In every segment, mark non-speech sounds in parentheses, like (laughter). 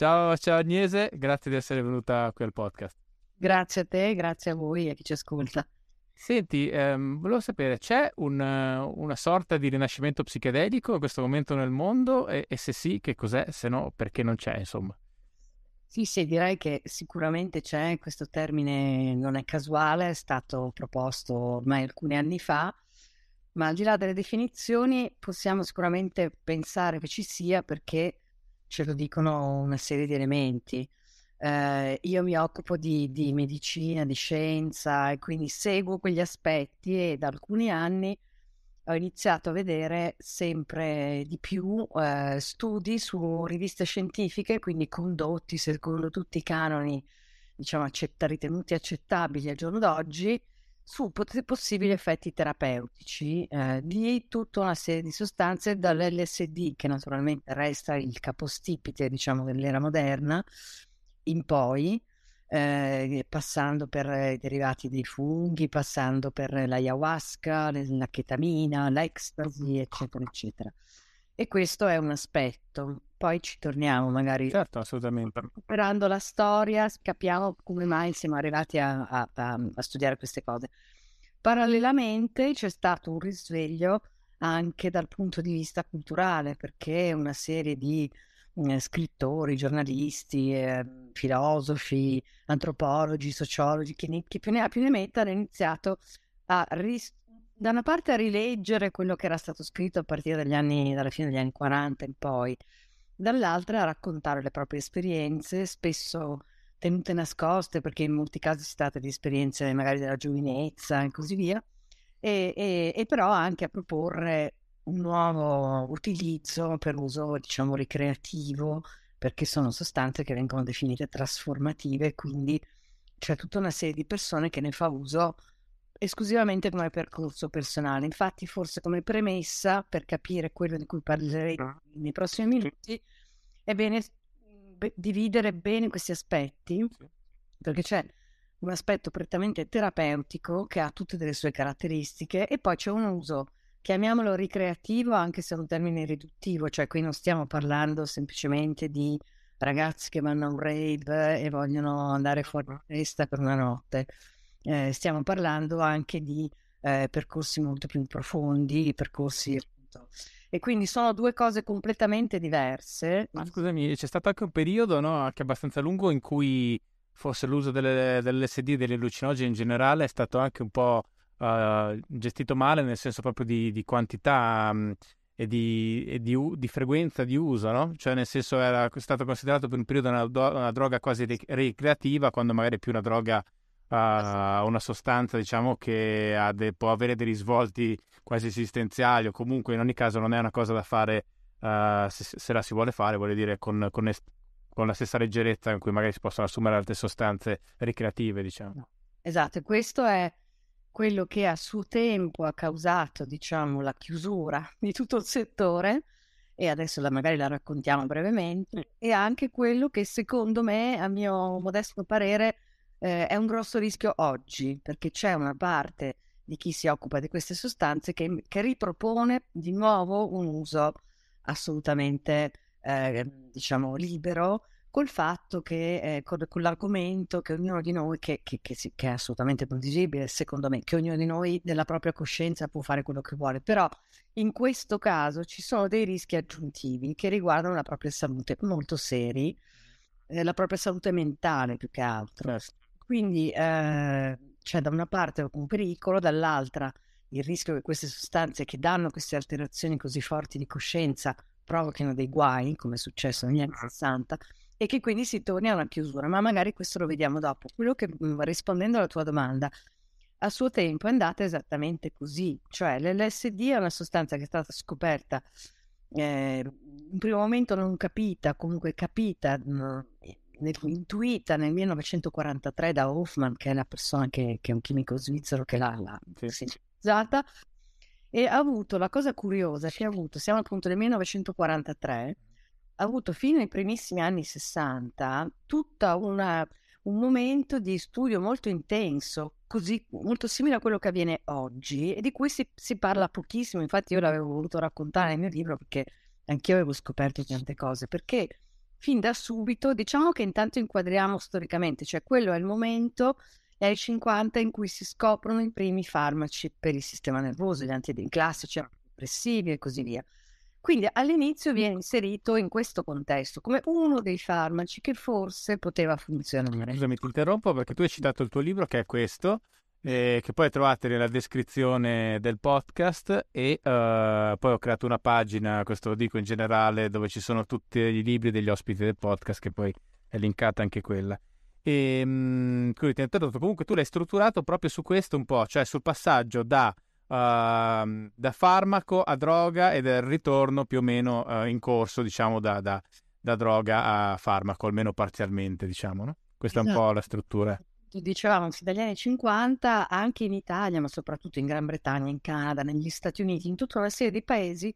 Ciao, ciao Agnese, grazie di essere venuta qui al podcast. Grazie a te, grazie a voi e a chi ci ascolta. Senti, ehm, volevo sapere, c'è un, una sorta di rinascimento psichedelico in questo momento nel mondo? E, e, se sì, che cos'è? Se no, perché non c'è, insomma? Sì, sì, direi che sicuramente c'è, questo termine non è casuale, è stato proposto ormai alcuni anni fa, ma al di là delle definizioni possiamo sicuramente pensare che ci sia perché ce lo dicono una serie di elementi. Eh, io mi occupo di, di, medicina, di scienza e quindi seguo quegli aspetti e da alcuni anni ho iniziato a vedere sempre di più eh, studi su riviste scientifiche, quindi condotti secondo tutti i canoni, diciamo, accetta, ritenuti accettabili al giorno d'oggi, su possibili effetti terapeutici eh, di tutta una serie di sostanze dall'LSD che naturalmente resta il capostipite diciamo dell'era moderna in poi eh, passando per i derivati dei funghi passando per l'ayahuasca la chetamina l'ecstasy eccetera eccetera e questo è un aspetto. Poi ci torniamo magari certo assolutamente. recuperando la storia capiamo come mai siamo arrivati a, a, a, studiare queste cose. Parallelamente c'è stato un risveglio anche dal punto di vista culturale perché una serie di eh, scrittori, giornalisti, eh, filosofi, antropologi, sociologi, chi, ne, più ne ha più ne metta, hanno iniziato a ris- da una parte a rileggere quello che era stato scritto a partire dagli anni, dalla fine degli anni 40 in poi, dall'altra a raccontare le proprie esperienze, spesso tenute nascoste, perché in molti casi si tratta di esperienze magari della giovinezza e così via, e, e, e però anche a proporre un nuovo utilizzo per uso, diciamo, ricreativo, perché sono sostanze che vengono definite trasformative, quindi c'è tutta una serie di persone che ne fa uso esclusivamente come percorso personale. Infatti, forse come premessa, per capire quello di cui parlerei nei prossimi minuti, è bene be- dividere bene questi aspetti, perché c'è un aspetto prettamente terapeutico che ha tutte delle sue caratteristiche e poi c'è un uso, chiamiamolo ricreativo, anche se è un termine riduttivo, cioè qui non stiamo parlando semplicemente di ragazzi che vanno a un rave e vogliono andare fuori di testa per una notte eh, stiamo parlando anche di eh, percorsi molto più profondi, percorsi appunto. E quindi sono due cose completamente diverse. Ma scusami, c'è stato anche un periodo, no, anche abbastanza lungo, in cui forse l'uso delle, dell'LSD, degli allucinogeni in generale, è stato anche un po' uh, gestito male, nel senso proprio di, di quantità um, e, di, e di, di, frequenza di uso, no? Cioè, nel senso, era stato considerato per un periodo una, una droga quasi ricreativa, quando magari è più una droga uh, una sostanza diciamo che de- può avere dei risvolti quasi esistenziali o comunque in ogni caso non è una cosa da fare uh, se, se, la si vuole fare, vuol dire con, con, est- con, la stessa leggerezza in cui magari si possono assumere altre sostanze ricreative, diciamo. Esatto, questo è quello che a suo tempo ha causato, diciamo, la chiusura di tutto il settore e adesso la, magari la raccontiamo brevemente, e anche quello che secondo me, a mio modesto parere, eh, è un grosso rischio oggi, perché c'è una parte di chi si occupa di queste sostanze che, che ripropone di nuovo un uso assolutamente, eh, diciamo, libero, col fatto che, eh, con, con, l'argomento che ognuno di noi, che, che, che, che, è assolutamente condivisibile, secondo me, che ognuno di noi nella propria coscienza può fare quello che vuole, però in questo caso ci sono dei rischi aggiuntivi che riguardano la propria salute molto seri, eh, la propria salute mentale più che altro. Certo quindi eh, c'è da una parte un pericolo, dall'altra il rischio che queste sostanze che danno queste alterazioni così forti di coscienza provochino dei guai, come è successo negli anni 60, e che quindi si torni a una chiusura, ma magari questo lo vediamo dopo. Quello che mm, rispondendo alla tua domanda, a suo tempo è andata esattamente così, cioè l'LSD è una sostanza che è stata scoperta eh, in primo momento non capita, comunque capita, mh, nel, intuita nel 1943 da Hoffman, che è la persona che, che è un chimico svizzero che l'ha, l'ha sì. sintetizzata, e ha avuto la cosa curiosa che ha avuto, siamo appunto nel 1943, ha avuto fino ai primissimi anni 60 tutta una un momento di studio molto intenso, così molto simile a quello che avviene oggi e di cui si, si parla pochissimo. Infatti, io l'avevo voluto raccontare nel mio libro perché anch'io avevo scoperto tante cose. Perché fin da subito, diciamo che intanto inquadriamo storicamente, cioè quello è il momento è ai 50 in cui si scoprono i primi farmaci per il sistema nervoso, gli antidei classici, antidepressivi e così via. Quindi all'inizio viene inserito in questo contesto come uno dei farmaci che forse poteva funzionare. Scusami, ti interrompo perché tu hai citato il tuo libro che è questo, eh, che poi trovate nella descrizione del podcast e uh, poi ho creato una pagina, questo lo dico in generale, dove ci sono tutti i libri degli ospiti del podcast che poi è linkata anche quella. E mh, ti interrotto, comunque tu l'hai strutturato proprio su questo un po', cioè sul passaggio da uh, da farmaco a droga e del ritorno più o meno uh, in corso, diciamo, da, da, da, droga a farmaco, almeno parzialmente, diciamo, no? Questa esatto. è un po' la struttura. Dicevamo, dagli anni 50, anche in Italia, ma soprattutto in Gran Bretagna, in Canada, negli Stati Uniti, in tutta una serie di paesi,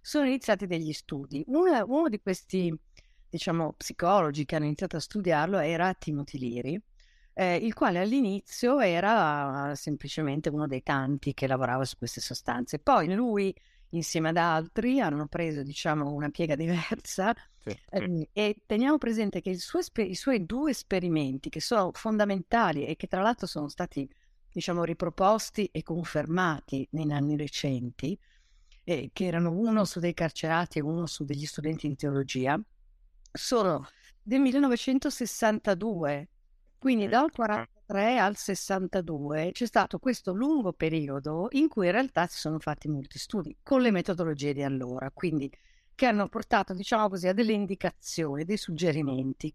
sono iniziati degli studi. Uno, uno di questi, diciamo, psicologi che hanno iniziato a studiarlo era Timothy Leary, eh, il quale all'inizio era semplicemente uno dei tanti che lavorava su queste sostanze. Poi lui, insieme ad altri, hanno preso diciamo una piega diversa sì. eh, e teniamo presente che suo, i suoi due esperimenti che sono fondamentali e che tra l'altro sono stati diciamo riproposti e confermati negli anni recenti, eh, che erano uno su dei carcerati e uno su degli studenti di teologia, sono del 1962, quindi dal 40 63 al 62 c'è stato questo lungo periodo in cui in realtà si sono fatti molti studi con le metodologie di allora, quindi che hanno portato, diciamo così, a delle indicazioni, dei suggerimenti.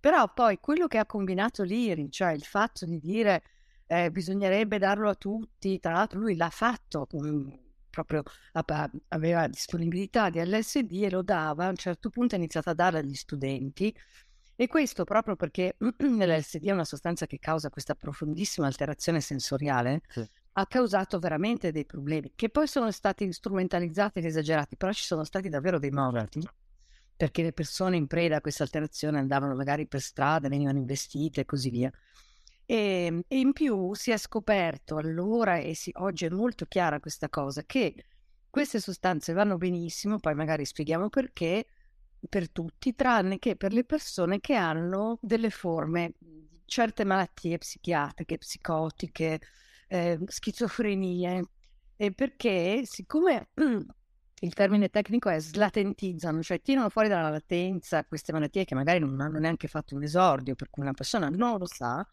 Però poi quello che ha combinato Liri, cioè il fatto di dire eh, bisognerebbe darlo a tutti, tra l'altro lui l'ha fatto, mm, proprio aveva disponibilità di LSD e lo dava, a un certo punto ha iniziato a darlo agli studenti e questo proprio perché (clears throat) l'LSD è una sostanza che causa questa profondissima alterazione sensoriale, sì. ha causato veramente dei problemi che poi sono stati strumentalizzati ed esagerati, però ci sono stati davvero dei morti perché le persone in preda a questa alterazione andavano magari per strada, venivano investite e così via. E, ehm, e in più si è scoperto allora, e si, oggi è molto chiara questa cosa, che queste sostanze vanno benissimo, poi magari spieghiamo perché, per tutti, tranne che per le persone che hanno delle forme di certe malattie psichiatriche, psicotiche, eh, schizofrenie, e perché siccome (clears throat) il termine tecnico è slatentizzano, cioè tirano fuori dalla latenza queste malattie che magari non hanno neanche fatto un esordio, per cui una persona non lo sa,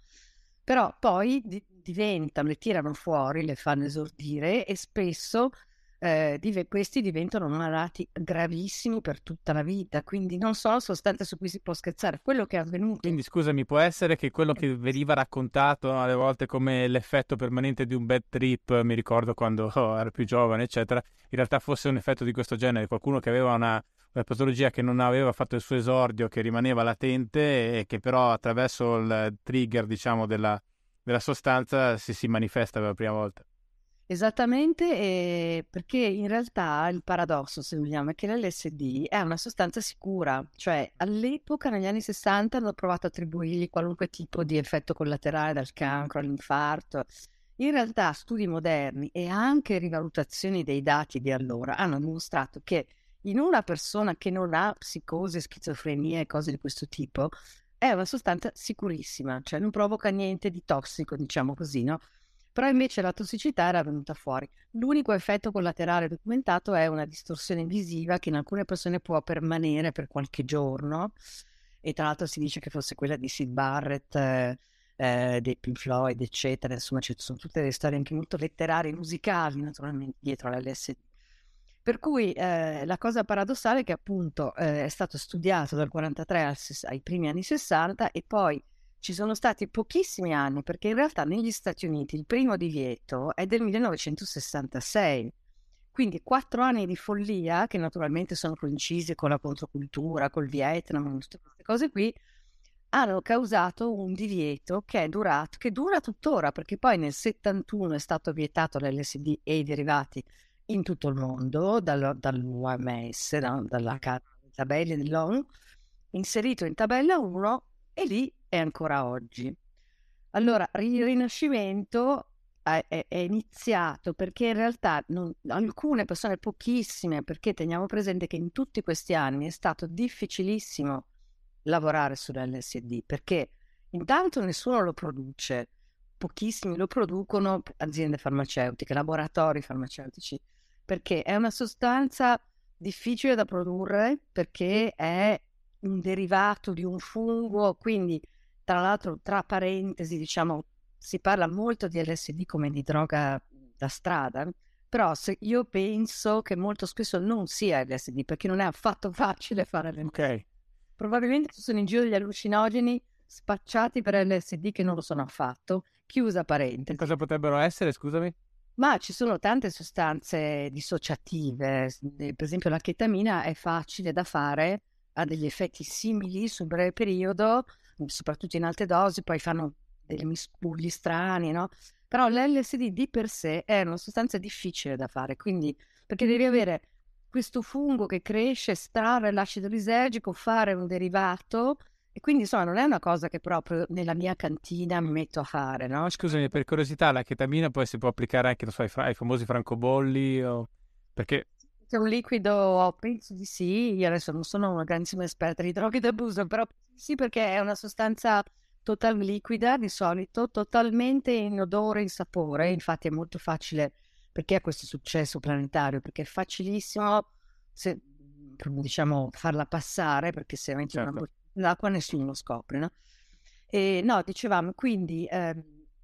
però poi di- diventano, le tirano fuori, le fanno esordire e spesso eh, div- questi diventano malati gravissimi per tutta la vita, quindi non sono sostanze su cui si può scherzare. Quello che è avvenuto. Quindi scusami, può essere che quello che veniva raccontato alle volte come l'effetto permanente di un bad trip, mi ricordo quando oh, ero più giovane, eccetera, in realtà fosse un effetto di questo genere, qualcuno che aveva una, una patologia che non aveva fatto il suo esordio, che rimaneva latente e che però attraverso il trigger, diciamo, della, della sostanza si, si manifesta per la prima volta. Esattamente, eh, perché in realtà il paradosso, se vogliamo, è che l'LSD è una sostanza sicura, cioè all'epoca, negli anni 60, hanno provato a attribuirgli qualunque tipo di effetto collaterale dal cancro all'infarto. In realtà studi moderni e anche rivalutazioni dei dati di allora hanno dimostrato che in una persona che non ha psicosi, schizofrenia e cose di questo tipo, è una sostanza sicurissima, cioè non provoca niente di tossico, diciamo così, no? Però invece la tossicità era venuta fuori. L'unico effetto collaterale documentato è una distorsione visiva che in alcune persone può permanere per qualche giorno e tra l'altro si dice che fosse quella di Sid Barrett, eh, dei Pink Floyd, eccetera. Insomma, ci sono tutte le storie anche molto letterarie, musicali, naturalmente, dietro all'LSD. Per cui eh, la cosa paradossale è che appunto eh, è stato studiato dal 43 al, ai primi anni 60 e poi ci sono stati pochissimi anni perché in realtà negli Stati Uniti il primo divieto è del 1966. Quindi quattro anni di follia, che naturalmente sono coincisi con la controcultura, col Vietnam, tutte queste cose qui, hanno causato un divieto che è durato, che dura tuttora, perché poi nel 71 è stato vietato l'LSD e i derivati in tutto il mondo, dal, dall'OMS, no? dalla tabella dell'ONU, inserito in tabella 1 e lì è ancora oggi. Allora, il Rinascimento è, è, è iniziato perché in realtà non, alcune persone, pochissime, perché teniamo presente che in tutti questi anni è stato difficilissimo lavorare sull'LSD perché intanto nessuno lo produce, pochissimi lo producono aziende farmaceutiche, laboratori farmaceutici, perché è una sostanza difficile da produrre perché è un derivato di un fungo, quindi tra l'altro tra parentesi diciamo si parla molto di LSD come di droga da strada, però io penso che molto spesso non sia LSD perché non è affatto (laughs) facile fare l'LSD. Ok. Probabilmente ci sono in giro degli allucinogeni spacciati per LSD che non lo sono affatto. Chiusa parentesi. Cosa potrebbero essere, scusami? Ma ci sono tante sostanze dissociative, per esempio la chetamina è facile da fare, ha degli effetti simili sul breve periodo, soprattutto in alte dosi, poi fanno dei miscugli strani, no? Però l'LSD di per sé è una sostanza difficile da fare, quindi perché devi avere questo fungo che cresce, estrarre l'acido lisergico, fare un derivato e quindi insomma non è una cosa che proprio nella mia cantina mi metto a fare, no? Scusami, per curiosità, la chetamina poi si può applicare anche so, ai, fra- ai, famosi francobolli o... perché... C'è un liquido, penso di sì, io adesso non sono una grandissima esperta di droghe d'abuso, però sì perché è una sostanza total liquida di solito, totalmente inodore, in sapore, infatti è molto facile perché ha questo successo planetario, perché è facilissimo se, diciamo, farla passare, perché se metti certo. una bottiglia d'acqua nessuno lo scopre, no? E no, dicevamo, quindi, eh,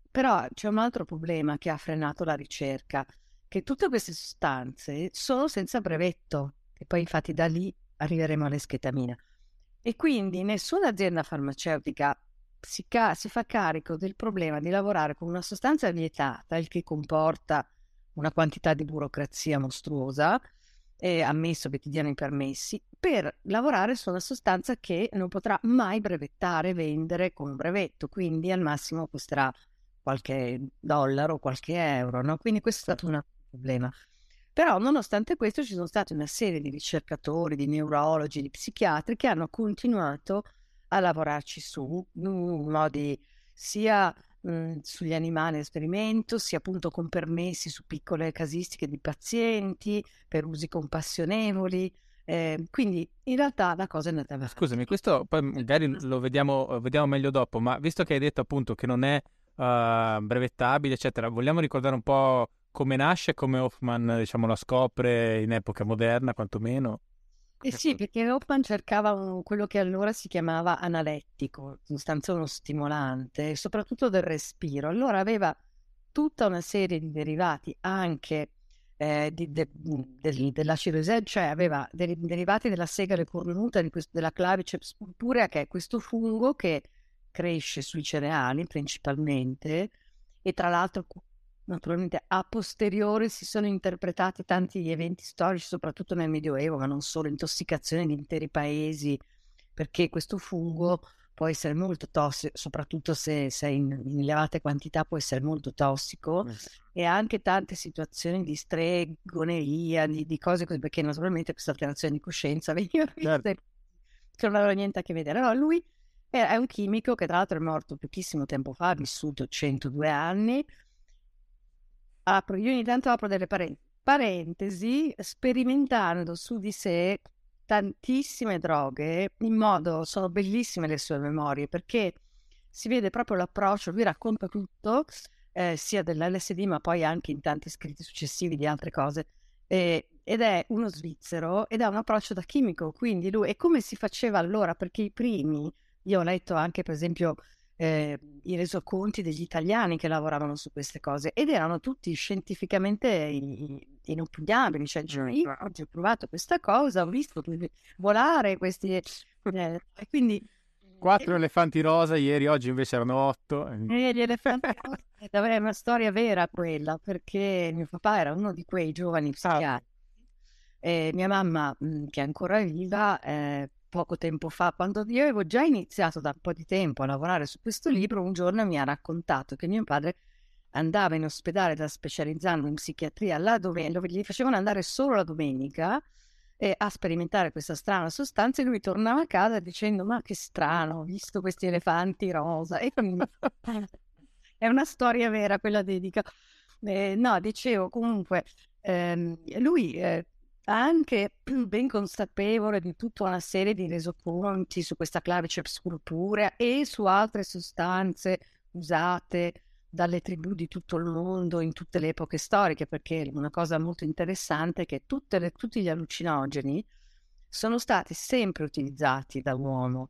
però c'è un altro problema che ha frenato la ricerca, che tutte queste sostanze sono senza brevetto, e poi infatti da lì arriveremo all'esketamina. E quindi nessuna azienda farmaceutica si, ca- si, fa carico del problema di lavorare con una sostanza vietata, il che comporta una quantità di burocrazia mostruosa, eh, ammesso che ti diano i permessi, per lavorare su una sostanza che non potrà mai brevettare, vendere con un brevetto, quindi al massimo costerà qualche dollaro, qualche euro, no? Quindi questo è stato un problema. Però nonostante questo ci sono state una serie di ricercatori, di neurologi, di psichiatri che hanno continuato a lavorarci su modi sia Mhmm, sugli animali esperimento, sia appunto con permessi su piccole casistiche di pazienti, per usi compassionevoli. Eh, quindi in realtà la cosa è andata avanti. Scusami, questo poi magari lo vediamo, vediamo meglio dopo, ma visto che hai detto appunto che non è uh, brevettabile, eccetera, vogliamo ricordare un po' come nasce, come Hoffman diciamo, la scopre in epoca moderna, quantomeno? Eh sì, perché Hoffman cercava quello che allora si chiamava analettico, in sostanza uno stimolante, soprattutto del respiro. Allora aveva tutta una serie di derivati anche eh, di, de, de, dell'acido esergico, cioè aveva dei derivati della segale cornuta, della claviceps purpurea, che è questo fungo che cresce sui cereali principalmente e tra l'altro naturalmente a posteriori si sono interpretati tanti eventi storici, soprattutto nel Medioevo, ma non solo, intossicazioni di interi paesi, perché questo fungo può essere molto tossico, soprattutto se, se in, in, elevate quantità può essere molto tossico, eh e anche tante situazioni di stregoneria, di, di cose così, perché naturalmente questa alterazione di coscienza (laughs) veniva vista certo. che non aveva niente a che vedere. Allora lui è un chimico che tra l'altro è morto pochissimo tempo fa, ha vissuto 102 anni, apro, io ogni tanto apro delle parentesi, sperimentando su di sé tantissime droghe in modo, sono bellissime le sue memorie perché si vede proprio l'approccio, lui racconta tutto, eh, sia dell'LSD ma poi anche in tanti scritti successivi di altre cose. Eh, ed è uno svizzero ed ha un approccio da chimico, quindi lui, e come si faceva allora? Perché i primi, io ho letto anche per esempio eh, i resoconti degli italiani che lavoravano su queste cose ed erano tutti scientificamente inoppugnabili, cioè io oggi ho provato questa cosa, ho visto volare questi... Eh, e quindi quattro elefanti rosa, ieri, oggi invece erano otto. Eh, gli elefanti rosa, è una storia vera quella, perché mio papà era uno di quei giovani ah. psichiatri. E mia mamma, che è ancora viva, eh, poco tempo fa, quando io avevo già iniziato da un po' di tempo a lavorare su questo libro, un giorno mi ha raccontato che mio padre andava in ospedale da specializzando in psichiatria la domenica, dove gli facevano andare solo la domenica eh, a sperimentare questa strana sostanza e lui tornava a casa dicendo ma che strano, ho visto questi elefanti rosa. E (laughs) è una storia vera quella dedica. Eh, no, dicevo comunque, ehm, lui eh, anche (clears throat) ben consapevole di tutta una serie di resoconti su questa claviceps purpurea e su altre sostanze usate dalle tribù di tutto il mondo in tutte le epoche storiche, perché una cosa molto interessante è che le, tutti gli allucinogeni sono stati sempre utilizzati dall'uomo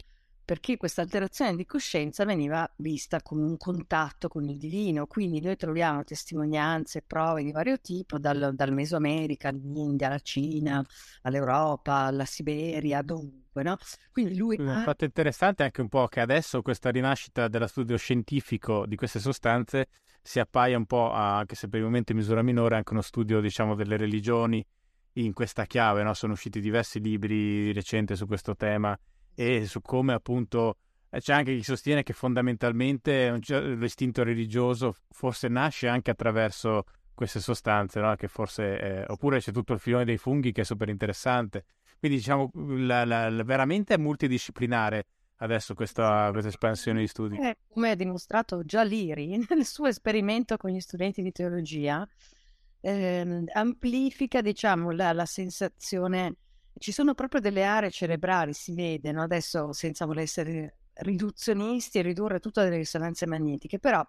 perché questa alterazione di coscienza veniva vista come un contatto con il divino, quindi noi troviamo testimonianze, prove di vario tipo, dal, dal Mesoamerica, all'India, alla Cina, all'Europa, alla Siberia, dovunque, no? Quindi lui... Ha... fatto interessante anche un po' che adesso questa rinascita dello studio scientifico di queste sostanze si appaia un po', a, anche se per il momento in misura minore, anche uno studio, diciamo, delle religioni in questa chiave, no? Sono usciti diversi libri recenti su questo tema e su come appunto eh, c'è anche chi sostiene che fondamentalmente l'istinto religioso forse nasce anche attraverso queste sostanze, no? forse, eh, oppure c'è tutto il filone dei funghi che è super interessante. Quindi diciamo la, la, la, veramente è multidisciplinare adesso questa, questa espansione di studi. Eh, come ha dimostrato già Liri (laughs) nel suo esperimento con gli studenti di teologia, ehm, amplifica diciamo la, la sensazione ci sono proprio delle aree cerebrali, si vede, no? adesso senza voler essere riduzionisti e ridurre tutte le risonanze magnetiche, però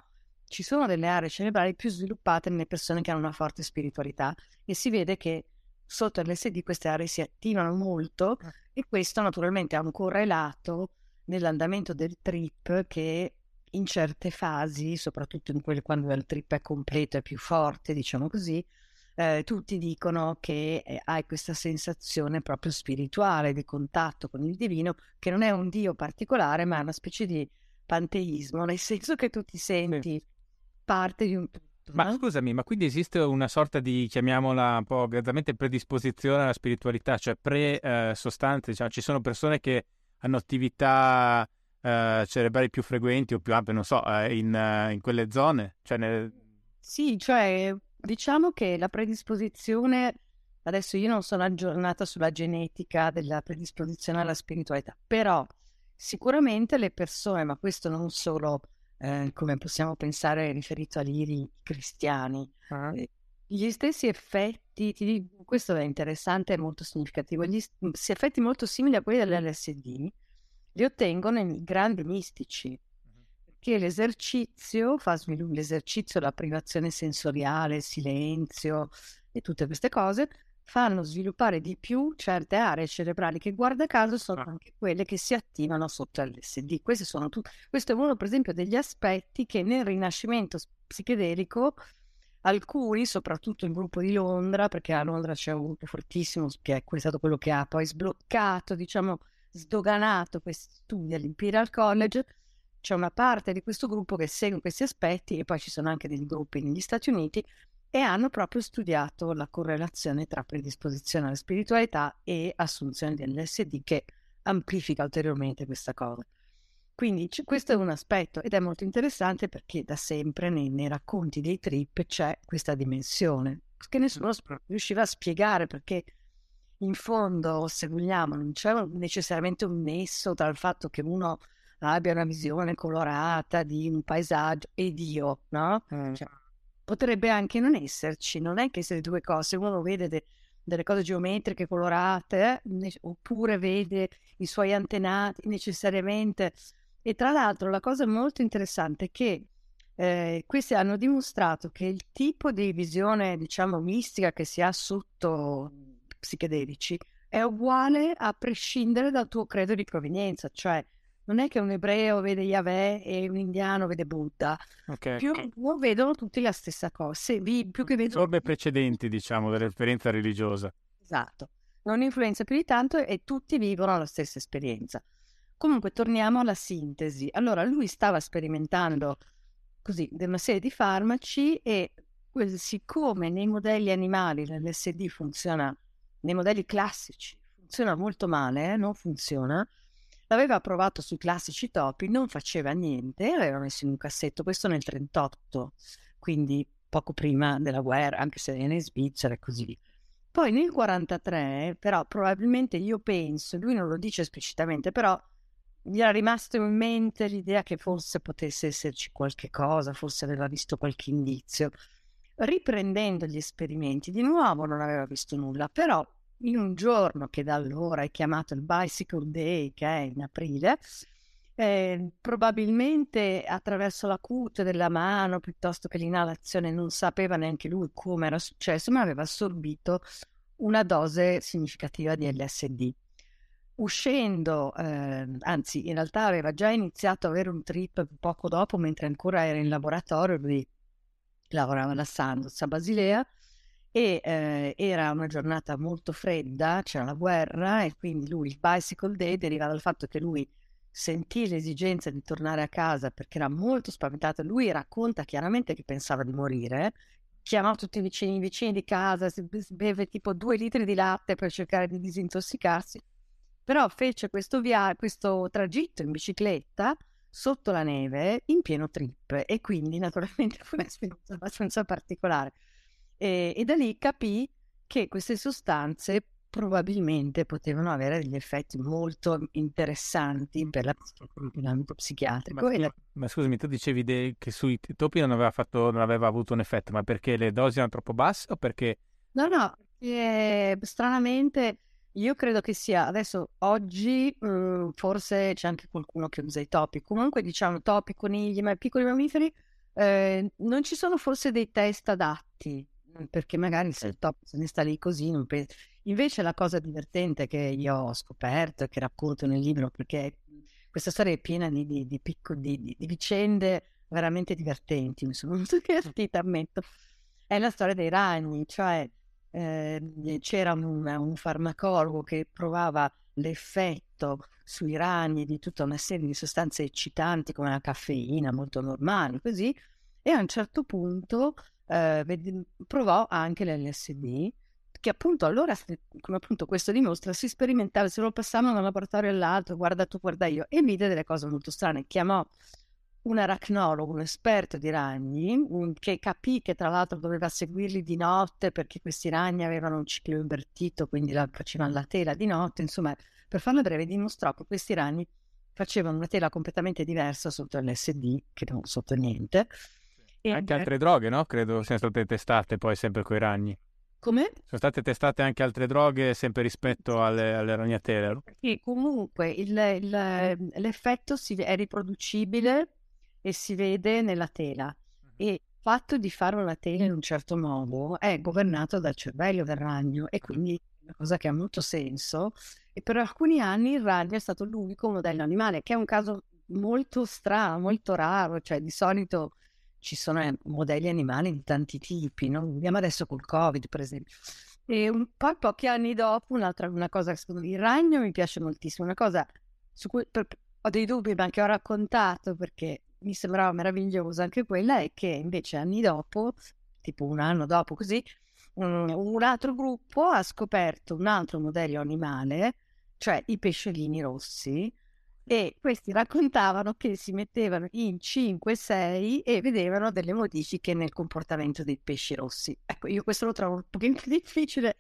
ci sono delle aree cerebrali più sviluppate nelle persone che hanno una forte spiritualità e si vede che sotto l'SD queste aree si attivano molto ah. e questo naturalmente ha un correlato nell'andamento del trip che in certe fasi, soprattutto in quelle quando il trip è completo e più forte, diciamo così, eh, tutti dicono che eh, hai questa sensazione proprio spirituale di contatto con il divino, che non è un dio particolare, ma è una specie di panteismo, nel senso che tu ti senti sì. parte di un tutto. Ma no? scusami, ma quindi esiste una sorta di, chiamiamola un po' gradualmente predisposizione alla spiritualità, cioè pre-sostanze, eh, diciamo, ci sono persone che hanno attività eh, cerebrali più frequenti o più ampie, non so, eh, in, eh, in, quelle zone? Cioè nel... Sì, cioè Diciamo che la predisposizione, adesso io non sono aggiornata sulla genetica della predisposizione alla spiritualità, però sicuramente le persone, ma questo non solo eh, come possiamo pensare riferito agli iri cristiani, uh-huh. eh, gli stessi effetti, ti, questo è interessante e molto significativo, gli effetti molto simili a quelli dell'LSD li ottengono i grandi mistici che l'esercizio fa sviluppare l'esercizio, la privazione sensoriale, il silenzio e tutte queste cose fanno sviluppare di più certe aree cerebrali che guarda caso sono ah. anche quelle che si attivano sotto LSD. Tut- questo è uno per esempio degli aspetti che nel rinascimento psichedelico alcuni, soprattutto il gruppo di Londra, perché a Londra c'è un gruppo fortissimo che è stato quello che ha poi sbloccato, diciamo, sdoganato questi studi all'Imperial College, c'è una parte di questo gruppo che segue questi aspetti e poi ci sono anche dei gruppi negli Stati Uniti e hanno proprio studiato la correlazione tra predisposizione alla spiritualità e assunzione dell'SD che amplifica ulteriormente questa cosa. Quindi c- questo è un aspetto ed è molto interessante perché da sempre nei, nei racconti dei trip c'è questa dimensione che nessuno riusciva a spiegare perché in fondo, se vogliamo, non c'è necessariamente un nesso tra il fatto che uno abbia una visione colorata di un paesaggio e Dio, no? Mm. Cioè, potrebbe anche non esserci, non è che se le due cose, uno vede de- delle cose geometriche colorate, ne- oppure vede i suoi antenati necessariamente. E tra l'altro la cosa molto interessante è che eh, questi hanno dimostrato che il tipo di visione, diciamo, mistica che si ha sotto psichedelici è uguale a prescindere dal tuo credo di provenienza, cioè non è che un ebreo vede Yahweh e un indiano vede Buddha. Okay. Più vedono tutti la stessa cosa. Vi, più che vedono... Forme precedenti, diciamo, dell'esperienza religiosa. Esatto. Non influenza più di tanto e tutti vivono la stessa esperienza. Comunque, torniamo alla sintesi. Allora, lui stava sperimentando così una serie di farmaci e siccome nei modelli animali l'LSD funziona, nei modelli classici funziona molto male, eh, non funziona, L'aveva provato sui classici topi, non faceva niente, l'aveva messo in un cassetto, questo nel 38, quindi poco prima della guerra, anche se era in Svizzera e così via. Poi nel 43, però probabilmente io penso, lui non lo dice esplicitamente, però gli era rimasto in mente l'idea che forse potesse esserci qualche cosa, forse aveva visto qualche indizio. Riprendendo gli esperimenti, di nuovo non aveva visto nulla, però in un giorno che da allora è chiamato il Bicycle Day, che è in aprile, eh, probabilmente attraverso la cute della mano piuttosto che l'inalazione, non sapeva neanche lui come era successo, ma aveva assorbito una dose significativa di LSD. Uscendo, eh, anzi, in realtà aveva già iniziato ad avere un trip poco dopo, mentre ancora era in laboratorio, lui lavorava alla Sandoz a Basilea e eh, era una giornata molto fredda, c'era la guerra e quindi lui il bicycle day deriva dal fatto che lui sentì l'esigenza di tornare a casa perché era molto spaventato. Lui racconta chiaramente che pensava di morire, chiamò tutti i vicini, i vicini di casa, si beve tipo due litri di latte per cercare di disintossicarsi, però fece questo, via- questo tragitto in bicicletta sotto la neve in pieno trip e quindi naturalmente (laughs) fu un'esperienza abbastanza particolare e, e da lì capì che queste sostanze probabilmente potevano avere degli effetti molto interessanti per l'ambito psichiatrico. Ma, la... ma, scusami, tu dicevi de- che sui topi non aveva, fatto, non aveva avuto un effetto, ma perché le dosi erano troppo basse o perché... No, no, perché stranamente io credo che sia, adesso oggi mhmm, forse c'è anche qualcuno che usa i topi, comunque diciamo topi, conigli, ma piccoli mammiferi, eh, non ci sono forse dei test adatti perché magari se il top se ne sta lì così non penso. Invece la cosa divertente che io ho scoperto e che racconto nel libro, perché questa storia è piena di, di, di, picco, di vicende veramente divertenti, mi sono (laughs) molto divertita, ammetto, è la storia dei ragni, cioè eh, c'era un, un farmacologo che provava l'effetto sui ragni di tutta una serie di sostanze eccitanti come la caffeina, molto normali, così, e a un certo punto eh, provò anche l'LSD, che appunto allora, come appunto questo dimostra, si sperimentava, se lo passavano da un laboratorio all'altro, guarda tu, guarda io, e vide delle cose molto strane. Chiamò un aracnologo, un esperto di ragni, che capì che tra l'altro doveva seguirli di notte perché questi ragni avevano un ciclo invertito, quindi la, facevano la tela di notte. Insomma, per farla breve, dimostrò che questi ragni facevano una tela completamente diversa sotto l'SD che non sotto niente e anche altre droghe, no? Credo siano state testate poi sempre con i ragni. Come? Sono state testate anche altre droghe sempre rispetto alle, alle ragnatele. Sì, comunque il, il, l'effetto si, è riproducibile e si vede nella tela. E il fatto di fare una tela in un certo modo è governato dal cervello del ragno e quindi è una cosa che ha molto senso. E per alcuni anni il ragno è stato l'unico modello animale, che è un caso molto strano, molto raro, cioè di solito ci sono eh, modelli animali di tanti tipi, no? Vediamo adesso col Covid, per esempio. E un po' pochi anni dopo, un'altra una cosa, secondo me, il ragno mi piace moltissimo, una cosa su cui per, ho dei dubbi, ma che ho raccontato perché mi sembrava meravigliosa anche quella, è che invece anni dopo, tipo un anno dopo così, um, un altro gruppo ha scoperto un altro modello animale, cioè i pesciolini rossi, e questi raccontavano che si mettevano in 5-6 e vedevano delle modifiche nel comportamento dei pesci rossi. Ecco, io questo lo trovo un pochino (laughs) difficile,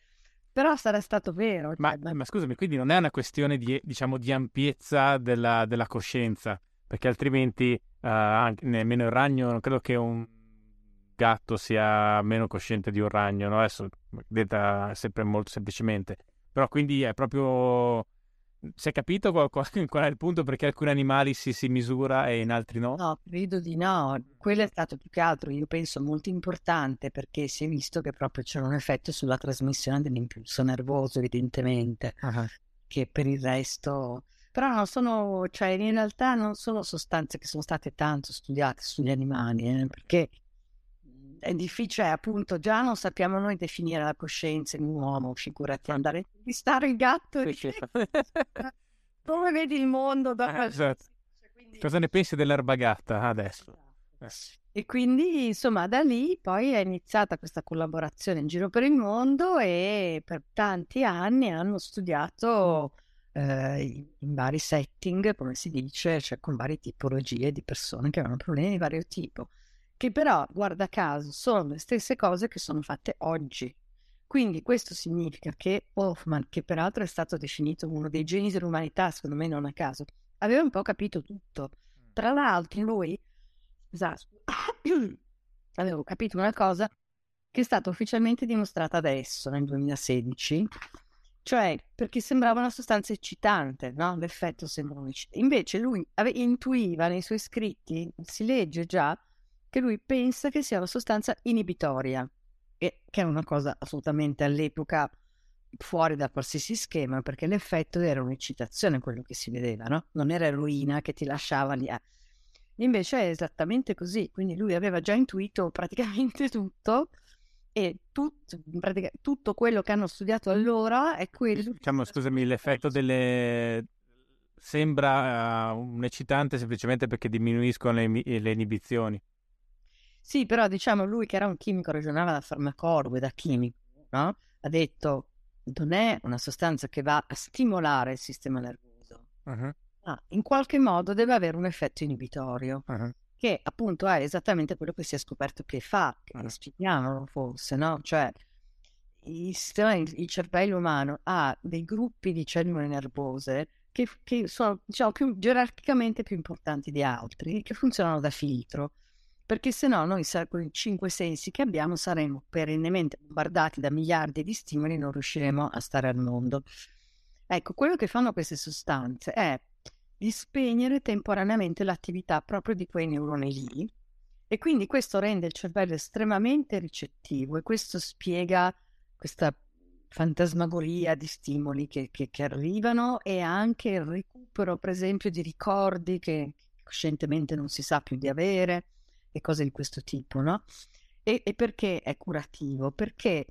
però sarà stato vero. Ma, cioè, ma scusami, quindi non è una questione di, diciamo, di ampiezza della, della, coscienza, perché altrimenti uh, anche, nemmeno il ragno, non credo che un gatto sia meno cosciente di un ragno, no? adesso detta sempre molto semplicemente, però quindi è proprio si è capito qual, qual, (laughs) qual, è il punto perché alcuni animali si, si, misura e in altri no? No, credo di no. Quello è stato più che altro, io penso, molto importante perché si è visto che proprio c'era un effetto sulla trasmissione dell'impulso nervoso, evidentemente, uh-huh. che per il resto però non sono, cioè in realtà non sono sostanze che sono state tanto studiate sugli animali, eh, perché è difficile, appunto, già non sappiamo noi definire la coscienza in un uomo, figurati andare a intervistare il gatto e (laughs) come vedi il mondo dopo... Eh, esatto. Quindi... Cosa ne pensi dell'erba gatta adesso? Esatto. E quindi, insomma, da lì poi è iniziata questa collaborazione in giro per il mondo e per tanti anni hanno studiato eh, in vari setting, come si dice, cioè con varie tipologie di persone che avevano problemi di vario tipo che però, guarda caso, sono le stesse cose che sono fatte oggi. Quindi questo significa che Hoffman, che peraltro è stato definito uno dei geni dell'umanità, secondo me non a caso, aveva un po' capito tutto. Mm. Tra l'altro lui, esatto, (coughs) avevo capito una cosa che è stata ufficialmente dimostrata adesso, nel 2016, cioè perché sembrava una sostanza eccitante, no? L'effetto sembra un eccitante. Invece lui ave- intuiva nei suoi scritti, si legge già, che lui pensa che sia una sostanza inibitoria, e, che è una cosa assolutamente all'epoca fuori da qualsiasi schema, perché l'effetto era un'eccitazione quello che si vedeva, no? Non era eroina che ti lasciava lì. Invece è esattamente così, quindi lui aveva già intuito (laughs) praticamente tutto e tut, pratica, tutto quello che hanno studiato allora è quello... Diciamo, scusami, l'effetto delle... sembra uh, un eccitante semplicemente perché diminuiscono le, le inibizioni. Sì, però diciamo lui che era un chimico regionale da farmacologo e da chimico, no? ha detto non è una sostanza che va a stimolare il sistema nervoso, uh-huh. ma in qualche modo deve avere un effetto inibitorio, uh-huh. che appunto è esattamente quello che si è scoperto che fa, che uh-huh. spieghiamolo forse, no? Cioè il, sistema, il cervello umano ha dei gruppi di cellule nervose che, che sono diciamo, più, gerarchicamente più importanti di altri, che funzionano da filtro perché se no noi con i cinque sensi che abbiamo saremo perennemente bombardati da miliardi di stimoli e non riusciremo a stare al mondo. Ecco, quello che fanno queste sostanze è di spegnere temporaneamente l'attività proprio di quei neuroni lì e quindi questo rende il cervello estremamente ricettivo e questo spiega questa fantasmagoria di stimoli che, che, che arrivano e anche il recupero, per esempio, di ricordi che coscientemente non si sa più di avere e cose di questo tipo, no? E, e perché è curativo? Perché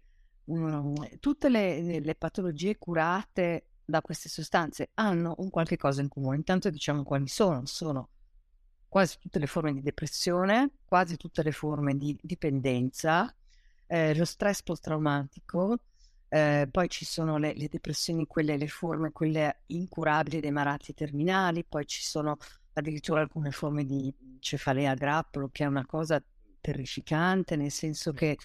um, tutte le, le, patologie curate da queste sostanze hanno un qualche cosa in comune. Intanto diciamo quali sono. Sono quasi tutte le forme di depressione, quasi tutte le forme di dipendenza, eh, lo stress post-traumatico, eh, poi ci sono le, le, depressioni, quelle, le forme, quelle incurabili dei malati terminali, poi ci sono addirittura alcune forme di cefalea a grappolo, che è una cosa terrificante, nel senso che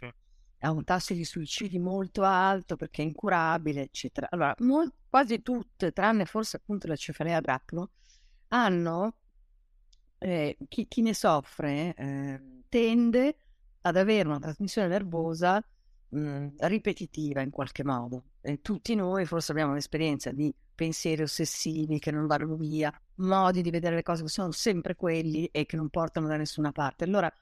ha un tasso di suicidi molto alto perché è incurabile, eccetera. Allora, mo- quasi tutte, tranne forse appunto la cefalea a grappolo, hanno, eh, chi, chi, ne soffre eh, tende ad avere una trasmissione nervosa mh, mhmm, ripetitiva in qualche modo. E tutti noi forse abbiamo l'esperienza di pensieri ossessivi che non vanno via, modi di vedere le cose che sono sempre quelli e che non portano da nessuna parte. Allora,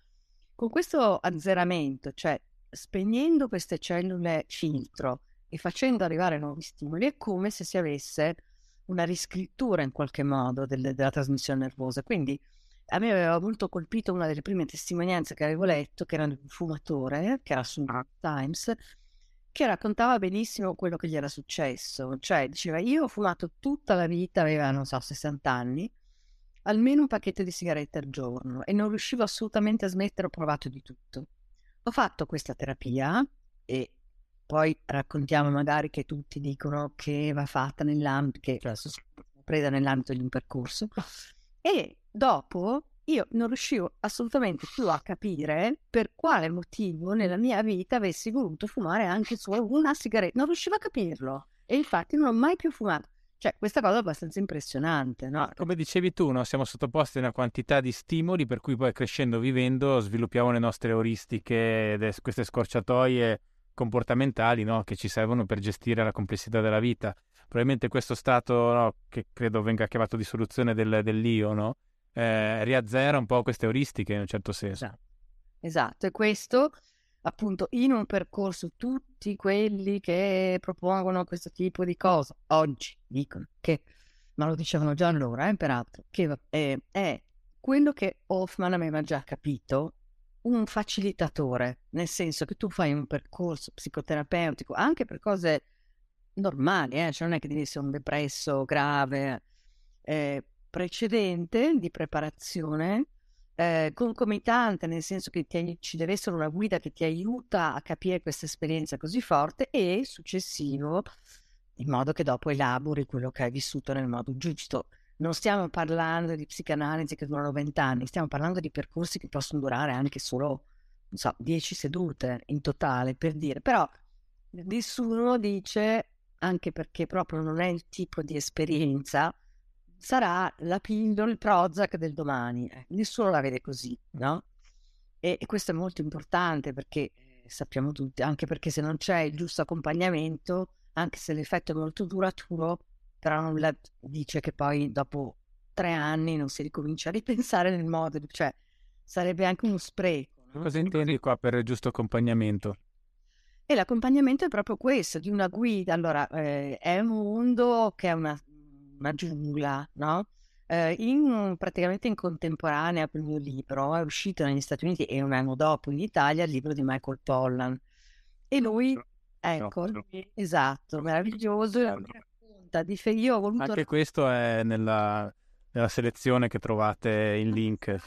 con questo azzeramento, cioè spegnendo queste cellule filtro e facendo arrivare nuovi stimoli, è come se si avesse una riscrittura in qualche modo del, della trasmissione nervosa. Quindi a me aveva molto colpito una delle prime testimonianze che avevo letto, che era un fumatore, che era su New York Times, che raccontava benissimo quello che gli era successo. Cioè, diceva, io ho fumato tutta la vita, aveva, non so, 60 anni, almeno un pacchetto di sigarette al giorno e non riuscivo assolutamente a smettere, ho provato di tutto. Ho fatto questa terapia e poi raccontiamo magari che tutti dicono che va fatta nell'ambito, che certo. presa nell'ambito di un percorso. (laughs) E dopo io non riuscivo assolutamente più a capire per quale motivo nella mia vita avessi voluto fumare anche solo una sigaretta. Non riuscivo a capirlo e infatti non ho mai più fumato. Cioè, questa cosa è abbastanza impressionante, no? Come dicevi tu, no? siamo sottoposti a una quantità di stimoli per cui poi crescendo, vivendo, sviluppiamo le nostre euristiche, queste scorciatoie comportamentali no? che ci servono per gestire la complessità della vita. Probabilmente questo stato, no? che credo venga chiamato di soluzione del, dell'io, no? Eh, riazzera un po' queste euristiche in un certo senso. Esatto. esatto, e questo appunto in un percorso tutti quelli che propongono questo tipo di cose oggi dicono che ma lo dicevano già allora, eh, peraltro, che è, è quello che Hoffman aveva già capito, un facilitatore, nel senso che tu fai un percorso psicoterapeutico anche per cose normali, eh? cioè non è che devi essere un depresso grave, eh, precedente di preparazione, eh, concomitante, nel senso che ti, ci deve essere una guida che ti aiuta a capire questa esperienza così forte e successivo, in modo che dopo elabori quello che hai vissuto nel modo giusto. Non stiamo parlando di psicanalisi che durano vent'anni, stiamo parlando di percorsi che possono durare anche solo, non so, dieci sedute in totale, per dire. Però nessuno dice, anche perché proprio non è il tipo di esperienza, sarà la pillola, il Prozac del domani. Eh, nessuno la vede così, no? E, e, questo è molto importante perché eh, sappiamo tutti, anche perché se non c'è il giusto accompagnamento, anche se l'effetto è molto duraturo, però non la dice che poi dopo tre anni non si ricomincia a ripensare nel modo, cioè sarebbe anche uno spreco. No? Cosa intendi qua per il giusto accompagnamento? E l'accompagnamento è proprio questo, di una guida. Allora, eh, è un mondo che è una una giungla, no? Eh, in, praticamente in contemporanea con il mio libro è uscito negli Stati Uniti e un anno dopo in Italia il libro di Michael Pollan e lui, ecco, no, no. esatto, meraviglioso, racconta di fe- io ho voluto... Anche questo è nella, nella selezione che trovate in link.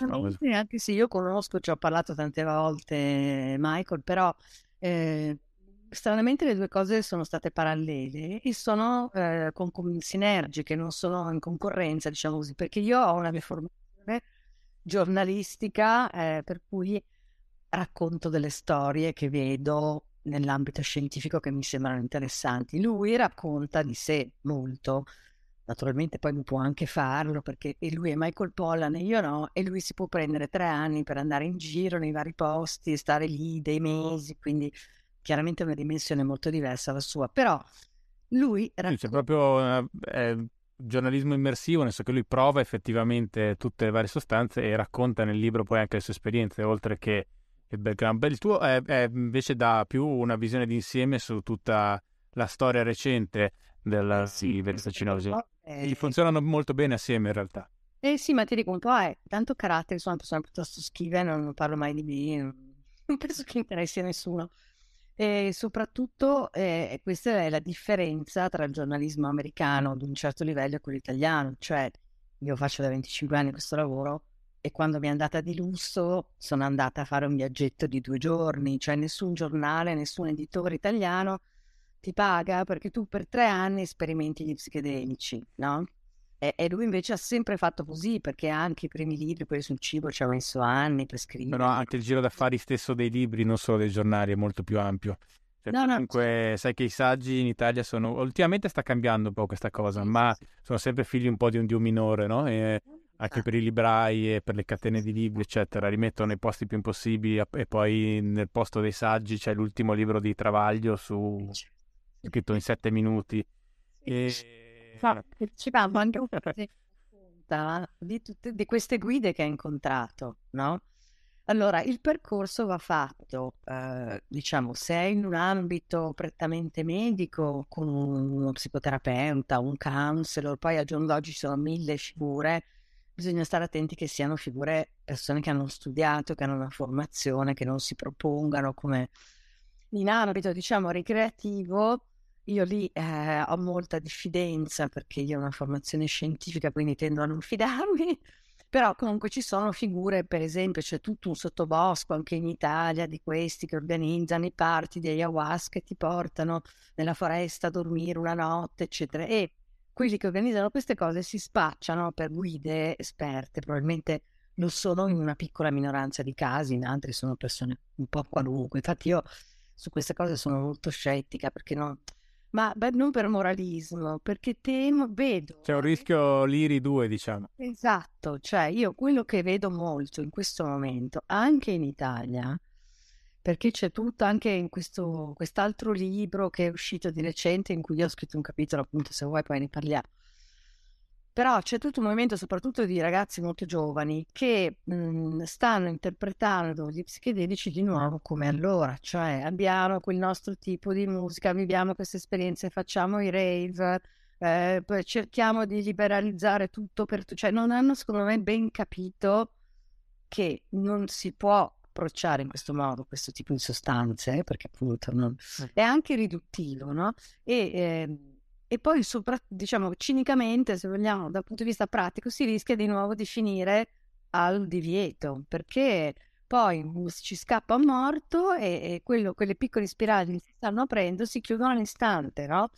Anche se io conosco, ci ho parlato tante volte Michael, però... Eh, stranamente le due cose sono state parallele e sono eh, con, con, sinergiche, non sono in concorrenza, diciamo così, perché io ho una mia formazione giornalistica eh, per cui racconto delle storie che vedo nell'ambito scientifico che mi sembrano interessanti. Lui racconta di sé molto, naturalmente poi può anche farlo perché lui è Michael Pollan e io no, e lui si può prendere tre anni per andare in giro nei vari posti, stare lì dei mesi, quindi chiaramente una dimensione molto diversa dalla sua, però lui racconta... C'è proprio eh, giornalismo immersivo, nel senso che lui prova effettivamente tutte le varie sostanze e racconta nel libro poi anche le sue esperienze, oltre che il background. Beh, il tuo è, è invece dà più una visione d'insieme su tutta la storia recente della sì, versacinose. Eh, funzionano molto bene assieme in realtà. Eh sì, ma ti dico un po', è tanto carattere, sono una persona piuttosto schiva, non parlo mai di me, non (laughs) penso che interessi a nessuno. E soprattutto eh, questa è la differenza tra il giornalismo americano ad un certo livello e quello italiano, cioè io faccio da 25 anni questo lavoro e quando mi è andata di lusso sono andata a fare un viaggetto di due giorni, cioè nessun giornale, nessun editore italiano ti paga perché tu per tre anni sperimenti gli psichedelici, no? E, e, lui invece ha sempre fatto così, perché anche i primi libri, quelli sul cibo, ci ha messo anni per scrivere. Però anche il giro d'affari stesso dei libri, non solo dei giornali, è molto più ampio. Cioè, no, comunque, no. sai che i saggi in Italia sono... Ultimamente sta cambiando un po' questa cosa, ma sono sempre figli un po' di un dio minore, no? E anche per i librai e per le catene di libri, eccetera, rimettono nei posti più impossibili e poi nel posto dei saggi c'è l'ultimo libro di Travaglio su... scritto in sette minuti. E Dicevamo anche un po' (laughs) di, tutte, di queste guide che ha incontrato, no? Allora, il percorso va fatto, eh, diciamo, se è in un ambito prettamente medico, con uno psicoterapeuta, un counselor, poi al giorno d'oggi ci sono mille figure, bisogna stare attenti che siano figure, persone che hanno studiato, che hanno una formazione, che non si propongano come in ambito, diciamo, ricreativo, io lì eh, ho molta diffidenza perché io ho una formazione scientifica, quindi tendo a non (laughs) fidarmi, però comunque ci sono figure, per esempio c'è tutto un sottobosco anche in Italia di questi che organizzano i party di ayahuasca e ti portano nella foresta a dormire una notte, eccetera. E quelli che organizzano queste cose si spacciano per guide esperte, probabilmente lo sono in una piccola minoranza di casi, in altri sono persone un po' qualunque. Infatti io su queste cose sono molto scettica perché non ma beh, non per moralismo, perché temo, vedo. C'è un rischio Liri 2, diciamo. Esatto, cioè io quello che vedo molto in questo momento, anche in Italia, perché c'è tutto anche in questo, quest'altro libro che è uscito di recente in cui io ho scritto un capitolo, appunto, se vuoi poi ne parliamo però c'è tutto un movimento soprattutto di ragazzi molto giovani che mh, mhmm, stanno interpretando gli psichedelici di nuovo come allora, cioè abbiamo quel nostro tipo di musica, viviamo queste esperienze, facciamo i rave, eh, cerchiamo di liberalizzare tutto per tutti, cioè non hanno secondo me ben capito che non si può approcciare in questo modo questo tipo di sostanze, perché appunto non... è anche riduttivo, no? E, eh, e poi, sopra, diciamo, cinicamente, se vogliamo, dal punto di vista pratico, si rischia di nuovo di finire al divieto, perché poi ci scappa un morto e, e quello, quelle piccole spirali che si stanno aprendo si chiudono all'istante, no?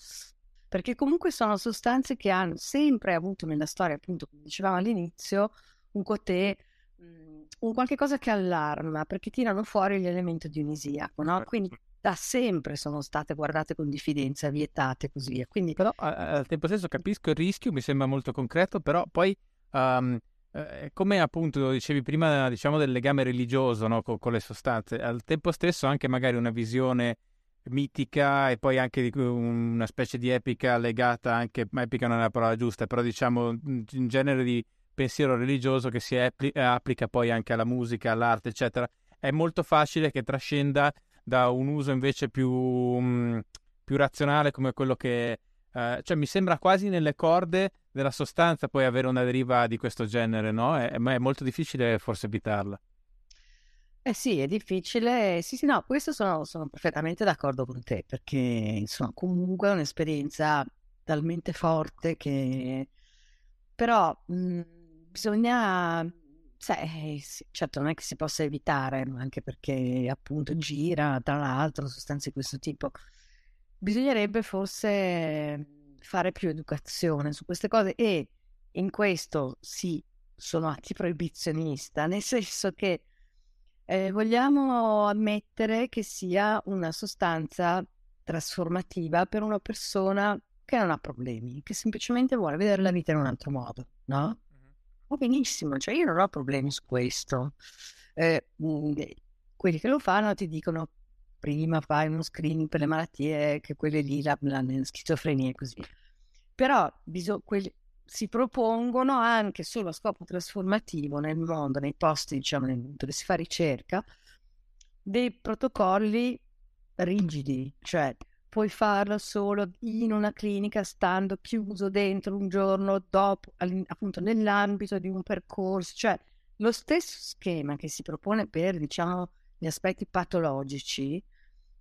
Perché comunque sono sostanze che hanno sempre avuto nella storia, appunto, come dicevamo all'inizio, un cotè Mhmm, un qualche cosa che allarma, perché tirano fuori l'elemento dionisiaco, no? Quindi da sempre sono state guardate con diffidenza, vietate e così via. Quindi... Però al tempo stesso capisco il rischio, mi sembra molto concreto, però poi um, eh, come appunto dicevi prima, diciamo del legame religioso no? con, con, le sostanze, al tempo stesso anche magari una visione mitica e poi anche di una specie di epica legata anche, ma epica non è la parola giusta, però diciamo in genere di pensiero religioso che si appli- applica poi anche alla musica, all'arte, eccetera, è molto facile che trascenda da un uso invece più, mh, mm, più razionale come quello che... Uh, cioè mi sembra quasi nelle corde della sostanza poi avere una deriva di questo genere, no? È, è molto difficile forse evitarla. Eh sì, è difficile. Sì, sì, no, questo sono, sono perfettamente d'accordo con te, perché insomma, comunque è un'esperienza talmente forte che... Però mh, mm, bisogna, sai, sì, certo non è che si possa evitare, anche perché appunto gira, tra l'altro, sostanze di questo tipo. Bisognerebbe forse fare più educazione su queste cose e in questo sì, sono antiproibizionista, nel senso che eh, vogliamo ammettere che sia una sostanza trasformativa per una persona che non ha problemi, che semplicemente vuole vedere la vita in un altro modo, no? Va benissimo, cioè io non ho problemi su questo. Eh, quelli che lo fanno ti dicono prima fai uno screening per le malattie, che quelle lì, la, la, la schizofrenia e così. Però bisog- quelli, si propongono anche solo a scopo trasformativo nel mondo, nei posti diciamo, dove si fa ricerca, dei protocolli rigidi, cioè puoi farlo solo in una clinica stando chiuso dentro un giorno dopo, appunto nell'ambito di un percorso, cioè lo stesso schema che si propone per, diciamo, gli aspetti patologici,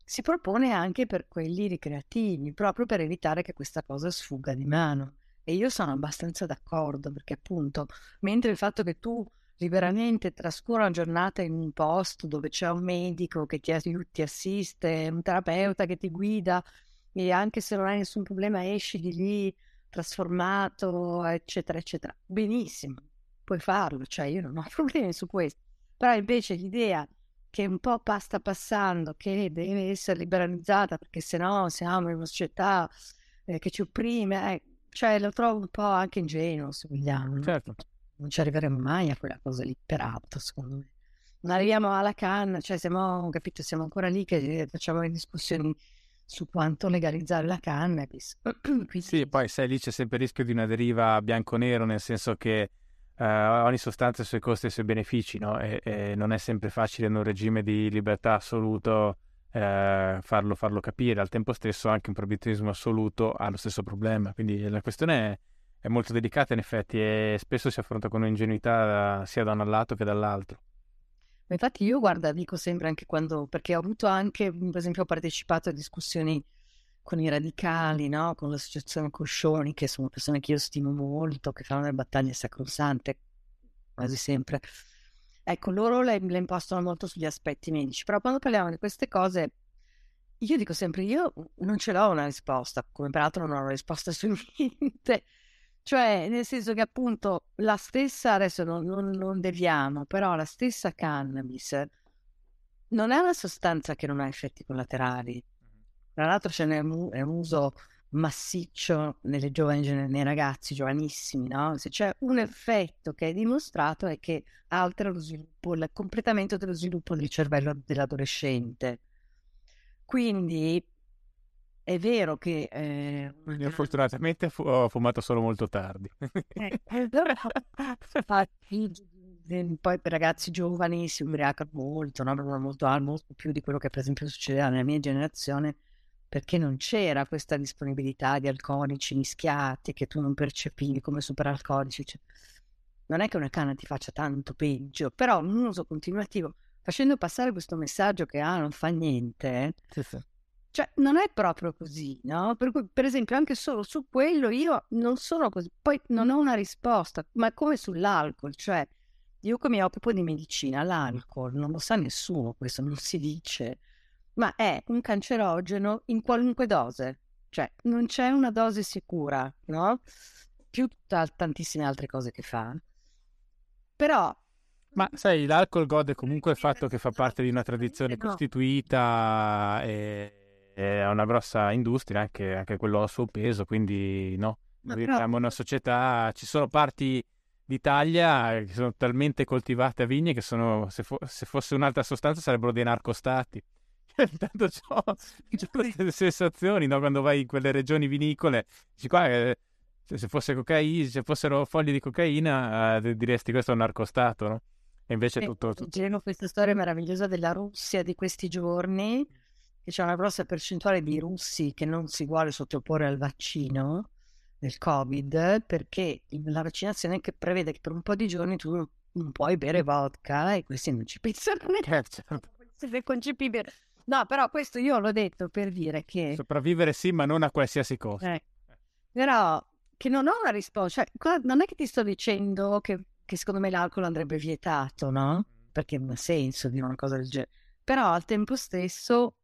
si propone anche per quelli ricreativi, proprio per evitare che questa cosa sfugga di mano. E io sono abbastanza d'accordo, perché appunto, mentre il fatto che tu liberamente trascorra una giornata in un posto dove c'è un medico che ti, ti assiste, un terapeuta che ti guida e anche se non hai nessun problema esci di lì trasformato, eccetera, eccetera. Benissimo, puoi farlo, cioè io non ho (laughs) problemi su questo. Però invece l'idea che un po' sta passando, che deve essere liberalizzata perché sennò siamo in una società eh, che ci opprime, eh, cioè lo trovo un po' anche ingenuo, se vogliamo. Certo non ci arriveremo mai a quella cosa lì, peraltro, secondo me. Non arriviamo alla canna, cioè siamo, capito, siamo ancora lì che facciamo le discussioni su quanto legalizzare la cannabis. (clears throat) Quindi... Sì, poi sai, lì c'è sempre il rischio di una deriva bianco-nero, nel senso che uh, ogni sostanza ha i suoi costi e i suoi benefici, no? E, e, non è sempre facile in un regime di libertà assoluto uh, farlo, farlo, capire. Al tempo stesso anche un proibizionismo assoluto ha lo stesso problema. Quindi la questione è è molto delicata in effetti e spesso si affronta con un'ingenuità sia da un lato che dall'altro. Infatti io guarda, dico sempre anche quando, perché ho avuto anche, per esempio, ho partecipato a discussioni con i radicali, no? con l'associazione Coscioni, che sono persone che io stimo molto, che fanno le battaglie sacrosante, quasi sempre. Ecco, loro le, le impostano molto sugli aspetti medici, però quando parliamo di queste cose, io dico sempre, io non ce l'ho una risposta, come peraltro non ho una risposta (laughs) su niente, cioè, nel senso che appunto la stessa, adesso non, non, non deviamo, però la stessa cannabis non è una sostanza che non ha effetti collaterali. Tra l'altro ce n'è un, un uso massiccio nelle giovani, nei ragazzi giovanissimi, no? Se c'è un effetto che è dimostrato è che altera lo sviluppo, il completamento dello sviluppo del cervello dell'adolescente. Quindi è vero che... Eh, Io fortunatamente fu- ho fumato solo molto tardi. Eh, (laughs) allora, poi per ragazzi giovani si ubriacano molto, no? molto, molto più di quello che per esempio succedeva nella mia generazione perché non c'era questa disponibilità di alcolici mischiati che tu non percepivi come superalcolici. Cioè, non è che una canna ti faccia tanto peggio, però un uso continuativo, facendo passare questo messaggio che ah, non fa niente, sì, sì. Cioè, non è proprio così, no? Per, cui, per esempio, anche solo su quello io non sono così, poi non ho una risposta, ma come sull'alcol, cioè, io che mi occupo di medicina, l'alcol, non lo sa nessuno, questo non si dice, ma è un cancerogeno in qualunque dose, cioè, non c'è una dose sicura, no? Più t- tantissime altre cose che fa. Però ma sai, l'alcol gode comunque il fatto che fa parte di una tradizione costituita e è una grossa industria, anche, anche quello ha il suo peso, quindi no, viviamo in una società, ci sono parti d'Italia che sono talmente coltivate a vigne che sono, se, fo- se fosse un'altra sostanza sarebbero dei narcostati. (laughs) Intanto ho queste (laughs) sensazioni no? quando vai in quelle regioni vinicole, dici qua eh, se, fosse cocaina, se fossero fogli di cocaina eh, diresti questo è un narcostato, no? E invece è tutto... tutto... questa storia meravigliosa della Russia di questi giorni che c'è una grossa percentuale di russi che non si vuole sottoporre al vaccino del Covid perché la vaccinazione che prevede che per un po' di giorni tu non puoi bere vodka e questi non ci (laughs) pensano neanche. Certo. È concepibile. No, però questo io l'ho detto per dire che... Sopravvivere sì, ma non a qualsiasi costo. Eh. Però che non ho una risposta, cioè, non è che ti sto dicendo che, che secondo me l'alcol andrebbe vietato, no? Perché non ha senso dire una cosa del genere. Però al tempo stesso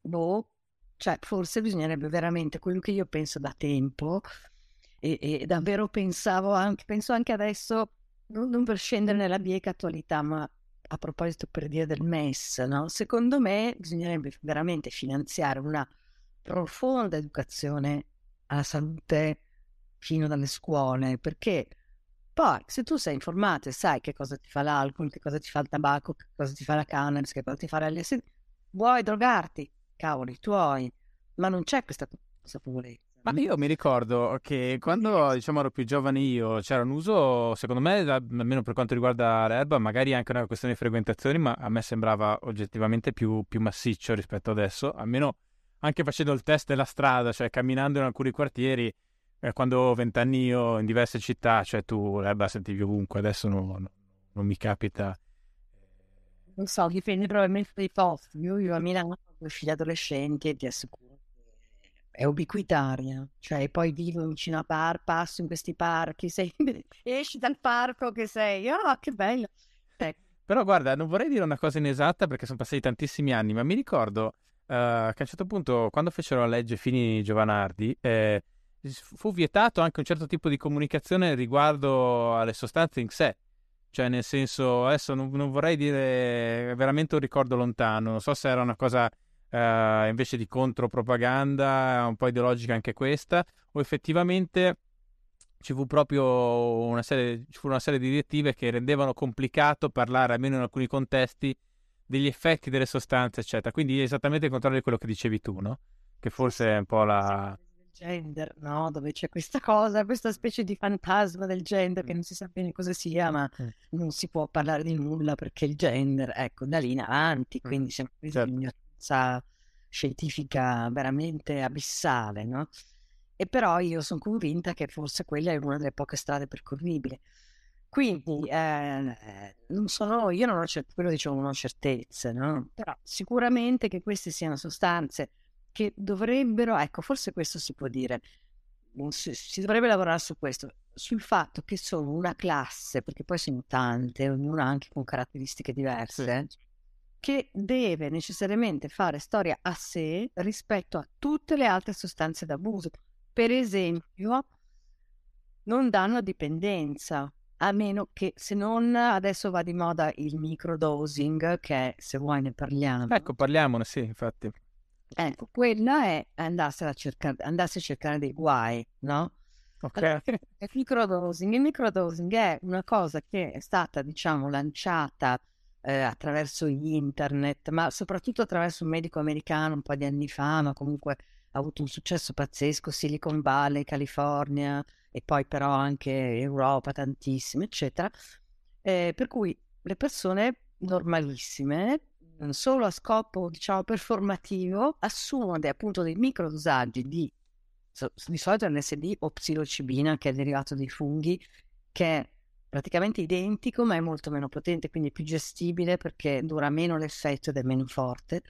boh, cioè forse bisognerebbe veramente quello che io penso da tempo e, e davvero pensavo anche, penso anche adesso, non, non, per scendere nella bieca attualità, ma a proposito per dire del MES, no? secondo me bisognerebbe veramente finanziare una profonda educazione alla salute fino dalle scuole, perché poi se tu sei informato e sai che cosa ti fa l'alcol, che cosa ti fa il tabacco, che cosa ti fa la cannabis, che cosa ti fa l'LSD, vuoi drogarti, cavoli tuoi, ma non c'è questa consapevolezza. Ma io mi ricordo che quando diciamo ero più giovane io c'era un uso, secondo me, almeno per quanto riguarda l'erba, magari anche una questione di frequentazioni, ma a me sembrava oggettivamente più, più massiccio rispetto adesso, almeno anche facendo il test della strada, cioè camminando in alcuni quartieri, eh, quando ho vent'anni io in diverse città, cioè tu l'erba sentivi ovunque, adesso non, non mi capita. Non so, dipende probabilmente dai posti. Io, io a Milano due figli adolescenti ti assicuro è ubiquitaria, cioè poi vivo vicino a par, passo in questi parchi, sei, (laughs) esci dal parco che sei, oh che bello. Eh. (laughs) Però guarda, non vorrei dire una cosa inesatta perché sono passati tantissimi anni, ma mi ricordo uh, che a un certo punto, quando fecero la legge Fini Giovanardi, eh, fu vietato anche un certo tipo di comunicazione riguardo alle sostanze in sé. Cioè, nel senso, adesso non, non vorrei dire veramente un ricordo lontano, non so se era una cosa uh, invece di contropropaganda, un po' ideologica anche questa, o effettivamente ci fu proprio una serie, ci fu una serie di direttive che rendevano complicato parlare, almeno in alcuni contesti, degli effetti delle sostanze, eccetera. Quindi esattamente il contrario di quello che dicevi tu, no? Che forse è un po' la gender, no? Dove c'è questa cosa, questa specie di fantasma del gender che non si sa bene cosa sia, ma non si può parlare di nulla perché il gender, ecco, da lì in avanti, quindi siamo in certo. Un'ignoranza scientifica veramente abissale, no? E però io sono convinta che forse quella è una delle poche strade percorribili. Quindi eh, non sono, io non ho quello dicevo non ho certezze, no? Però sicuramente che queste siano sostanze che dovrebbero, ecco, forse questo si può dire, si, si dovrebbe lavorare su questo, sul fatto che sono una classe, perché poi sono tante, ognuna anche con caratteristiche diverse, sì. Che deve necessariamente fare storia a sé rispetto a tutte le altre sostanze d'abuso. Per esempio, non danno dipendenza, a meno che se non adesso va di moda il microdosing, che se vuoi ne parliamo. Ecco, parliamone, sì, infatti. Ecco, quella è andarsi a cercare, andarsi a cercare dei guai, no? Ok. Allora, il microdosing. Il microdosing è una cosa che è stata, diciamo, lanciata eh, attraverso internet, ma soprattutto attraverso un medico americano un po' di anni fa, ma comunque ha avuto un successo pazzesco, Silicon Valley, California e poi però anche Europa, tantissime, eccetera. Eh, per cui le persone normalissime solo a scopo, diciamo, performativo, assumono dei, appunto dei microdosaggi di, di solito LSD o psilocibina, che è derivato dei funghi, che praticamente identico, ma è molto meno potente, quindi più gestibile perché dura meno l'effetto ed è meno forte.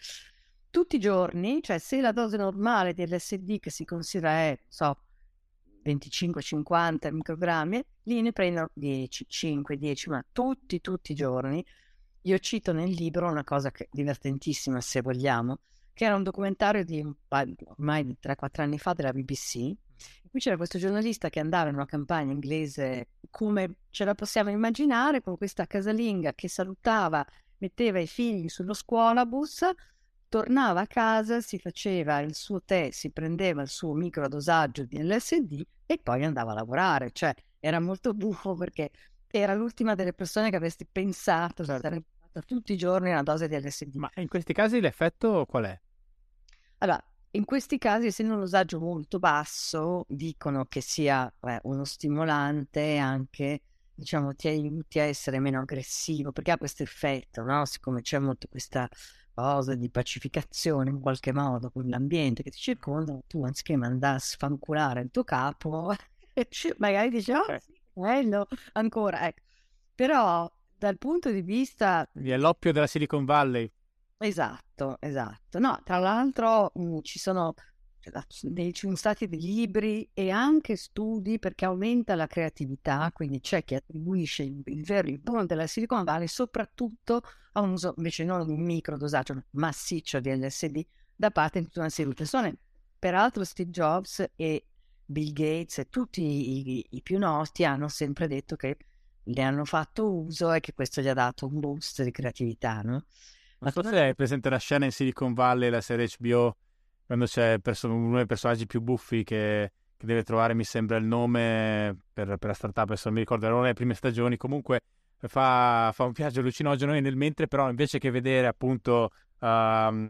Tutti i giorni, cioè se la dose normale di LSD che si considera è, so, 25-50 microgrammi, lì ne prendono 10, 5, 10, ma tutti, tutti i giorni. Io cito nel libro una cosa che, divertentissima, se vogliamo, che era un documentario di ormai di 3-4 anni fa della BBC. Cui c'era questo giornalista che andava in una campagna inglese come ce la possiamo immaginare, con questa casalinga che salutava, metteva i figli sullo scuolabus, tornava a casa, si faceva il suo tè, si prendeva il suo microdosaggio di LSD e poi andava a lavorare. Cioè, era molto buffo perché era l'ultima delle persone che avresti pensato certo. sarebbe fatta tutti i giorni una dose di LSD. Ma in questi casi l'effetto qual è? Allora, in questi casi, essendo un dosaggio molto basso, dicono che sia beh, uno stimolante anche, diciamo, ti aiuti a essere meno aggressivo, perché ha questo effetto, no? Siccome c'è molto questa cosa di pacificazione in qualche modo con l'ambiente che ti circonda, tu anziché mandare a sfanculare il tuo capo, (laughs) magari dici, oh, bello, ancora, ecco. Però dal punto di vista... È l'oppio della Silicon Valley. Esatto, esatto. No, tra l'altro mh, ci sono ci sono stati dei libri e anche studi perché aumenta la creatività, quindi c'è chi attribuisce il, il vero il della Silicon Valley soprattutto a un uso invece non un micro dosaggio massiccio di LSD da parte di tutta una serie di persone. Peraltro Steve Jobs e Bill Gates e tutti i, i più noti hanno sempre detto che ne hanno fatto uso e che questo gli ha dato un boost di creatività, no? Ma tu hai presente la scena in Silicon Valley, la serie HBO quando c'è perso- uno dei personaggi più buffi che, che, deve trovare, mi sembra il nome per, per la startup, adesso non mi ricordo, era una delle prime stagioni, comunque fa, fa un viaggio allucinogeno e nel mentre però invece che vedere appunto uh,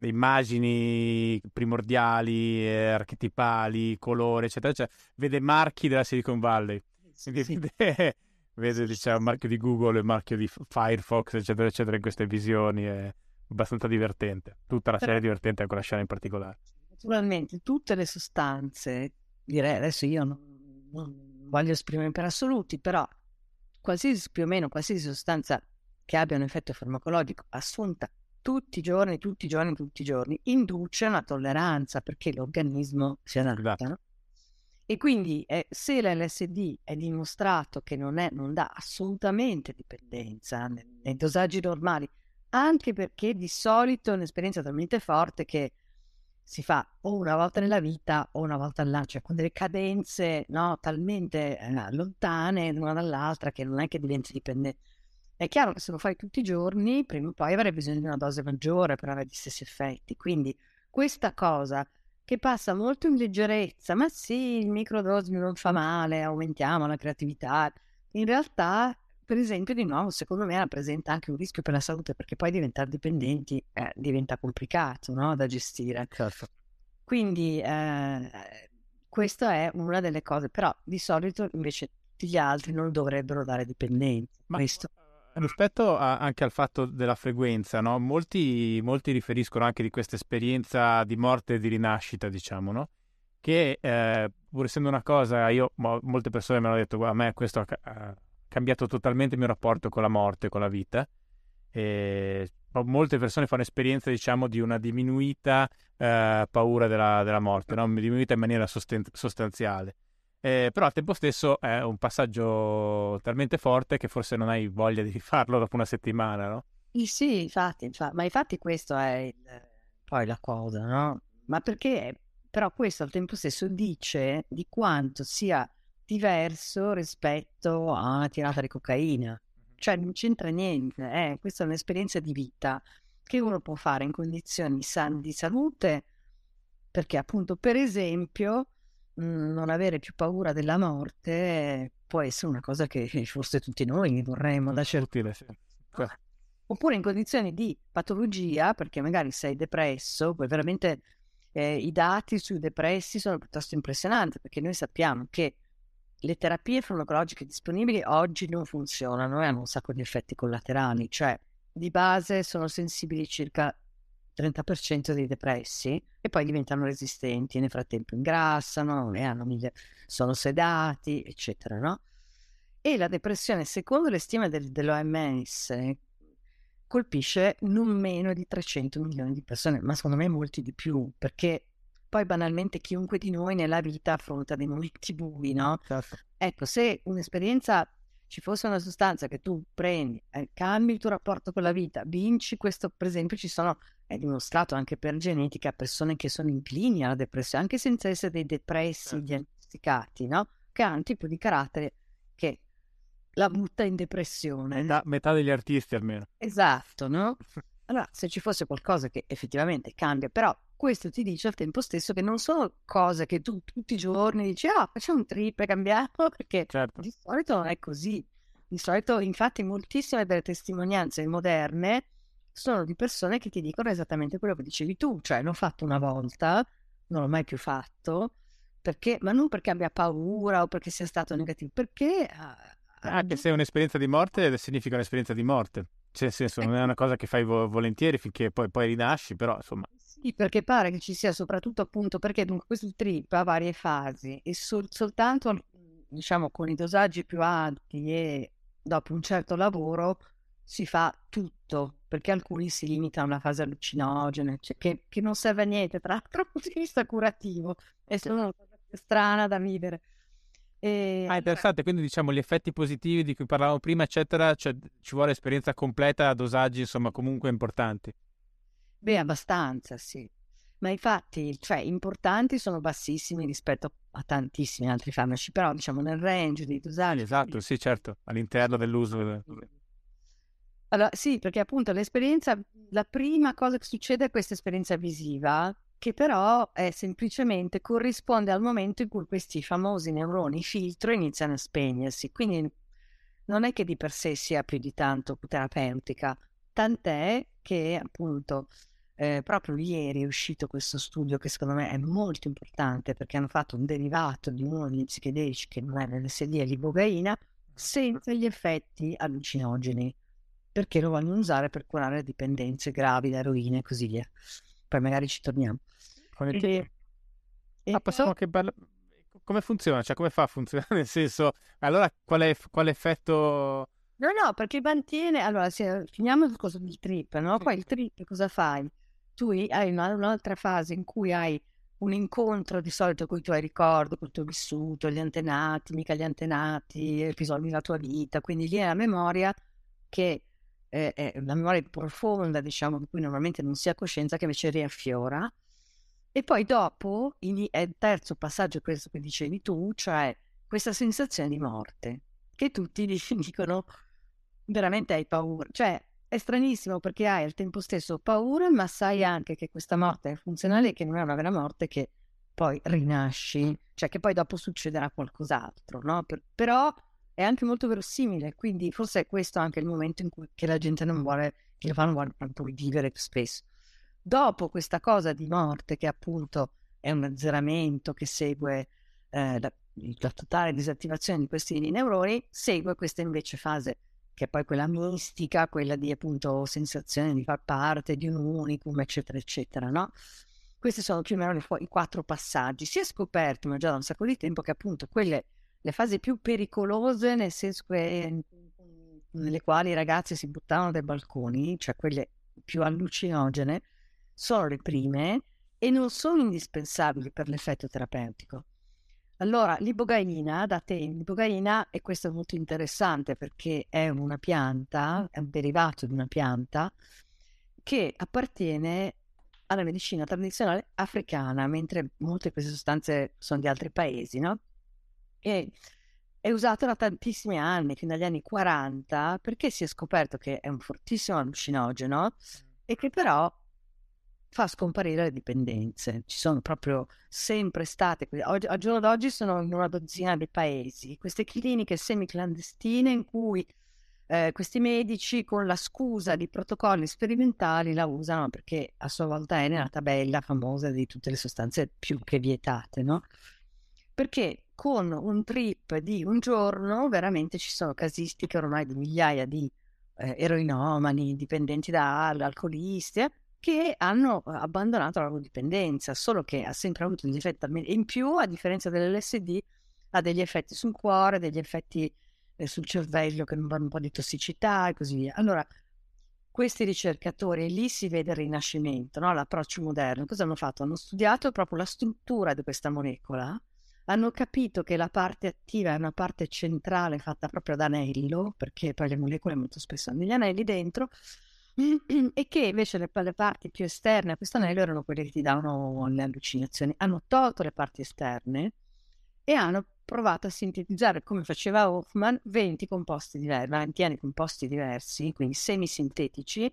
immagini primordiali, eh, archetipali, colori, eccetera, eccetera, vede marchi della Silicon Valley. Sì, vede, vede diciamo, il marchio di Google, il marchio di Firefox, eccetera, eccetera, in queste visioni. E abbastanza divertente. Tutta la serie è divertente, anche la scena in particolare. Naturalmente, tutte le sostanze, direi adesso io non, non voglio esprimere per assoluti, però qualsiasi più o meno qualsiasi sostanza che abbia un effetto farmacologico assunta tutti i giorni, tutti i giorni, tutti i giorni, induce una tolleranza perché l'organismo si adatta. Esatto. E quindi eh, se l'LSD è dimostrato che non, è, non dà assolutamente dipendenza nei, nei dosaggi normali, anche perché di solito è un'esperienza talmente forte che si fa o una volta nella vita o una volta all'anno, cioè con delle cadenze no, talmente eh, lontane l'una dall'altra che non è che diventi dipendente. È chiaro che se lo fai tutti i giorni, prima o poi avrai bisogno di una dose maggiore per avere gli stessi effetti. Quindi questa cosa che passa molto in leggerezza, ma sì, il microdosing non fa male, aumentiamo la creatività, in realtà per esempio, di nuovo, secondo me rappresenta anche un rischio per la salute perché poi diventare dipendenti eh, diventa complicato no? da gestire. Certo. Quindi eh, questa è una delle cose, però di solito invece tutti gli altri non dovrebbero dare dipendenza. Ma questo... Rispetto a, anche al fatto della frequenza, no? molti, molti, riferiscono anche di questa esperienza di morte e di rinascita, diciamo, no? che eh, pur essendo una cosa, io, molte persone mi hanno detto, a me questo ha cambiato totalmente il mio rapporto con la morte, con la vita. E molte persone fanno esperienza, diciamo, di una diminuita eh, paura della, della morte, no? diminuita in maniera sostanziale. Eh, però al tempo stesso è un passaggio talmente forte che forse non hai voglia di farlo dopo una settimana, no? Sì, infatti, infatti. ma infatti questo è il, poi la cosa, no? Ma perché però questo al tempo stesso dice di quanto sia diverso rispetto a una tirata di cocaina. Cioè non c'entra niente, eh? questa è un'esperienza di vita che uno può fare in condizioni sane di salute, perché appunto per esempio non avere più paura della morte può essere una cosa che forse tutti noi vorremmo da certo. Sì. Oppure in condizioni di patologia, perché magari sei depresso, poi veramente eh, i dati sui depressi sono piuttosto impressionanti, perché noi sappiamo che le terapie farmacologiche disponibili oggi non funzionano e hanno un sacco di effetti collaterali, cioè di base sono sensibili circa 30% dei depressi e poi diventano resistenti, nel frattempo ingrassano, e hanno mille, sono sedati, eccetera, no? E la depressione, secondo le stime del, dell'OMS, colpisce non meno di 300 milioni di persone, ma secondo me molti di più, perché poi banalmente chiunque di noi nella vita affronta dei momenti bui, no? Certo. Ecco, se un'esperienza ci fosse una sostanza che tu prendi, eh, cambi il tuo rapporto con la vita, vinci questo, per esempio, ci sono, è dimostrato anche per genetica, persone che sono inclini alla depressione, anche senza essere dei depressi certo. diagnosticati, no? Che hanno un tipo di carattere che la butta in depressione. Metà, metà degli artisti almeno. Esatto, no? (laughs) Allora, se ci fosse qualcosa che effettivamente cambia, però questo ti dice al tempo stesso che non sono cose che tu tutti i giorni dici, ah, facciamo un trip e cambiamo, (laughs) perché certo. di solito non è così. Di solito, infatti, moltissime delle testimonianze moderne sono di persone che ti dicono esattamente quello che dicevi tu, cioè l'ho fatto una volta, non l'ho mai più fatto, perché, ma non perché abbia paura o perché sia stato negativo, perché... Ah, anche se è un'esperienza di morte, significa un'esperienza di morte. Cioè, nel senso, non è una cosa che fai vo- volentieri finché poi, poi rinasci, però insomma. Sì, perché pare che ci sia soprattutto appunto perché dunque questo trip ha varie fasi e sol- soltanto diciamo con i dosaggi più alti e dopo un certo lavoro si fa tutto, perché alcuni si limitano a una fase allucinogena, cioè che, che, non serve a niente, tra l'altro dal punto di vista curativo, è solo una cosa strana da vivere. E... Ah, interessante, quindi diciamo gli effetti positivi di cui parlavamo prima, eccetera, cioè ci vuole esperienza completa a dosaggi, insomma, comunque importanti. Beh, abbastanza, sì. Ma infatti, cioè, importanti sono bassissimi rispetto a tantissimi altri farmaci, però diciamo nel range dei dosaggi. Esatto, sì, certo, all'interno dell'uso. Allora, sì, perché appunto l'esperienza, la prima cosa che succede è questa esperienza visiva, che però è semplicemente corrisponde al momento in cui questi famosi neuroni filtro iniziano a spegnersi. Quindi non è che di per sé sia più di tanto terapeutica, tant'è che appunto eh, proprio ieri è uscito questo studio che secondo me è molto importante perché hanno fatto un derivato di uno degli psichedelici che non è l'LSD, è l'ibogaina, senza gli effetti allucinogeni, perché lo vogliono usare per curare dipendenze gravi da eroina e così via poi magari ci torniamo. E, e ah, possiamo poi... che parla... Come funziona? Cioè, come fa a funzionare? (laughs) Nel senso, allora qual è, qual effetto... No, no, perché mantiene... Allora, se finiamo il discorso del trip, no? Poi il trip cosa fai? Tu hai una, un'altra fase in cui hai un incontro di solito con i tuoi ricordi, con il tuo vissuto, gli antenati, mica gli antenati, episodi della tua vita, quindi lì è la memoria che è, è la memoria profonda, diciamo, di cui normalmente non si ha coscienza, che invece riaffiora. E poi dopo in, è il terzo passaggio, questo che dicevi tu, cioè questa sensazione di morte, che tutti (laughs) dicono veramente hai paura. Cioè è stranissimo perché hai al tempo stesso paura, ma sai anche che questa morte è funzionale e che non è una vera morte, che poi rinasci, cioè che poi dopo succederà qualcos'altro, no? Per, però è anche molto verosimile, quindi forse è questo anche il momento in cui la gente non vuole, che lo fanno vuole vivere più spesso. Dopo questa cosa di morte, che appunto è un azzeramento che segue eh, la, la, totale disattivazione di questi neuroni, segue questa invece fase che è poi quella mistica, quella di appunto sensazione di far parte di un unicum, eccetera, eccetera, no? Questi sono più o meno i quattro passaggi. Si è scoperto, ma già da un sacco di tempo, che appunto quelle le fasi più pericolose, nel senso che nelle quali i ragazzi si buttavano dai balconi, cioè quelle più allucinogene, sono le prime e non sono indispensabili per l'effetto terapeutico. Allora, l'ibogaina, da te, l'ibogaina, e questo è molto interessante perché è una pianta, è un derivato di una pianta che appartiene alla medicina tradizionale africana, mentre molte di queste sostanze sono di altri paesi, no? e è usato da tantissimi anni, fino agli anni 40, perché si è scoperto che è un fortissimo allucinogeno e che però fa scomparire le dipendenze. Ci sono proprio sempre state, oggi, al giorno d'oggi sono in una dozzina di paesi, queste cliniche semiclandestine in cui eh, questi medici con la scusa di protocolli sperimentali la usano perché a sua volta è nella tabella famosa di tutte le sostanze più che vietate, no? Perché con un trip di un giorno veramente ci sono casistiche ormai di migliaia di eh, eroinomani, dipendenti da alcolisti, eh, che hanno abbandonato la dipendenza, solo che ha sempre avuto degli effetti in più, a differenza dell'LSD, ha degli effetti sul cuore, degli effetti eh, sul cervello che non vanno un po' di tossicità e così via. Allora, questi ricercatori, lì si vede il rinascimento, no? l'approccio moderno, cosa hanno fatto? Hanno studiato proprio la struttura di questa molecola, hanno capito che la parte attiva è una parte centrale fatta proprio ad anello, perché poi le molecole molto spesso hanno degli anelli dentro, (clears throat) e che invece le, le parti più esterne a questo anello erano quelle che ti davano le allucinazioni. Hanno tolto le parti esterne e hanno provato a sintetizzare, come faceva Hoffman, 20 composti diversi, 20 anni composti diversi, quindi semisintetici,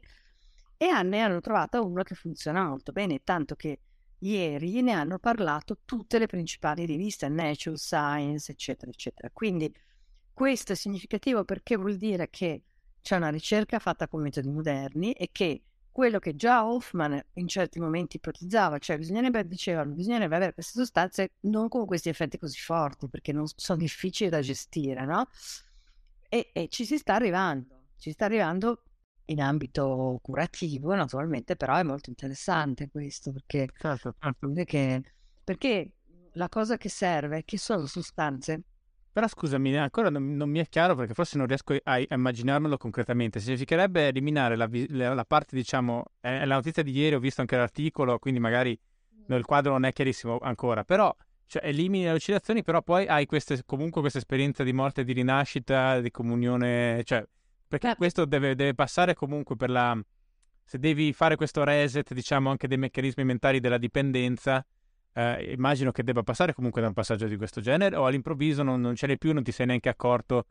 e ne hanno trovato uno che funziona molto bene, tanto che ieri ne hanno parlato tutte le principali riviste, Nature Science, eccetera, eccetera. Quindi questo è significativo perché vuol dire che c'è una ricerca fatta con metodi moderni e che quello che già Hoffman in certi momenti ipotizzava, cioè bisognerebbe, dicevano, bisognerebbe avere queste sostanze non con questi effetti così forti, perché non sono difficili da gestire, no? E, e ci si sta arrivando, ci sta arrivando in ambito curativo, naturalmente, però è molto interessante questo, perché, certo, certo. Perché, perché la cosa che serve è che sono sostanze però scusami, ancora non, non, mi è chiaro perché forse non riesco a, a immaginarmelo concretamente. Significherebbe eliminare la, la, la parte, diciamo, è, è, la notizia di ieri, ho visto anche l'articolo, quindi magari no, il quadro non è chiarissimo ancora, però cioè, elimini le lucidazioni, però poi hai queste, comunque questa esperienza di morte, di rinascita, di comunione, cioè, perché Beh. questo deve, deve passare comunque per la... Se devi fare questo reset, diciamo, anche dei meccanismi mentali della dipendenza, eh, immagino che debba passare comunque da un passaggio di questo genere o all'improvviso non, non ce l'hai più, non ti sei neanche accorto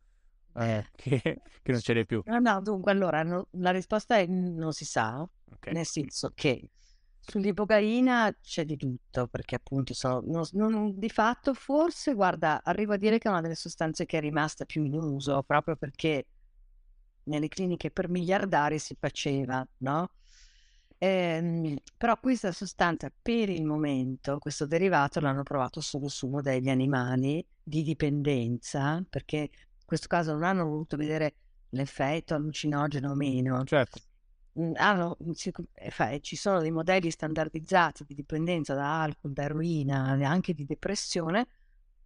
eh, (laughs) che, che, non ce l'hai più. No, no, dunque allora no, la risposta è non si sa, okay. nel senso che sull'ipocaina c'è di tutto, perché appunto sono, non, non, di fatto forse, guarda, arrivo a dire che è una delle sostanze che è rimasta più in uso, proprio perché nelle cliniche per miliardari si faceva, no? Ehm, però questa sostanza per il momento, questo derivato l'hanno provato solo su modelli animali di dipendenza, perché in questo caso non hanno voluto vedere l'effetto allucinogeno o meno. Certo. Mhmm, hanno, ci sono dei modelli standardizzati di dipendenza da alcol, da eroina, anche di depressione,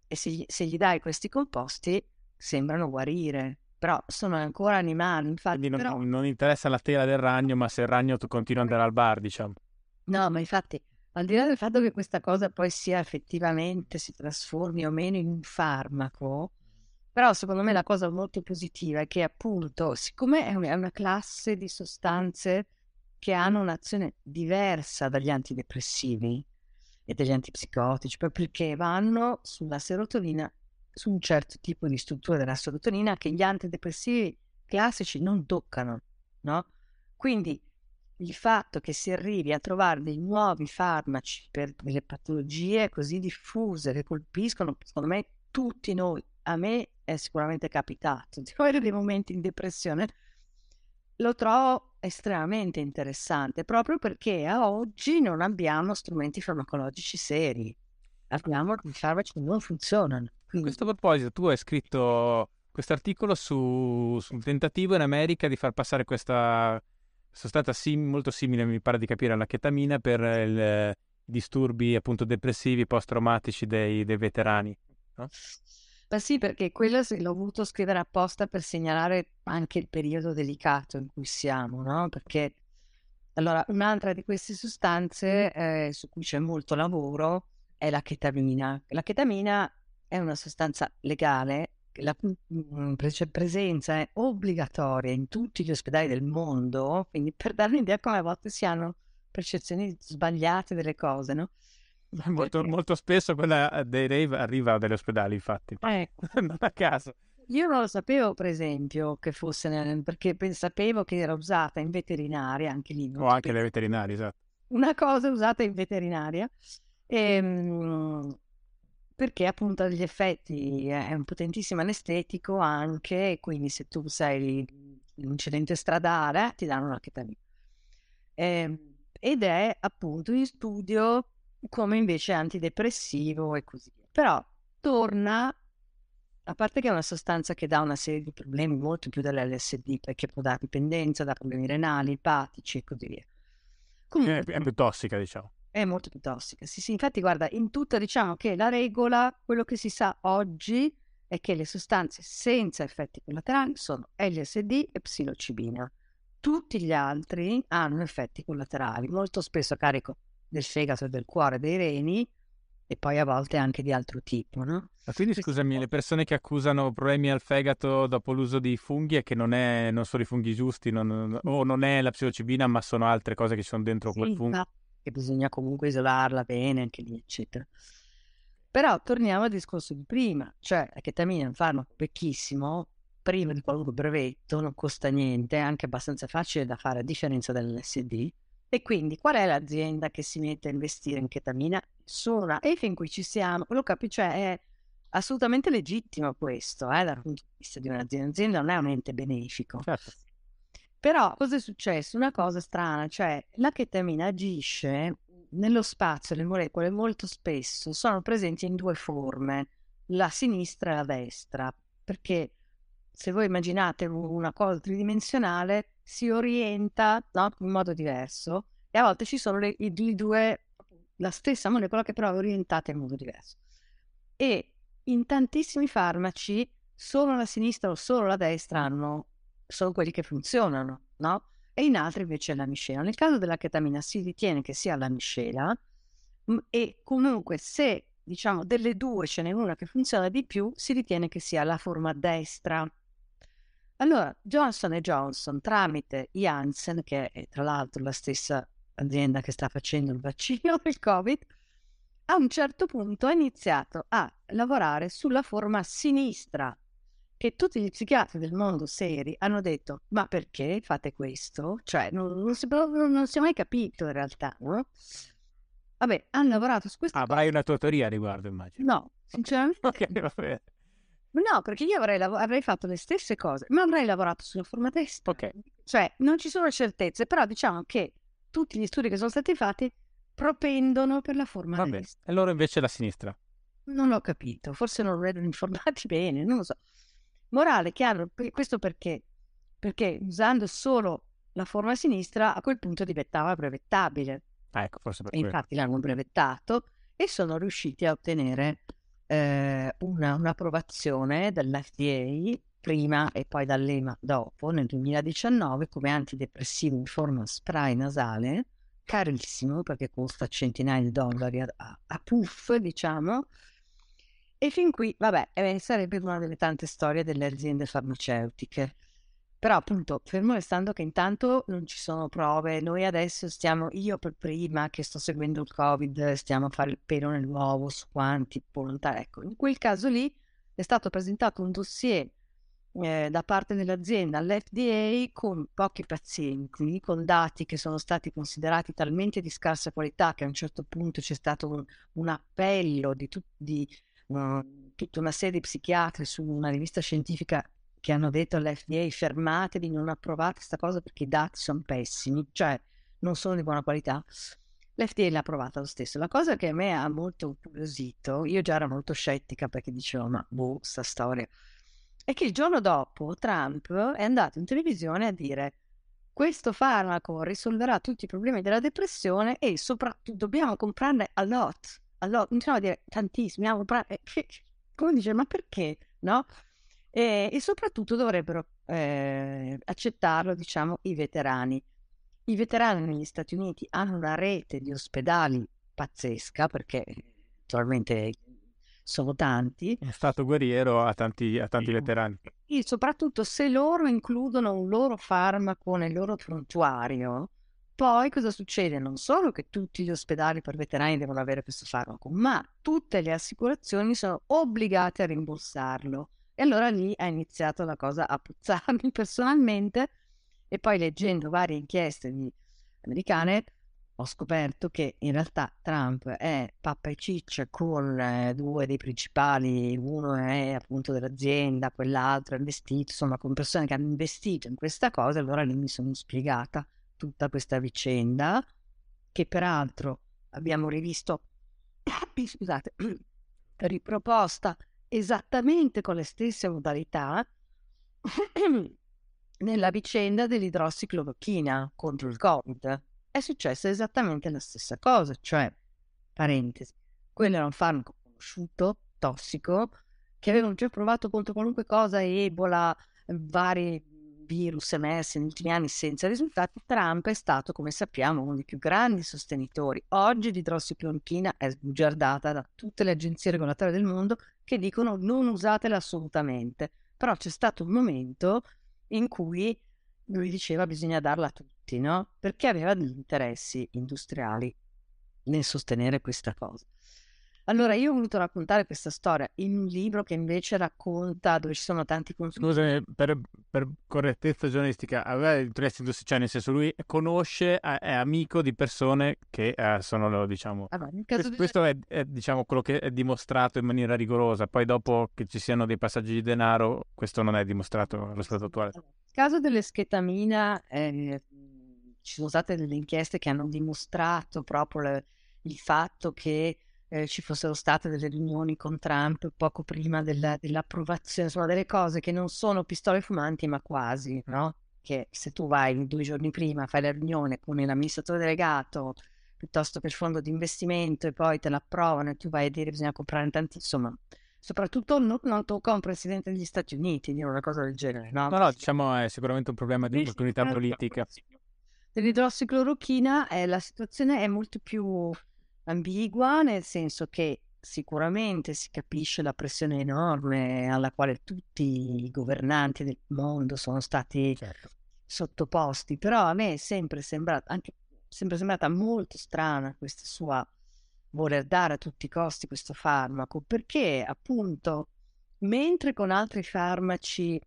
e se, se gli dai questi composti sembrano guarire però sono ancora animali. Infatti, Quindi non, però... non, interessa la tela del ragno, ma se il ragno continua ad andare al bar, diciamo. No, ma infatti, al di là del fatto che questa cosa poi sia effettivamente, si trasformi o meno in un farmaco, però secondo me la cosa molto positiva è che appunto, siccome è una classe di sostanze che hanno un'azione diversa dagli antidepressivi e dagli antipsicotici, proprio perché vanno sulla serotonina su un certo tipo di struttura della serotonina che gli antidepressivi classici non toccano, no? Quindi il fatto che si arrivi a trovare dei nuovi farmaci per delle patologie così diffuse che colpiscono, secondo me, tutti noi, a me è sicuramente capitato (laughs) di avere dei momenti in depressione, lo trovo estremamente interessante proprio perché a oggi non abbiamo strumenti farmacologici seri, abbiamo farmaci che non funzionano. A questo proposito, tu hai scritto questo articolo su, sul tentativo in America di far passare questa sostanza sim, molto simile, mi pare di capire, alla chetamina per i disturbi appunto depressivi post-traumatici dei, dei veterani. No? Beh sì, perché quello l'ho voluto scrivere apposta per segnalare anche il periodo delicato in cui siamo, no? Perché allora un'altra di queste sostanze eh, su cui c'è molto lavoro è la chetamina. La chetamina è una sostanza legale, la mm, presenza è obbligatoria in tutti gli ospedali del mondo, quindi per dare un'idea come a volte si hanno percezioni sbagliate delle cose, no? (laughs) Molto, molto spesso quella eh, dei rave arriva dagli ospedali, infatti. (laughs) Ecco. non a caso. Io non lo sapevo, per esempio, che fosse, nel, perché sapevo che era usata in veterinaria, anche lì. O anche le veterinarie, esatto. Una cosa usata in veterinaria. E, ehm, perché appunto ha degli effetti, è un potentissimo anestetico anche, quindi se tu sei in un incidente stradale ti danno una chetamina. Eh, ed è appunto in studio come invece antidepressivo e così via. Però torna a parte che è una sostanza che dà una serie di problemi molto più dell'LSD, perché può dare dipendenza, dà problemi renali, epatici e così via. Comunque, è più tossica, diciamo. È molto più tossica. Sì, sì, infatti, guarda, in tutta diciamo che la regola, quello che si sa oggi è che le sostanze senza effetti collaterali sono LSD e psilocibina. Tutti gli altri hanno effetti collaterali, molto spesso a carico del fegato, del cuore, dei reni e poi a volte anche di altro tipo, no? Ma quindi scusami, le persone che accusano problemi al fegato dopo l'uso di funghi è che non, è, non sono i funghi giusti, non, o non è la psilocibina, ma sono altre cose che ci sono dentro sì, quel fungo. Che bisogna comunque isolarla bene, anche lì, eccetera. Però torniamo al discorso di prima, cioè la chetamina è un farmaco vecchissimo, privo di qualunque brevetto, non costa niente, è anche abbastanza facile da fare a differenza dell'LSD. E quindi qual è l'azienda che si mette a investire in chetamina? Nessuna. E fin qui ci siamo, lo capisci, cioè è assolutamente legittimo questo, eh, dal punto di vista di un'azienda. L'azienda non è un ente benefico. Certo. Però cosa è successo? Una cosa strana, cioè la chetamina agisce nello spazio, le molecole molto spesso sono presenti in due forme, la sinistra e la destra, perché se voi immaginate una cosa tridimensionale si orienta no, in modo diverso e a volte ci sono le, i, i due, la stessa molecola che però è orientata in modo diverso. E in tantissimi farmaci solo la sinistra o solo la destra hanno, sono quelli che funzionano, no? E in altri invece è la miscela. Nel caso della chetamina si ritiene che sia la miscela e comunque se diciamo delle due ce n'è una che funziona di più, si ritiene che sia la forma destra. Allora, Johnson Johnson, tramite Janssen, che è tra l'altro la stessa azienda che sta facendo il vaccino (laughs) del Covid, a un certo punto ha iniziato a lavorare sulla forma sinistra, che tutti gli psichiatri del mondo seri hanno detto ma perché fate questo? Cioè non, non, si, non si è mai capito in realtà, no? Vabbè, hanno lavorato su questo. Ah, avrai una tua teoria a riguardo, immagino. No, sinceramente. ok, va bene. No, perché io avrei, lav- avrei, fatto le stesse cose, ma avrei lavorato sulla forma destra. Ok. Cioè, non ci sono certezze, però diciamo che tutti gli studi che sono stati fatti propendono per la forma Va bene. E loro invece la sinistra? Non l'ho capito, forse non erano (laughs) informati bene, non lo so. Morale chiaro, questo perché? Perché usando solo la forma sinistra a quel punto diventava brevettabile. Ah, ecco, forse per e infatti l'hanno brevettato e sono riusciti a ottenere eh, una, un'approvazione dall'FDA prima e poi dall'EMA dopo, nel 2019, come antidepressivo in forma spray nasale carissimo perché costa centinaia di dollari a, a, a puff, diciamo. E fin qui, vabbè, eh, sarebbe una delle tante storie delle aziende farmaceutiche. Però appunto, fermo restando che intanto non ci sono prove, noi adesso stiamo, io per prima che sto seguendo il Covid, stiamo a fare il pelo nell'uovo su quanti volontari. Ecco, in quel caso lì è stato presentato un dossier eh, da parte dell'azienda all'FDA con pochi pazienti, con dati che sono stati considerati talmente di scarsa qualità che a un certo punto c'è stato un, un appello di, tut, uh, tutta una serie di psichiatri su una rivista scientifica che hanno detto all'FDA fermatevi, non approvate questa cosa perché i dati sono pessimi, cioè non sono di buona qualità. L'FDA l'ha approvata lo stesso. La cosa che a me ha molto incuriosito, io già ero molto scettica perché dicevo ma boh, sta storia è che il giorno dopo Trump è andato in televisione a dire questo farmaco risolverà tutti i problemi della depressione e soprattutto dobbiamo comprarne a lot, a lot, continuiamo a dire tantissimi, dobbiamo comprare, (laughs) come dice, ma perché, no? E, e soprattutto dovrebbero eh, accettarlo, diciamo, i veterani. I veterani negli Stati Uniti hanno una rete di ospedali pazzesca perché naturalmente sono tanti. È stato guerriero a tanti, a tanti veterani. E soprattutto se loro includono un loro farmaco nel loro prontuario, poi cosa succede? Non solo che tutti gli ospedali per veterani devono avere questo farmaco, ma tutte le assicurazioni sono obbligate a rimborsarlo. E allora lì ha iniziato la cosa a puzzarmi (laughs) personalmente e poi leggendo varie inchieste americane ho scoperto che in realtà Trump è pappa e ciccia con eh, due dei principali, uno è appunto dell'azienda, quell'altro è investito, insomma con persone che hanno investito in questa cosa, allora lì mi sono spiegata tutta questa vicenda, che peraltro abbiamo rivisto, (coughs) scusate, (coughs) riproposta esattamente con le stesse modalità (coughs) nella vicenda dell'idrossiclorochina contro il Covid. È successa esattamente la stessa cosa, cioè, parentesi, quello era un farmaco conosciuto, tossico, che avevano già provato contro qualunque cosa, Ebola, vari virus emersi negli ultimi anni senza risultati, Trump è stato, come sappiamo, uno dei più grandi sostenitori. Oggi l'idrossiclorochina è sbugiardata da tutte le agenzie regolatorie del mondo che dicono non usatela assolutamente. Però c'è stato un momento in cui lui diceva bisogna darla a tutti, no? Perché aveva degli interessi industriali nel sostenere questa cosa. Allora, io ho voluto raccontare questa storia in un libro che invece racconta dove ci sono tanti consumatori. Scusami, per, per correttezza giornalistica, aveva interessi industriali, cioè nel senso lui conosce, è amico di persone che eh, sono, diciamo... Allora, questo, di... questo è, è, diciamo, quello che è dimostrato in maniera rigorosa, poi dopo che ci siano dei passaggi di denaro, questo non è dimostrato allo stato attuale. Nel caso dell'esketamina, eh, ci sono state delle inchieste che hanno dimostrato proprio le, il fatto che eh, ci fossero state delle riunioni con Trump poco prima della, dell'approvazione, insomma delle cose che non sono pistole fumanti ma quasi, no? Che se tu vai due giorni prima, fai la riunione con l'amministratore delegato piuttosto che il fondo di investimento e poi te l'approvano e tu vai a dire bisogna comprare tanti, insomma, soprattutto non, non tocca un presidente degli Stati Uniti dire una cosa del genere, no? No, no, diciamo è sicuramente un problema di opportunità politica. Dell'idrossiclorochina eh, la situazione è molto più ambigua, nel senso che sicuramente si capisce la pressione enorme alla quale tutti i governanti del mondo sono stati certo. sottoposti, però a me è sempre sembrata, anche, sempre sembrata molto strana questa sua voler dare a tutti i costi questo farmaco, perché appunto mentre con altri farmaci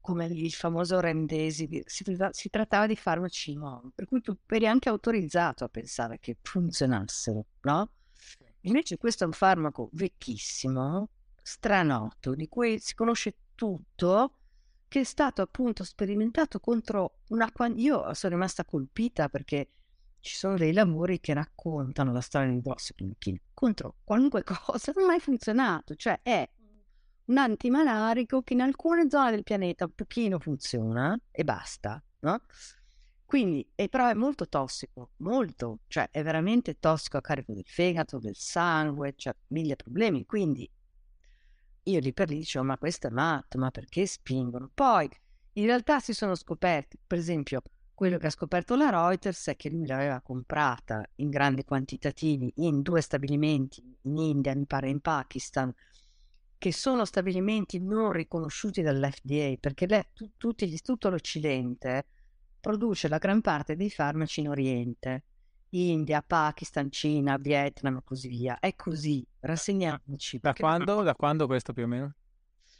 come il famoso Remdesivir, si, si trattava di farmaci nuovi, per cui tu eri anche autorizzato a pensare che funzionassero, no? Invece questo è un farmaco vecchissimo, stranoto, di cui si conosce tutto, che è stato appunto sperimentato contro una... Io sono rimasta colpita perché ci sono dei lavori che raccontano la storia di Drossiclin contro qualunque (laughs) cosa, non ha mai funzionato, cioè è un antimalarico che in alcune zone del pianeta un pochino funziona e basta, no? Quindi, e però è molto tossico, molto, cioè è veramente tossico a carico del fegato, del sangue, cioè mille problemi. Quindi io lì per lì dicevo, ma questo è matto, ma perché spingono? Poi in realtà si sono scoperti, per esempio, quello che ha scoperto la Reuters è che lui l'aveva comprata in grandi quantitativi in due stabilimenti in India, mi pare in Pakistan, che sono stabilimenti non riconosciuti dall'FDA, perché le, tu, tutti tutto l'Occidente produce la gran parte dei farmaci in Oriente, India, Pakistan, Cina, Vietnam e così via. È così, rassegniamoci. Da quando, da quando questo più o meno?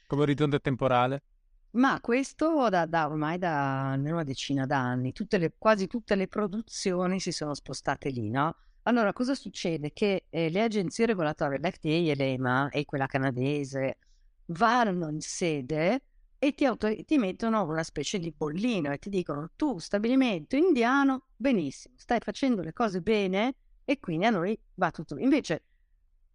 Come orizzonte temporale? Ma questo da, da ormai da una decina d'anni, tutte le, quasi tutte le produzioni si sono spostate lì, no? Allora, cosa succede? Che eh, le agenzie regolatorie, l'FDA e l'EMA e quella canadese, vanno in sede e ti, autor- ti mettono una specie di bollino e ti dicono tu, stabilimento indiano, benissimo, stai facendo le cose bene e quindi a noi va tutto. Invece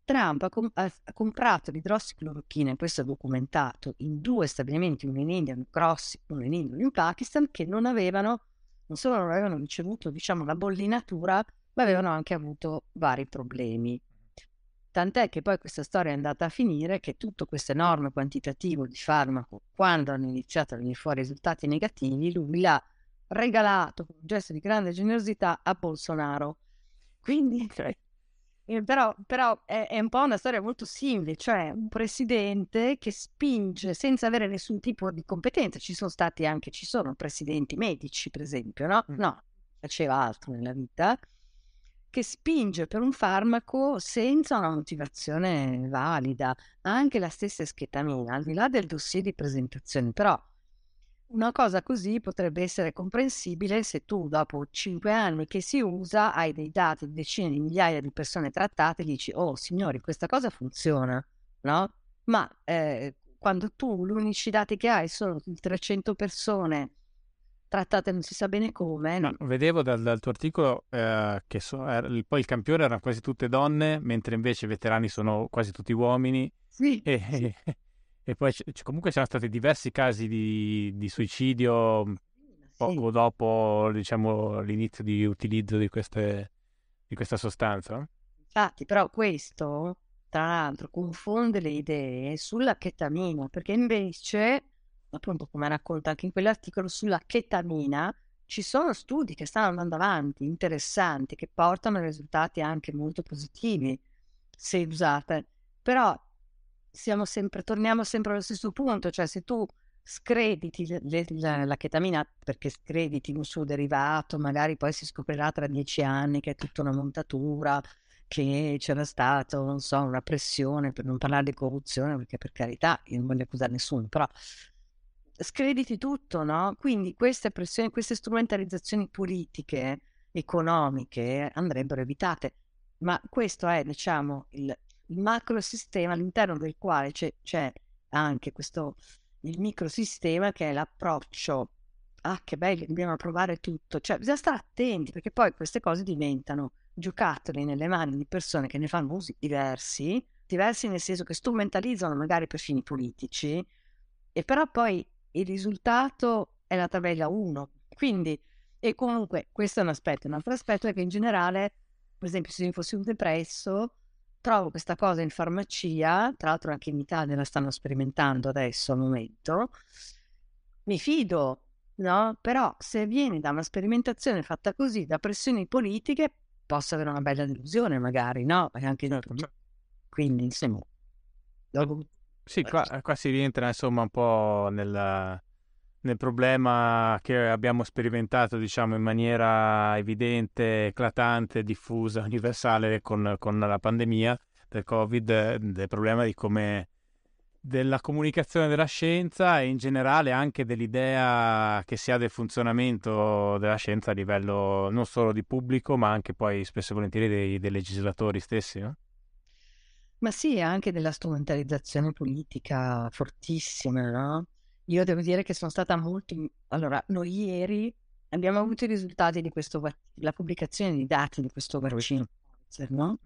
Trump ha, com- ha comprato l'idrossiclorochina, questo è documentato, in due stabilimenti, uno in India, uno grossi, uno in India, uno in Pakistan, che non avevano, non solo non avevano ricevuto, diciamo, la bollinatura ma avevano anche avuto vari problemi. Tant'è che poi questa storia è andata a finire che tutto questo enorme quantitativo di farmaco, quando hanno iniziato a venire fuori risultati negativi, lui l'ha regalato con un gesto di grande generosità a Bolsonaro. Quindi, (laughs) eh, però, però è, è, un po' una storia molto simile, cioè un presidente che spinge senza avere nessun tipo di competenza. Ci sono stati anche, ci sono presidenti medici, per esempio, no? Mm. No, faceva altro nella vita che spinge per un farmaco senza una motivazione valida. Anche la stessa esketamina, al di là del dossier di presentazione, però una cosa così potrebbe essere comprensibile se tu dopo cinque anni che si usa hai dei dati di decine di migliaia di persone trattate e dici oh signori questa cosa funziona, no? Ma eh, quando tu gli dati che hai sono 300 persone trattate non si sa bene come. No, vedevo dal, dal, tuo articolo eh, che so, era, poi il campione erano quasi tutte donne, mentre invece i veterani sono quasi tutti uomini. Sì. E, sì. e, e poi c- comunque c'erano stati diversi casi di, di suicidio poco sì. dopo diciamo, l'inizio di utilizzo di, queste, di questa sostanza. Infatti, però questo, tra l'altro, confonde le idee sulla chetamina, perché invece appunto come racconta anche in quell'articolo, sulla chetamina ci sono studi che stanno andando avanti, interessanti, che portano a risultati anche molto positivi se usate. Però sempre, torniamo sempre allo stesso punto, cioè se tu screditi le, le, la, la, chetamina perché screditi un suo derivato, magari poi si scoprirà tra dieci anni che è tutta una montatura, che c'era stata, non so, una pressione per non parlare di corruzione, perché per carità io non voglio accusare nessuno, però screditi tutto, no? Quindi queste pressioni, queste strumentalizzazioni politiche, economiche andrebbero evitate. Ma questo è, diciamo, il, il macro sistema all'interno del quale c'è, c'è anche questo, il microsistema che è l'approccio. Ah, che bello, dobbiamo provare tutto. Cioè, bisogna stare attenti perché poi queste cose diventano giocattoli nelle mani di persone che ne fanno usi diversi, diversi nel senso che strumentalizzano magari per fini politici, e però poi il risultato è la tabella 1. Quindi, e comunque, questo è un aspetto. Un altro aspetto è che in generale, per esempio, se io fossi un depresso, trovo questa cosa in farmacia, tra l'altro anche in Italia la stanno sperimentando adesso al momento, mi fido, no? Però se vieni da una sperimentazione fatta così, da pressioni politiche, posso avere una bella delusione magari, no? Anche... Certo. Quindi, insomma, dopo sì, qua, qua, si rientra insomma un po' nel, nel, problema che abbiamo sperimentato diciamo in maniera evidente, eclatante, diffusa, (laughs) universale con, con la pandemia del Covid, del problema di come della comunicazione della scienza e in generale anche dell'idea che si ha del funzionamento della scienza a livello non solo di pubblico ma anche poi spesso e volentieri dei, dei legislatori stessi. No? Ma sì, anche della strumentalizzazione politica fortissima, no? Io devo dire che sono stata molto... Allora, noi ieri abbiamo avuto i risultati di questo la pubblicazione di dati di questo vaccino, no?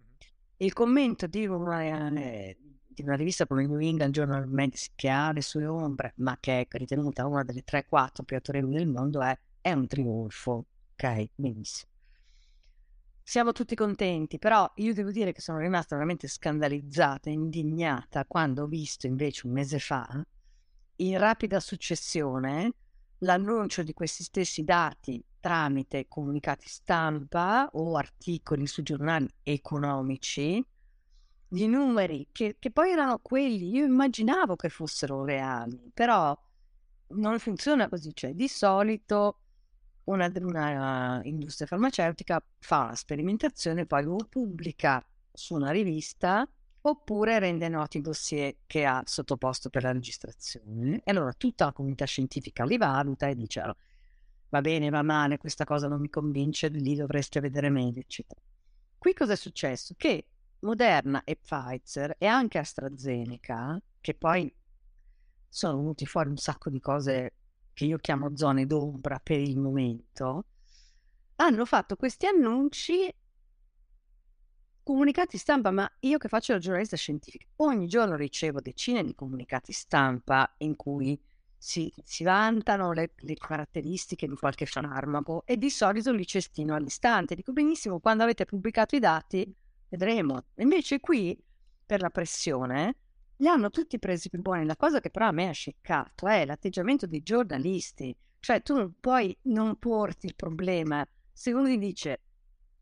Il commento di una, di una rivista come New England Journal of Medicine che ha le sue ombre, ma che è ritenuta una delle 3-4 più autorevoli del mondo, è, è un trionfo. Ok, benissimo siamo tutti contenti, però io devo dire che sono rimasta veramente scandalizzata, indignata quando ho visto invece un mese fa, in rapida successione, l'annuncio di questi stessi dati tramite comunicati stampa o articoli su giornali economici, di numeri che, che poi erano quelli, io immaginavo che fossero reali, però non funziona così, cioè di solito una, una industria farmaceutica fa una sperimentazione, poi lo pubblica su una rivista oppure rende noti i dossier che ha sottoposto per la registrazione. E allora tutta la comunità scientifica li valuta e dice allora, va bene, va male, questa cosa non mi convince, lì dovreste vedere meglio, eccetera. Qui cosa è successo? Che Moderna e Pfizer e anche AstraZeneca, che poi sono venuti fuori un sacco di cose che io chiamo zone d'ombra per il momento, hanno fatto questi annunci comunicati stampa, ma io che faccio la giornalista scientifica, ogni giorno ricevo decine di comunicati stampa in cui si, si vantano le, le, caratteristiche di qualche farmaco e di solito li cestino all'istante. Dico benissimo, quando avete pubblicato i dati vedremo. Invece qui, per la pressione, li hanno tutti presi più buoni. La cosa che però a me ha sciccato è l'atteggiamento dei giornalisti. Cioè, tu puoi non porti il problema. Se uno ti dice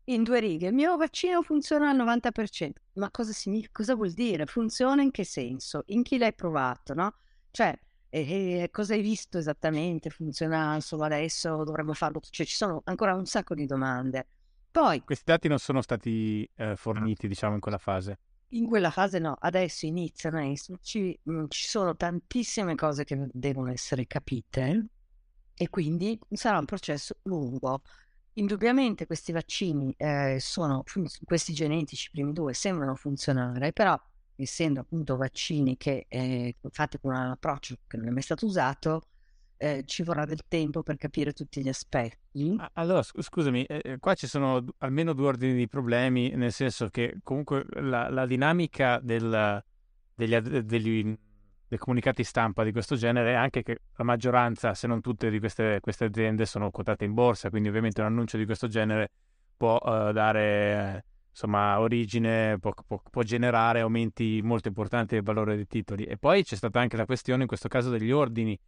in due righe, il mio vaccino funziona al 90%, ma cosa, significa, cosa vuol dire? Funziona in che senso? In chi l'hai provato, no? Cioè, e, cosa hai visto esattamente? Funziona solo adesso? Dovremmo farlo? Cioè, ci sono ancora un sacco di domande. Poi... Questi dati non sono stati eh, forniti, diciamo, in quella fase. In quella fase no, adesso iniziano a esserci, mh, ci sono tantissime cose che devono essere capite e quindi sarà un processo lungo. Indubbiamente questi vaccini eh, sono, questi genetici, primi due, sembrano funzionare, però essendo appunto vaccini che eh, fatti con un approccio che non è mai stato usato, eh, ci vorrà del tempo per capire tutti gli aspetti. Allora, scusami, eh, eh, qua ci sono almeno due ordini di problemi, nel senso che comunque la, la dinamica del, degli, degli, dei comunicati stampa di questo genere è anche che la maggioranza, se non tutte, di queste, queste aziende sono quotate in borsa, quindi ovviamente un annuncio di questo genere può uh, dare insomma, origine, può, può, può, generare aumenti molto importanti del valore dei titoli. E poi c'è stata anche la questione, in questo caso, degli ordini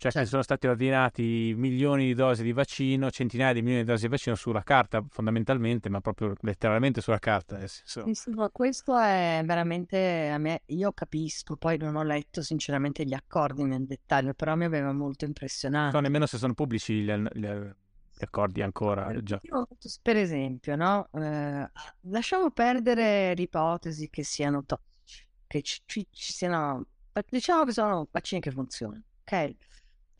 cioè certo. sono stati ordinati milioni di dosi di vaccino, centinaia di milioni di dosi di vaccino sulla carta fondamentalmente, ma proprio letteralmente sulla carta. Nel senso... sì, ma questo è veramente a me, io capisco, poi non ho letto sinceramente gli accordi nel dettaglio, però mi aveva molto impressionato. Non nemmeno se sono pubblici gli, gli, gli accordi ancora. Già. per esempio, no? eh, lasciamo perdere l'ipotesi che siano tossici, che ci, ci, ci siano, diciamo che sono vaccini che funzionano, ok?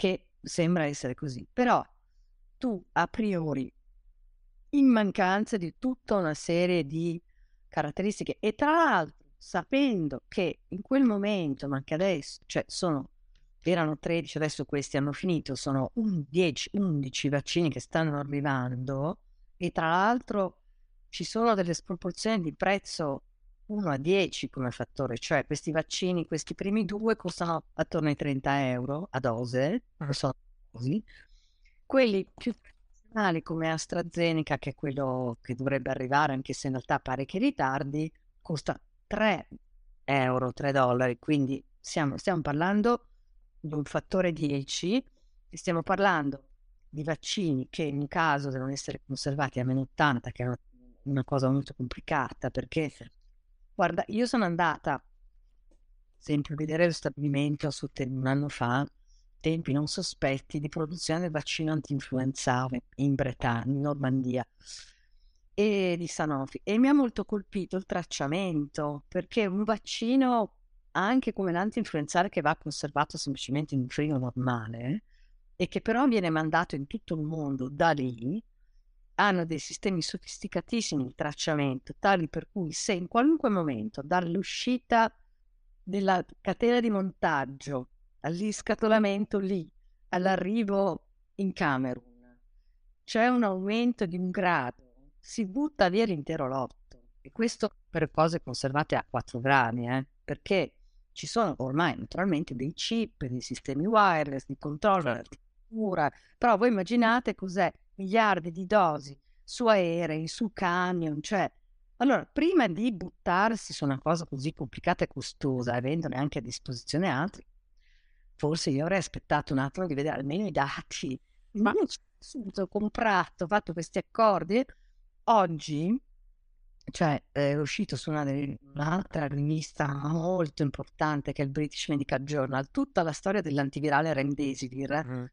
Che sembra essere così, però tu a priori, in mancanza di tutta una serie di caratteristiche e tra l'altro sapendo che in quel momento, ma anche adesso, cioè sono, erano 13, adesso questi hanno finito, sono 10, 11 vaccini che stanno arrivando e tra l'altro ci sono delle sproporzioni di prezzo 1 a 10 come fattore, cioè questi vaccini, questi primi due costano attorno ai 30 euro a dose, uh-huh. sono così. Quelli più tradizionali come AstraZeneca, che è quello che dovrebbe arrivare, anche se in realtà pare che ritardi, costa 3 euro, 3 dollari, quindi siamo, stiamo parlando di un fattore 10 e stiamo parlando di vaccini che in caso devono essere conservati a meno 80, che è una, una cosa molto complicata perché Guarda, io sono andata sempre a vedere lo stabilimento un anno fa, tempi non sospetti di produzione del vaccino anti-influenza in Bretagna, in Normandia e di Sanofi. E mi ha molto colpito il tracciamento perché un vaccino anche come l'anti-influenzale che va conservato semplicemente in un frigo normale e che però viene mandato in tutto il mondo da lì hanno dei sistemi sofisticatissimi di tracciamento, tali per cui se in qualunque momento, dall'uscita della catena di montaggio all'iscatolamento lì, all'arrivo in Camerun, c'è un aumento di un grado, si butta via l'intero lotto. E questo per cose conservate a 4 gradi, eh? perché ci sono ormai naturalmente dei chip, dei sistemi wireless, di controllo, cura, però voi immaginate cos'è miliardi di dosi su aerei, su camion, cioè allora, prima di buttarsi su una cosa così complicata e costosa, avendone anche a disposizione altri, forse io avrei aspettato un attimo di vedere almeno i dati. Ma io ho subito comprato, ho fatto questi accordi. Oggi, cioè, è uscito su una un'altra rivista molto importante che è il British Medical Journal, tutta la storia dell'antivirale Remdesivir, mm.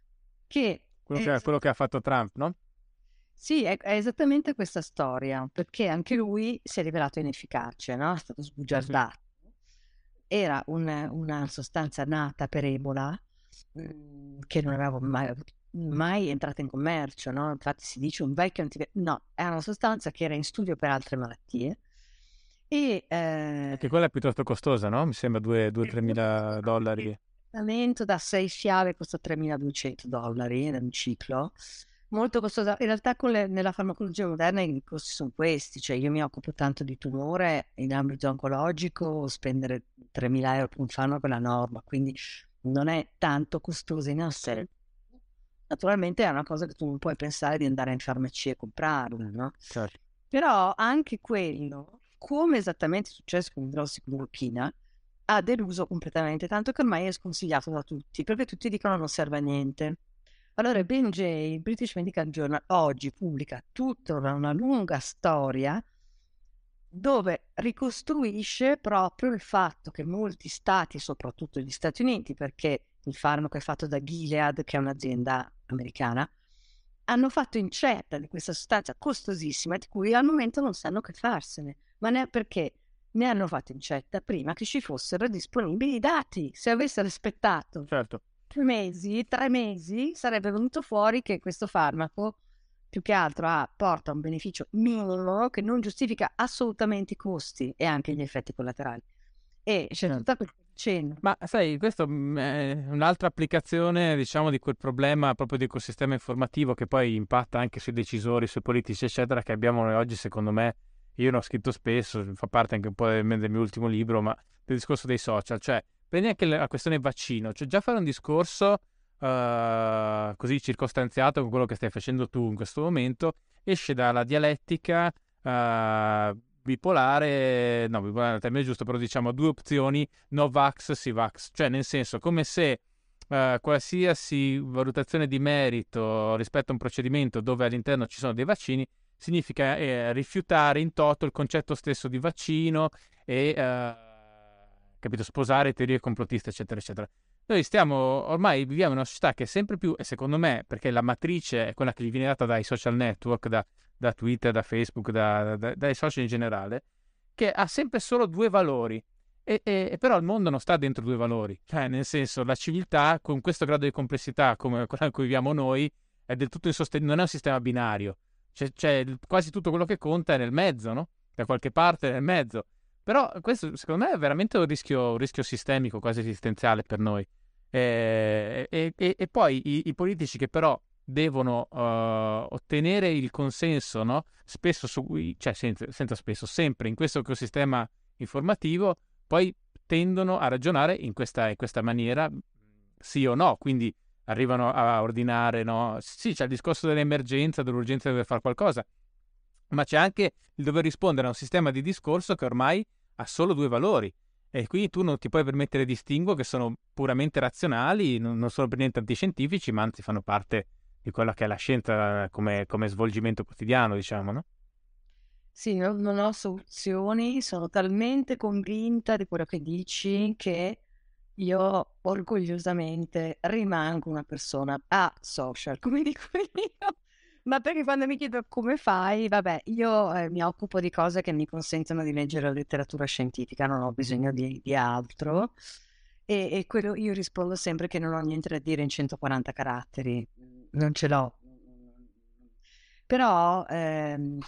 che quello che, quello che ha fatto Trump, no? Sì, è, è, esattamente questa storia, perché anche lui si è rivelato inefficace, no? È stato sbugiardato. Era un, una sostanza nata per Ebola, mh, che non aveva mai, mai entrata in commercio, no? Infatti si dice un vecchio antivirale. No, è una sostanza che era in studio per altre malattie. E, eh... Che quella è piuttosto costosa, no? Mi sembra 2-3 mila dollari trattamento da 6 fiale costa 3.200 dollari nel ciclo, molto costoso. In realtà le, nella farmacologia moderna i costi sono questi, cioè io mi occupo tanto di tumore in ambito oncologico, spendere 3.000 euro per un farmaco è la norma, quindi non è tanto costoso in sé. Naturalmente è una cosa che tu non puoi pensare di andare in farmacia e comprarla, no? Certo. Però anche quello, come esattamente è successo con l'idrossiclorochina, ha deluso completamente, tanto che ormai è sconsigliato da tutti, perché tutti dicono non serve a niente. Allora, Ben J, il British Medical Journal, oggi pubblica tutta una lunga storia dove ricostruisce proprio il fatto che molti stati, soprattutto gli Stati Uniti, perché il farmaco è fatto da Gilead, che è un'azienda americana, hanno fatto incetta di questa sostanza costosissima di cui al momento non sanno che farsene. Ma ne perché ne hanno fatto incetta prima che ci fossero disponibili i dati. Se avessero aspettato certo. due mesi, tre mesi, sarebbe venuto fuori che questo farmaco più che altro porta un beneficio minimo che non giustifica assolutamente i costi e anche gli effetti collaterali. E c'è tutta questa vicenda. Ma sai, questa mm, è un'altra applicazione, diciamo, di quel problema proprio di ecosistema informativo che poi impatta anche sui decisori, sui politici, eccetera, che abbiamo noi oggi, secondo me, io ne ho scritto spesso, fa parte anche un po' del, mio ultimo libro, ma del discorso dei social, cioè prendi anche la questione vaccino, cioè già fare un discorso uh, così circostanziato con quello che stai facendo tu in questo momento, esce dalla dialettica uh, bipolare, no, bipolare è il termine giusto, però diciamo due opzioni, no vax, si vax, cioè nel senso come se uh, qualsiasi valutazione di merito rispetto a un procedimento dove all'interno ci sono dei vaccini significa eh, rifiutare in toto il concetto stesso di vaccino e capito, sposare teorie complottiste, eccetera, eccetera. Noi stiamo, ormai viviamo in una società che è sempre più, e secondo me, perché la matrice è quella che gli viene data dai social network, da, da Twitter, da Facebook, da, da, dai social in generale, che ha sempre solo due valori. E, e, e, però il mondo non sta dentro due valori, cioè nel senso la civiltà con questo grado di complessità come quella in cui viviamo noi è del tutto insostenibile, non è un sistema binario, c'è, c'è quasi tutto quello che conta è nel mezzo, no? Da qualche parte nel mezzo. Però questo secondo me è veramente un rischio, un rischio sistemico, quasi esistenziale per noi. E, e, e, e poi i, i, politici che però devono uh, ottenere il consenso, no? spesso, su, cioè senza, senza spesso, sempre in questo ecosistema informativo, poi tendono a ragionare in questa, in questa maniera, sì o no, quindi arrivano a ordinare, no? Sì, c'è il discorso dell'emergenza, dell'urgenza di dover fare qualcosa, ma c'è anche il dover rispondere a un sistema di discorso che ormai ha solo due valori. E quindi tu non ti puoi permettere distinguo che sono puramente razionali, non sono per niente antiscientifici, ma anzi fanno parte di quella che è la scienza come, come svolgimento quotidiano, diciamo, no? Sì, non, non ho soluzioni, sono talmente convinta di quello che dici che io orgogliosamente rimango una persona a social, (laughs) come dico io. Ma perché quando mi chiedo come fai, vabbè, io eh, mi occupo di cose che mi consentono di leggere la letteratura scientifica, non ho bisogno di, di altro. E, e, quello io rispondo sempre che non ho niente da dire in 140 caratteri, non ce l'ho. Però ehm,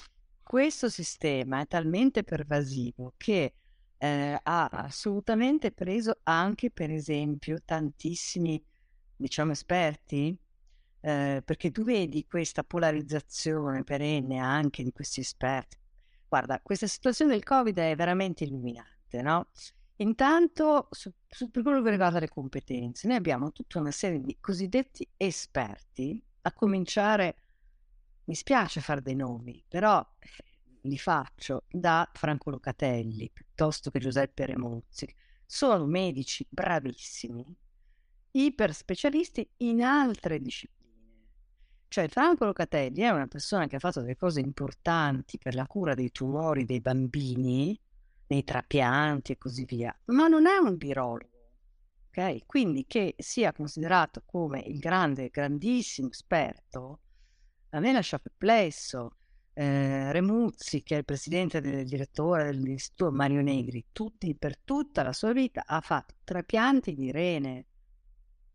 questo sistema è talmente pervasivo che eh, ha assolutamente preso anche, per esempio, tantissimi, diciamo, esperti eh, perché tu vedi questa polarizzazione perenne anche di questi esperti. Guarda, questa situazione del Covid è veramente illuminante, no? Intanto, su, su, per quello che riguarda le competenze, noi abbiamo tutta una serie di cosiddetti esperti, a cominciare, mi spiace fare dei nomi, però li faccio da Franco Locatelli piuttosto che Giuseppe Remuzzi. Sono medici bravissimi, iper specialisti in altre discipline cioè Franco Locatelli è una persona che ha fatto delle cose importanti per la cura dei tumori dei bambini, nei trapianti e così via, ma non è un virologo. ok? Quindi che sia considerato come il grande, grandissimo esperto, a me lascia perplesso. Eh, Remuzzi, che è il presidente del direttore dell'istituto Mario Negri, tutti, per tutta la sua vita ha fatto trapianti di rene,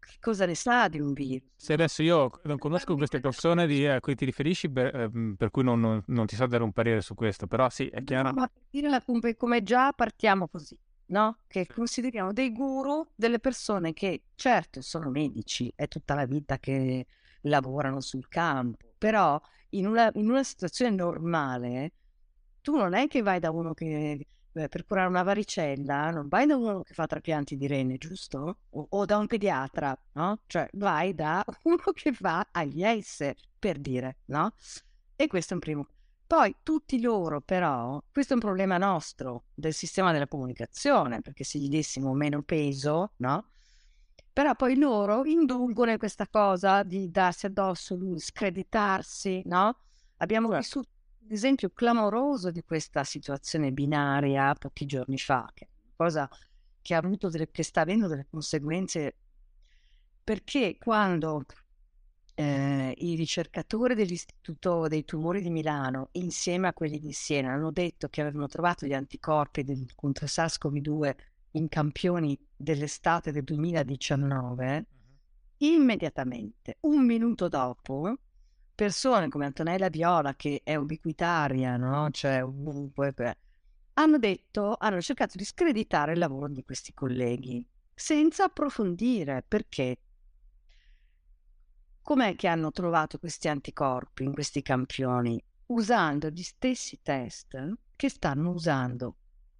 che cosa ne sa di un virus? Se adesso io non conosco queste persone di, a cui ti riferisci, per, ehm, per cui non, non, non, ti so dare un parere su questo, però sì, è chiaro. Ma per dire la, come già partiamo così, no? Che consideriamo dei guru delle persone che certo sono medici, è tutta la vita che lavorano sul campo, però in una, in una situazione normale tu non è che vai da uno che Beh, per curare una varicella non vai da uno che fa trapianti di rene, giusto? O, o, da un pediatra, no? Cioè vai da (laughs) uno che agli ESSER, per dire, no? E questo è un primo. Poi tutti loro però, questo è un problema nostro, del sistema della comunicazione, perché se gli dessimo meno peso, no? Però poi loro indulgono in questa cosa di darsi addosso, screditarsi, no? Abbiamo certo. vissuto esempio clamoroso di questa situazione binaria pochi giorni fa, che è una cosa che, ha avuto delle, che sta avendo delle conseguenze perché quando eh, i ricercatori dell'Istituto dei tumori di Milano, insieme a quelli di Siena, hanno detto che avevano trovato gli anticorpi del, contro SARS-CoV-2 in campioni dell'estate del 2019, uh-huh. immediatamente, un minuto dopo, persone come Antonella Viola, che è ubiquitaria, no? Cioè, ovunque, hanno detto, hanno cercato di screditare il lavoro di questi colleghi, senza approfondire perché. Com'è che hanno trovato questi anticorpi in questi campioni? Usando gli stessi test che stanno usando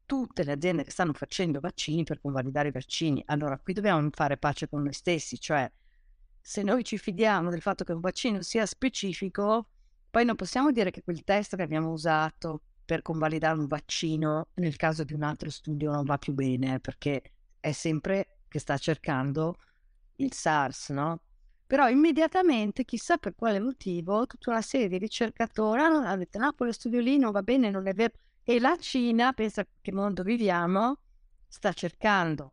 tutte le aziende che stanno facendo vaccini per convalidare i vaccini. Allora, qui dobbiamo fare pace con noi stessi, cioè se noi ci fidiamo del fatto che un vaccino sia specifico, poi non possiamo dire che quel test che abbiamo usato per convalidare un vaccino nel caso di un altro studio non va più bene, perché è sempre che sta cercando il SARS, no? Però immediatamente, chissà per quale motivo, tutta una serie di ricercatori hanno detto, no, quello studio lì non va bene, non è vero. E la Cina, pensa che mondo viviamo, sta cercando,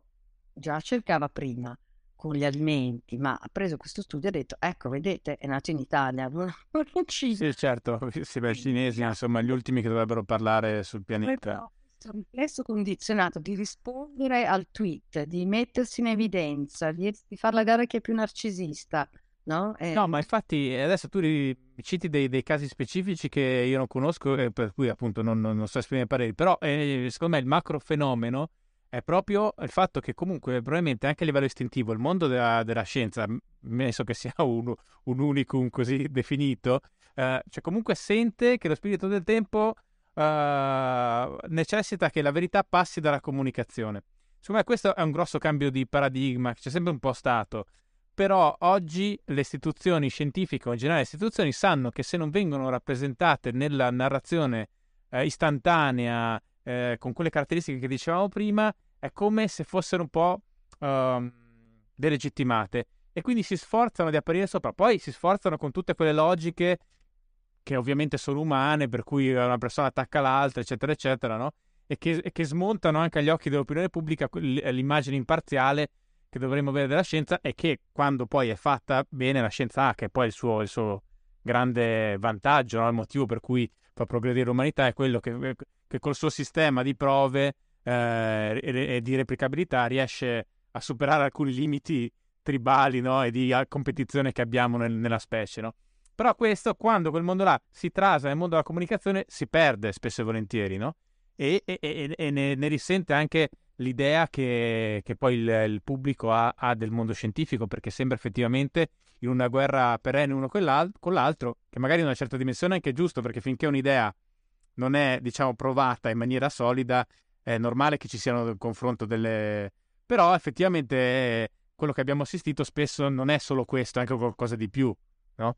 già cercava prima, con gli alimenti, ma ha preso questo studio e ha detto, ecco, vedete, è nato in Italia, non (laughs) in Cina. Sì, certo, sì, beh, i cinesi, insomma, gli ultimi che dovrebbero parlare sul pianeta. Riflesso condizionato di rispondere al tweet, di mettersi in evidenza, di, di fare la gara che è più narcisista, No? Eh... no, ma infatti adesso tu citi dei, dei, casi specifici che io non conosco e per cui appunto non, non, non so esprimere pareri, però eh, secondo me il macro fenomeno è proprio il fatto che comunque probabilmente anche a livello istintivo il mondo della, della scienza, penso che sia un, un unicum così definito, eh, cioè comunque sente che lo spirito del tempo eh, necessita che la verità passi dalla comunicazione. Secondo me questo è un grosso cambio di paradigma che c'è sempre un po' stato però oggi le istituzioni scientifiche o in generale le istituzioni sanno che se non vengono rappresentate nella narrazione eh, istantanea eh, con quelle caratteristiche che dicevamo prima è come se fossero un po' uh, delegittimate e quindi si sforzano di apparire sopra poi si sforzano con tutte quelle logiche che ovviamente sono umane per cui una persona attacca l'altra eccetera eccetera no? e, che, e che smontano anche agli occhi dell'opinione pubblica l'immagine imparziale che dovremmo avere della scienza e che quando poi è fatta bene la scienza ha, che poi è il suo, il suo grande vantaggio, no? il motivo per cui fa progredire l'umanità è quello che, che col suo sistema di prove eh, e, di replicabilità riesce a superare alcuni limiti tribali no? e di competizione che abbiamo nel, nella specie. No? Però questo, quando quel mondo là si trasa nel mondo della comunicazione, si perde spesso e volentieri, no? E, e, e ne, ne, risente anche l'idea che, che poi il, il pubblico ha, ha, del mondo scientifico, perché sembra effettivamente in una guerra perenne uno con l'altro, che magari in una certa dimensione è anche giusto, perché finché un'idea non è, diciamo, provata in maniera solida, è normale che ci siano nel confronto delle... Però effettivamente eh, quello che abbiamo assistito spesso non è solo questo, è anche qualcosa di più, no?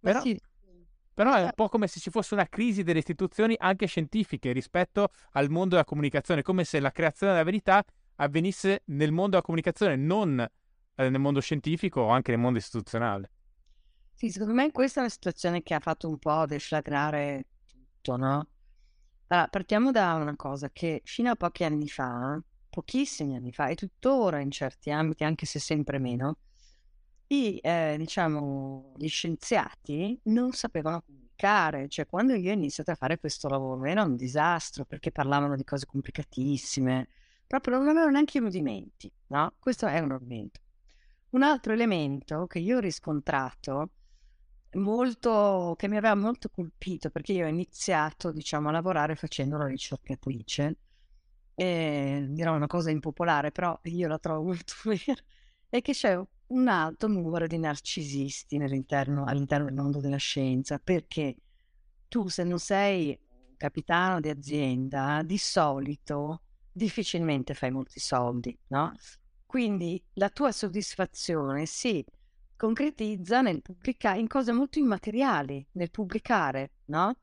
Però... Sì, però è un po' come se ci fosse una crisi delle istituzioni anche scientifiche rispetto al mondo della comunicazione, come se la creazione della verità avvenisse nel mondo della comunicazione, non eh, nel mondo scientifico o anche nel mondo istituzionale. Sì, secondo me questa è una situazione che ha fatto un po' deflagrare tutto, no? Allora, partiamo da una cosa che fino a pochi anni fa, pochissimi anni fa, e tuttora in certi ambiti, anche se sempre meno, i, eh, diciamo, gli scienziati non sapevano comunicare, cioè quando io ho iniziato a fare questo lavoro era un disastro perché parlavano di cose complicatissime, proprio non avevano neanche i rudimenti, no? Questo è un elemento. Un altro elemento che io ho riscontrato molto, che mi aveva molto colpito perché io ho iniziato, diciamo, a lavorare facendo la ricercatrice, e dirò una cosa impopolare, però io la trovo (laughs) molto vera, è che c'è un alto numero di narcisisti all'interno, all'interno del mondo della scienza, perché tu se non sei capitano di azienda, di solito difficilmente fai molti soldi, no? Quindi la tua soddisfazione si concretizza nel pubblicare in cose molto immateriali, nel pubblicare, no?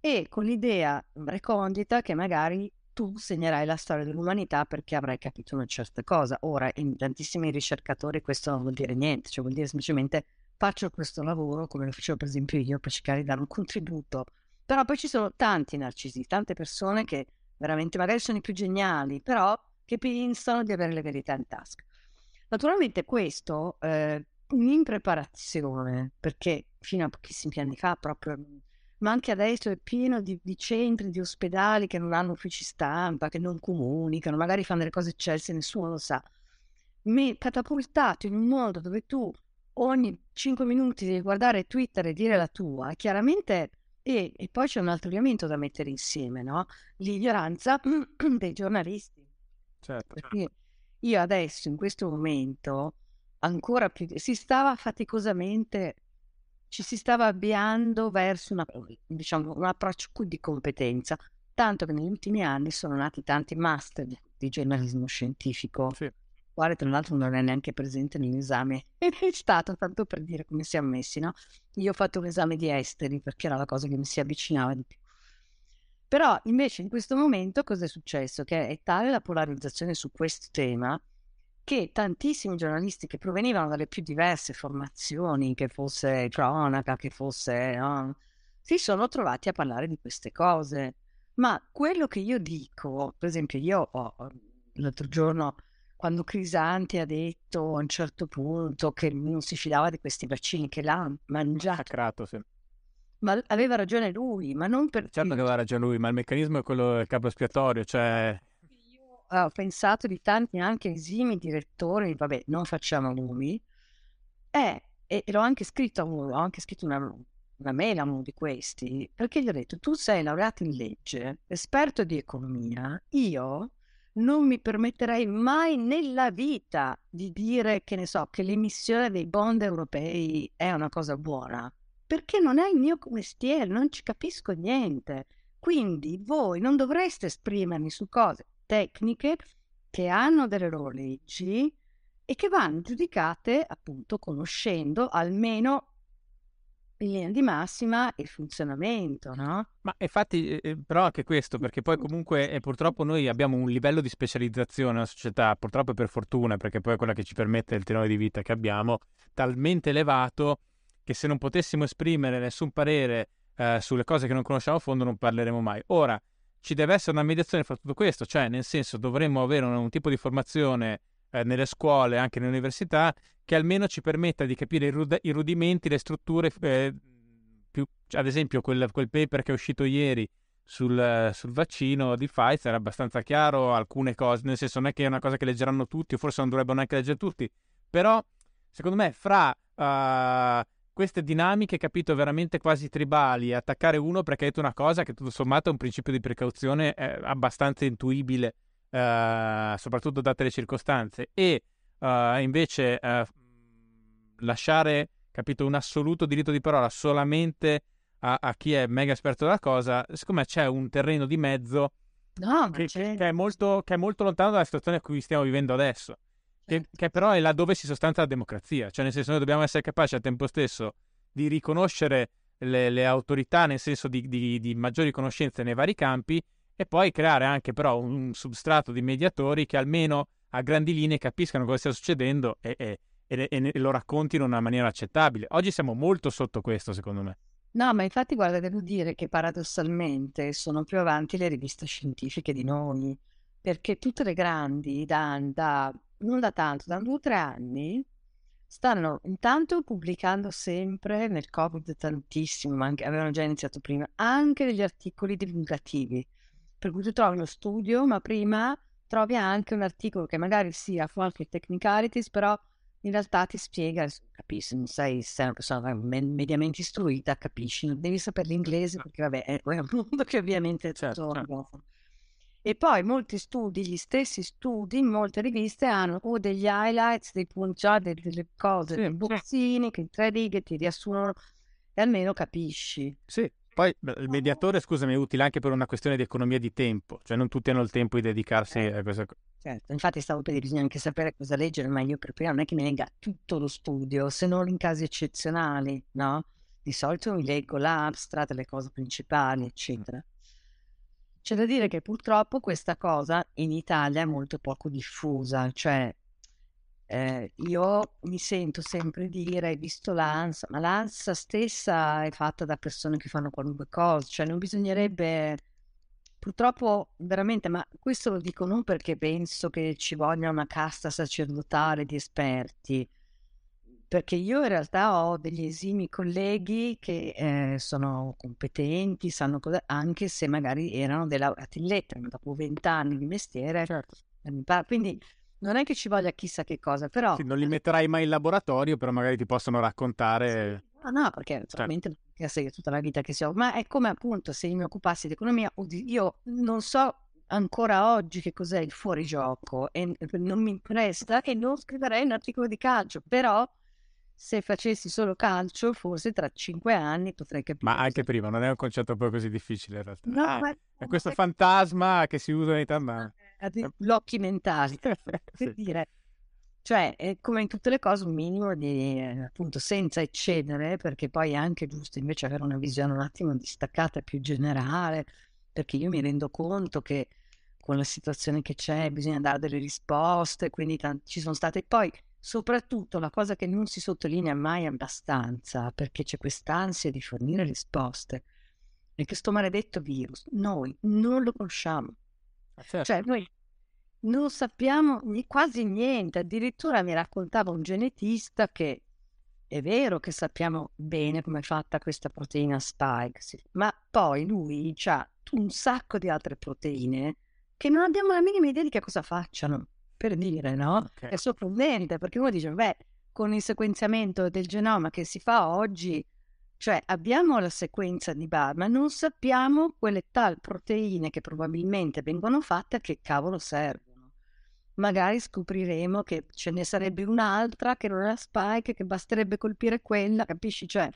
E con l'idea recondita che magari tu segnerai la storia dell'umanità perché avrai capito una certa cosa. Ora, in tantissimi ricercatori questo non vuol dire niente, cioè vuol dire semplicemente faccio questo lavoro come lo facevo per esempio io per cercare di dare un contributo. Però poi ci sono tanti narcisi, tante persone che veramente magari sono i più geniali, però che pensano di avere le verità in tasca. Naturalmente questo eh, in preparazione, perché fino a pochissimi anni fa proprio ma anche adesso è pieno di, di, centri, di ospedali che non hanno uffici stampa, che non comunicano, magari fanno delle cose eccelse, nessuno lo sa. Mi catapultato in un mondo dove tu ogni 5 minuti devi guardare Twitter e dire la tua, chiaramente E, e poi c'è un altro elemento da mettere insieme, no? L'ignoranza (clears throat) dei giornalisti. Certo. Perché io adesso, in questo momento, ancora più, si stava faticosamente, ci si stava avviando verso una, diciamo, un approccio di competenza, tanto che negli ultimi anni sono nati tanti master di, giornalismo scientifico. Sì quale tra l'altro non è neanche presente nell'esame (laughs) è stato, tanto per dire come si è ammessi, no? Io ho fatto un esame di esteri perché era la cosa che mi si avvicinava di più. Però invece in questo momento cosa è successo? Che è tale la polarizzazione su questo tema che tantissimi giornalisti che provenivano dalle più diverse formazioni, che fosse cronaca, che fosse... No, si sono trovati a parlare di queste cose. Ma quello che io dico, per esempio, io ho, l'altro giorno quando Crisanti ha detto a un certo punto che non si fidava di questi vaccini, che l'ha mangiato. Sacrato, sì. Ma aveva ragione lui, ma non per... Certo che aveva ragione lui, ma il meccanismo è quello del capo espiatorio, cioè... Ho pensato di tanti anche esimi direttori, vabbè, non facciamo nomi, eh, e, e l'ho anche scritto a uno, ho anche scritto una, una mail a uno di questi, perché gli ho detto, tu sei laureato in legge, esperto di economia, io non mi permetterei mai nella vita di dire che ne so che l'emissione dei bond europei è una cosa buona, perché non è il mio mestiere, non ci capisco niente. Quindi voi non dovreste esprimermi su cose tecniche che hanno delle loro leggi e che vanno giudicate appunto conoscendo almeno in linea di massima il funzionamento, no? Ma infatti, eh, eh, però anche questo, perché poi comunque eh, purtroppo noi abbiamo un livello di specializzazione nella società, purtroppo per fortuna, perché poi è quella che ci permette il tenore di vita che abbiamo, talmente elevato che se non potessimo esprimere nessun parere eh, sulle cose che non conosciamo a fondo non parleremo mai. Ora, ci deve essere una mediazione fra tutto questo, cioè nel senso dovremmo avere un, un tipo di formazione eh, nelle scuole, anche nelle università, che almeno ci permetta di capire i, rud- i rudimenti, le strutture, eh, più, ad esempio quel, quel, paper che è uscito ieri sul, sul, vaccino di Pfizer era abbastanza chiaro alcune cose, nel senso non è che è una cosa che leggeranno tutti, o forse non dovrebbero neanche leggere tutti, però secondo me fra uh, queste dinamiche, capito, veramente quasi tribali, attaccare uno perché ha detto una cosa che tutto sommato è un principio di precauzione abbastanza intuibile, uh, soprattutto date le circostanze, e uh, invece lasciare, capito, un assoluto diritto di parola solamente a, a chi è mega esperto della cosa, secondo me c'è un terreno di mezzo no, che, che, è molto, che, è molto, lontano dalla situazione a cui stiamo vivendo adesso. Che, che, però è là dove si sostanzia la democrazia, cioè nel senso noi dobbiamo essere capaci al tempo stesso di riconoscere le, le autorità nel senso di, di, di, maggiori conoscenze nei vari campi e poi creare anche però un substrato di mediatori che almeno a grandi linee capiscano cosa sta succedendo e, e, e, e lo raccontino in una maniera accettabile. Oggi siamo molto sotto questo, secondo me. No, ma infatti guarda, devo dire che paradossalmente sono più avanti le riviste scientifiche di noi, perché tutte le grandi, da, da non da tanto, da due o tre anni, stanno intanto pubblicando sempre nel Covid tantissimo, ma anche, avevano già iniziato prima, anche degli articoli divulgativi. Per cui tu trovi uno studio, ma prima trovi anche un articolo che magari sia qualche technicalities, però in realtà ti spiega, capisci, non sei, sei una persona mediamente istruita, capisci, non devi sapere l'inglese perché vabbè è, un mondo che ovviamente è tutto certo. E poi molti studi, gli stessi studi molte riviste hanno o degli highlights, dei punti, delle cose, sì, dei bozzini che in tre righe ti riassumono e almeno capisci. Sì, poi il mediatore, scusami, è utile anche per una questione di economia di tempo, cioè non tutti hanno il tempo di dedicarsi eh. a questa cosa. Certo, infatti stavo per dire, bisogna anche sapere cosa leggere, ma io per prima non è che mi legga tutto lo studio, se non in casi eccezionali, no? Di solito mi leggo l'abstract, le cose principali, eccetera. C'è da dire che purtroppo questa cosa in Italia è molto poco diffusa, cioè eh, io mi sento sempre dire, hai visto l'ANSA, ma l'ANSA stessa è fatta da persone che fanno qualunque cosa, cioè non bisognerebbe Purtroppo, veramente, ma questo lo dico non perché penso che ci voglia una casta sacerdotale di esperti, perché io in realtà ho degli esimi colleghi che eh, sono competenti, sanno cosa, anche se magari erano dei laureati in lettere, dopo vent'anni di mestiere. Certo. Quindi non è che ci voglia chissà che cosa, però... Sì, non li metterai mai in laboratorio, però magari ti possono raccontare... Sì Ah, no, perché Certo. naturalmente non sei tutta la vita che si ma è come appunto se io mi occupassi di economia, io non so ancora oggi che cos'è il fuorigioco e non mi interessa e non scriverei un articolo di calcio, però se facessi solo calcio, forse tra cinque anni potrei capire. Ma anche prima, non è un concetto poi così difficile in realtà. No, Ah, ma è questo ma- fantasma che si usa ogni tanto, ma... eh, di- blocchi mentali, per (laughs) Sì. dire. Cioè, come in tutte le cose, un minimo di, eh, appunto, senza eccedere, perché poi è anche giusto invece avere una visione un attimo distaccata, più generale, perché io mi rendo conto che con la situazione che c'è bisogna dare delle risposte, quindi tan- ci sono state. Poi, soprattutto, la cosa che non si sottolinea mai abbastanza, perché c'è quest'ansia di fornire risposte, è che questo maledetto virus noi non lo conosciamo. Ah, certo. Cioè, noi non sappiamo quasi niente. Addirittura mi raccontava un genetista che è vero che sappiamo bene come è fatta questa proteina spike, sì, ma poi lui ha un sacco di altre proteine che non abbiamo la minima idea di che cosa facciano. Per dire, no? Ok. È sorprendente perché uno dice, beh, con il sequenziamento del genoma che si fa oggi, cioè abbiamo la sequenza di base, ma non sappiamo quelle tal proteine che probabilmente vengono fatte a che cavolo servono. Magari scopriremo che ce ne sarebbe un'altra che non è la spike, che basterebbe colpire quella, capisci? Cioè,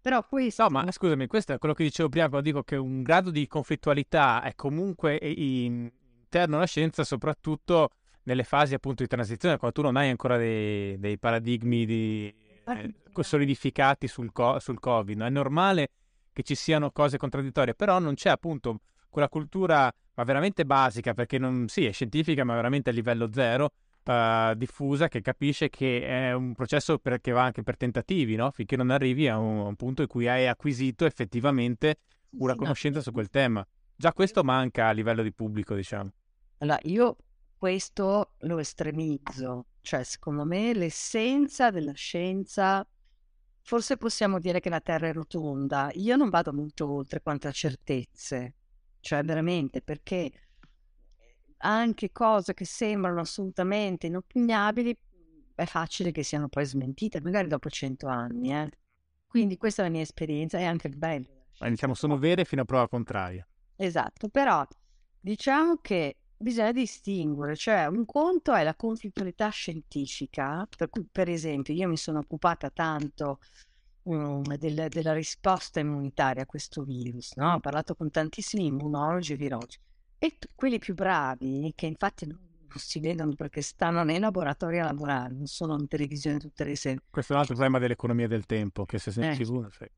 però questo... No, ma scusami, questo è quello che dicevo prima quando dico che un grado di conflittualità è comunque in- interno alla scienza, soprattutto nelle fasi appunto di transizione, quando tu non hai ancora dei, dei paradigmi di- eh, solidificati sul, co- sul Covid. no? È normale che ci siano cose contraddittorie, però non c'è appunto quella cultura, ma veramente basica, perché non, sì, è scientifica, ma veramente a livello zero, eh, diffusa, che capisce che è un processo per- che va anche per tentativi, no? Finché non arrivi a un, a un punto in cui hai acquisito effettivamente una conoscenza su quel tema. Già questo manca a livello di pubblico, diciamo. Allora, io questo lo estremizzo, cioè secondo me l'essenza della scienza, forse possiamo dire che la Terra è rotonda, io non vado molto oltre quanto a certezze, cioè veramente perché anche cose che sembrano assolutamente inoppugnabili è facile che siano poi smentite, magari dopo cento anni, eh. Quindi questa è la mia esperienza e anche il bello. Ma diciamo scienza. sono vere fino a prova contraria. Esatto, però diciamo che bisogna distinguere, cioè un conto è la conflittualità scientifica, per cui per esempio io mi sono occupata tanto mm, del- della risposta immunitaria a questo virus, no? Ho parlato con tantissimi immunologi e virologi e quelli più bravi, che infatti non, si vedono perché stanno nei laboratori a lavorare, non sono in televisione tutte le sere, Questo è un altro tema dell'economia del tempo, che se senti Eh. uno, sai.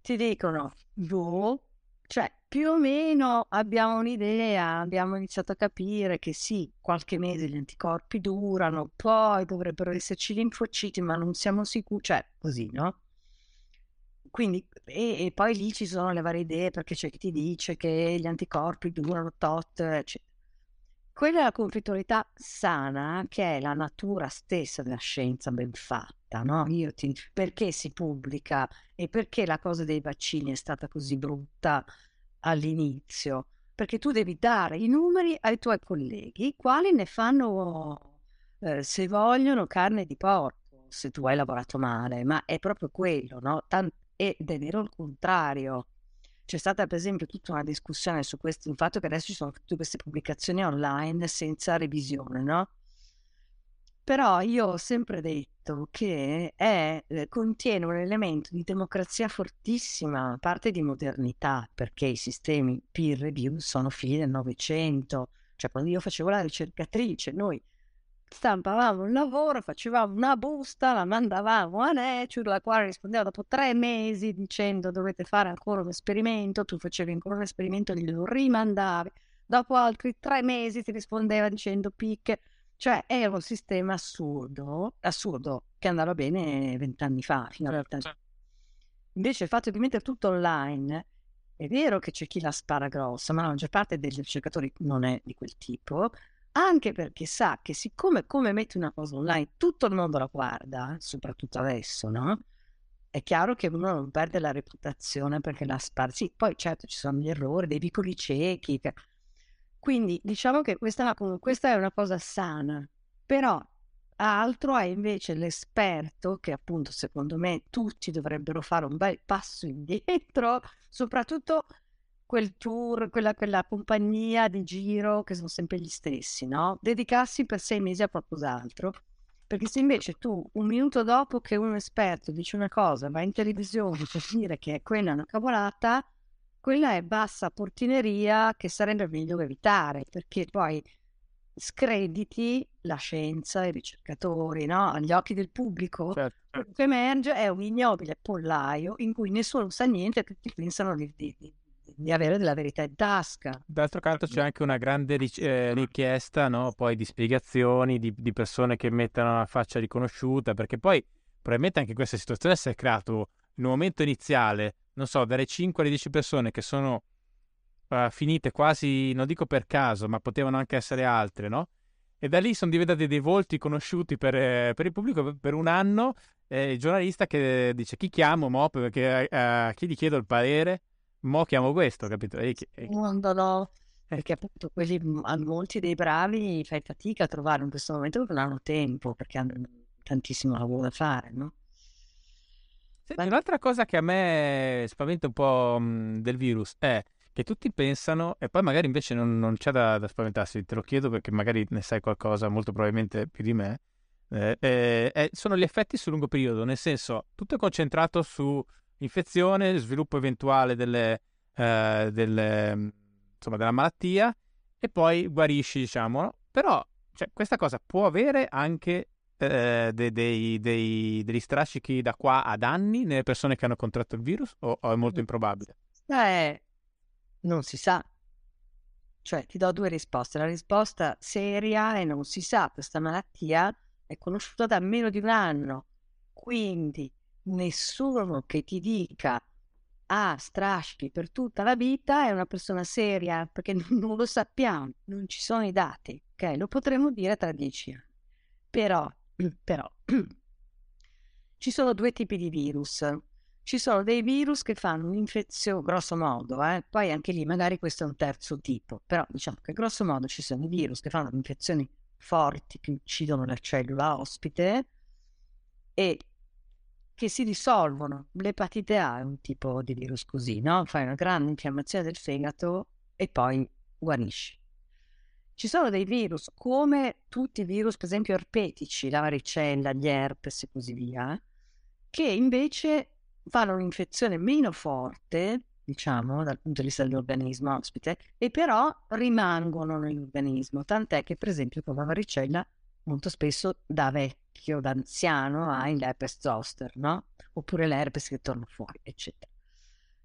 ti dicono, boh, cioè più o meno abbiamo un'idea, abbiamo iniziato a capire che sì, qualche mese gli anticorpi durano, poi dovrebbero esserci linfociti, ma non siamo sicuri, cioè così, no? Quindi, e, e poi lì ci sono le varie idee perché c'è chi ti dice che gli anticorpi durano tot, eccetera. Quella è la conflittualità sana, che è la natura stessa della scienza ben fatta, no? Io ti, perché si pubblica e perché la cosa dei vaccini è stata così brutta all'inizio? Perché tu devi dare i numeri ai tuoi colleghi, quali ne fanno, eh, se vogliono, carne di porco, se tu hai lavorato male, ma è proprio quello, no? Tan- ed è vero il contrario. C'è stata per esempio tutta una discussione su questo, il fatto che adesso ci sono tutte queste pubblicazioni online senza revisione, no? Però io ho sempre detto che è, eh, contiene un elemento di democrazia fortissima, parte di modernità, perché i sistemi peer review sono figli del Novecento. Cioè, quando io facevo la ricercatrice, noi stampavamo un lavoro, facevamo una busta, la mandavamo a Nature, la quale rispondeva dopo tre mesi dicendo dovete fare ancora un esperimento, tu facevi ancora un esperimento, glielo rimandavi, dopo altri tre mesi ti rispondeva dicendo picche, cioè era un sistema assurdo, assurdo, che andava bene vent'anni fa, fino a Certo. vent'anni fa. Invece il fatto di mettere tutto online, è vero che c'è chi la spara grossa, ma la maggior parte degli ricercatori non è di quel tipo, anche perché sa che siccome come metti una cosa online tutto il mondo la guarda, soprattutto adesso, no? È chiaro che uno non perde la reputazione perché la spara. Sì, poi certo ci sono gli errori, dei vicoli ciechi. Quindi diciamo che questa questa è una cosa sana, però altro è invece l'esperto che appunto secondo me tutti dovrebbero fare un bel passo indietro, (laughs) soprattutto quel tour, quella, quella compagnia di giro che sono sempre gli stessi, no? Dedicarsi per sei mesi a qualcos'altro. Perché se invece tu un minuto dopo che un esperto dice una cosa, va in televisione (laughs) per dire che quella è una cavolata, quella è bassa portineria che sarebbe meglio evitare, perché poi screditi la scienza, i ricercatori, no? agli occhi del pubblico. Certo, Quello certo. che emerge è un ignobile pollaio in cui nessuno sa niente e tutti pensano di, di- di- avere della verità in tasca. D'altro canto c'è anche una grande eh, richiesta, no? Poi di spiegazioni, di, di persone che mettano una faccia riconosciuta, perché poi probabilmente anche questa situazione si è creato in un momento iniziale, non so, dalle 5 alle 10 persone che sono eh, finite quasi, non dico per caso, ma potevano anche essere altre, no? E da lì sono diventati dei volti conosciuti per, eh, per il pubblico per- un anno. eh, il giornalista che dice chi chiamo, mo, perché eh, a chi gli chiedo il parere, mo chiamo questo, capito? E e- No, no, perché appunto quelli, a molti dei bravi fai fatica a trovare in questo momento perché non hanno tempo, perché hanno tantissimo lavoro da fare, no? Senti, un'altra cosa che a me spaventa un po' mh, del virus è che tutti pensano, e poi magari invece non, non c'è da, da spaventarsi, te lo chiedo perché magari ne sai qualcosa molto probabilmente più di me, eh, eh, eh, sono gli effetti sul lungo periodo, nel senso tutto è concentrato su infezione, sviluppo eventuale delle, eh, delle, mh, insomma, della malattia e poi guarisci, diciamo, no? Però cioè, questa cosa può avere anche eh, dei, dei- dei- degli strascichi da qua ad anni nelle persone che hanno contratto il virus o, o è molto improbabile? Eh, non si sa. Cioè, ti do due risposte. La risposta seria è non si sa, questa malattia è conosciuta da meno di un anno, quindi nessuno che ti dica ha strascichi per tutta la vita è una persona seria, perché (laughs) non lo sappiamo, non ci sono i dati, ok? Lo potremo dire tra dieci anni. Però, (clears throat) però, (clears throat) ci sono due tipi di virus. Ci sono dei virus che fanno un'infezione, grosso modo, eh? poi anche lì magari questo è un terzo tipo, però diciamo che grosso modo ci sono i virus che fanno infezioni forti che uccidono la cellula ospite e che si risolvono. L'epatite A è un tipo di virus così, no? Fai una grande infiammazione del fegato e poi guarisci. Ci sono dei virus come tutti i virus, per esempio erpetici, la varicella, gli herpes e così via, che invece fanno un'infezione meno forte, diciamo, dal punto di vista dell'organismo ospite, e però rimangono nell'organismo. Tant'è che, per esempio, con la varicella molto spesso da vecchio, da anziano, hai l'herpes zoster, no? Oppure l'herpes che torna fuori, eccetera.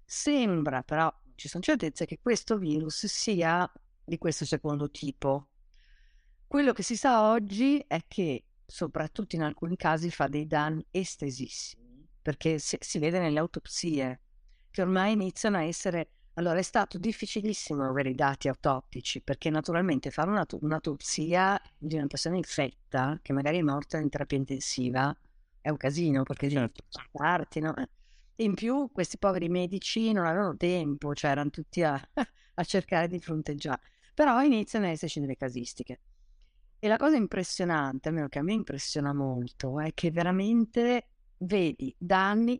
Sembra però, ci sono certezze che questo virus sia di questo secondo tipo. Quello che si sa oggi è che, soprattutto in alcuni casi, fa dei danni estesissimi, perché si, si vede nelle autopsie, che ormai iniziano a essere... Allora, è stato difficilissimo avere i dati autoptici, perché naturalmente fare una- un'autopsia di una persona infetta, che magari è morta in terapia intensiva, è un casino, perché Certo. parti, no? In più, questi poveri medici non avevano tempo, cioè erano tutti a, (laughs) a cercare di fronteggiare. Però iniziano ad esserci delle casistiche. E la cosa impressionante, almeno che a me impressiona molto, è che veramente vedi danni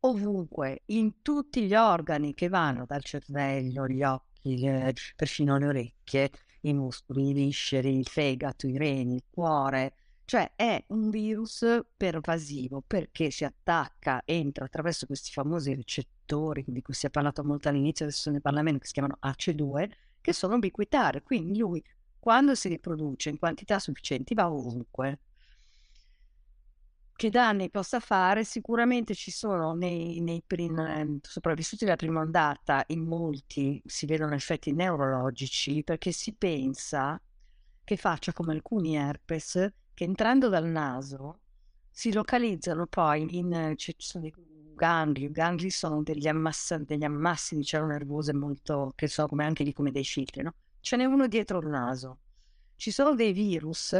ovunque, in tutti gli organi che vanno dal cervello, gli occhi, le- perfino le orecchie, i muscoli, i visceri, il fegato, i reni, il cuore. Cioè è un virus pervasivo perché si attacca, entra attraverso questi famosi recettori di cui si è parlato molto all'inizio, adesso ne parla meno, che si chiamano AC2, che sono ubiquitari. Quindi lui, quando si riproduce in quantità sufficienti, va ovunque. Che danni possa fare? Sicuramente ci sono nei, nei prim- sopravvissuti della prima ondata, in molti si vedono effetti neurologici perché si pensa che faccia come alcuni herpes che entrando dal naso si localizzano poi in ci sono dei gangli, i gangli sono degli, ammassa- degli ammassi di cellule nervose molto che sono come anche lì come dei filtri, no? Ce n'è uno dietro il naso. Ci sono dei virus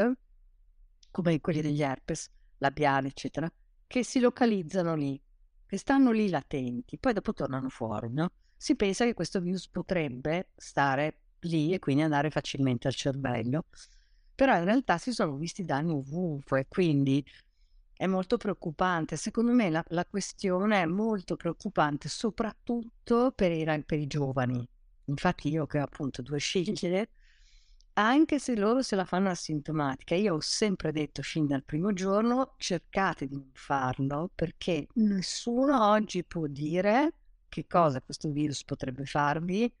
come quelli degli herpes labiali, eccetera, che si localizzano lì, che stanno lì latenti, poi dopo tornano fuori, no? Si pensa che questo virus potrebbe stare lì e quindi andare facilmente al cervello. però in realtà si sono visti danni ovunque, quindi è molto preoccupante. Secondo me la, la questione è molto preoccupante soprattutto per i, per i giovani. Infatti io che ho appunto due figlie, anche se loro se la fanno asintomatica, io ho sempre detto fin dal primo giorno cercate di non farlo perché nessuno oggi può dire che cosa questo virus potrebbe farvi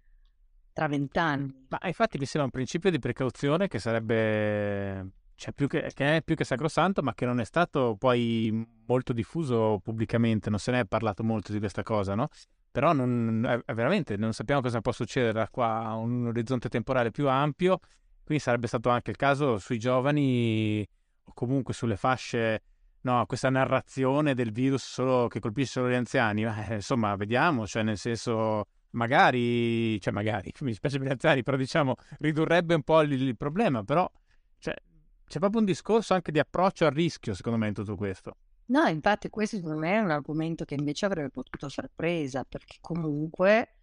tra vent'anni. Ma infatti mi sembra un principio di precauzione che sarebbe cioè più che, che, è più che sacrosanto, ma che non è stato poi molto diffuso pubblicamente, non se ne è parlato molto di questa cosa, no? Però non, è, veramente non sappiamo cosa può succedere da qua a un orizzonte temporale più ampio, quindi sarebbe stato anche il caso sui giovani o comunque sulle fasce, no, questa narrazione del virus solo, che colpisce solo gli anziani, eh, insomma, vediamo, cioè nel senso magari, cioè magari, (laughs) mi spiace per gli anziani, però diciamo ridurrebbe un po' il, il problema, però c'è proprio un discorso anche di approccio al rischio, secondo me, in tutto questo. No, infatti questo secondo me è un argomento che invece avrebbe potuto far presa, perché comunque,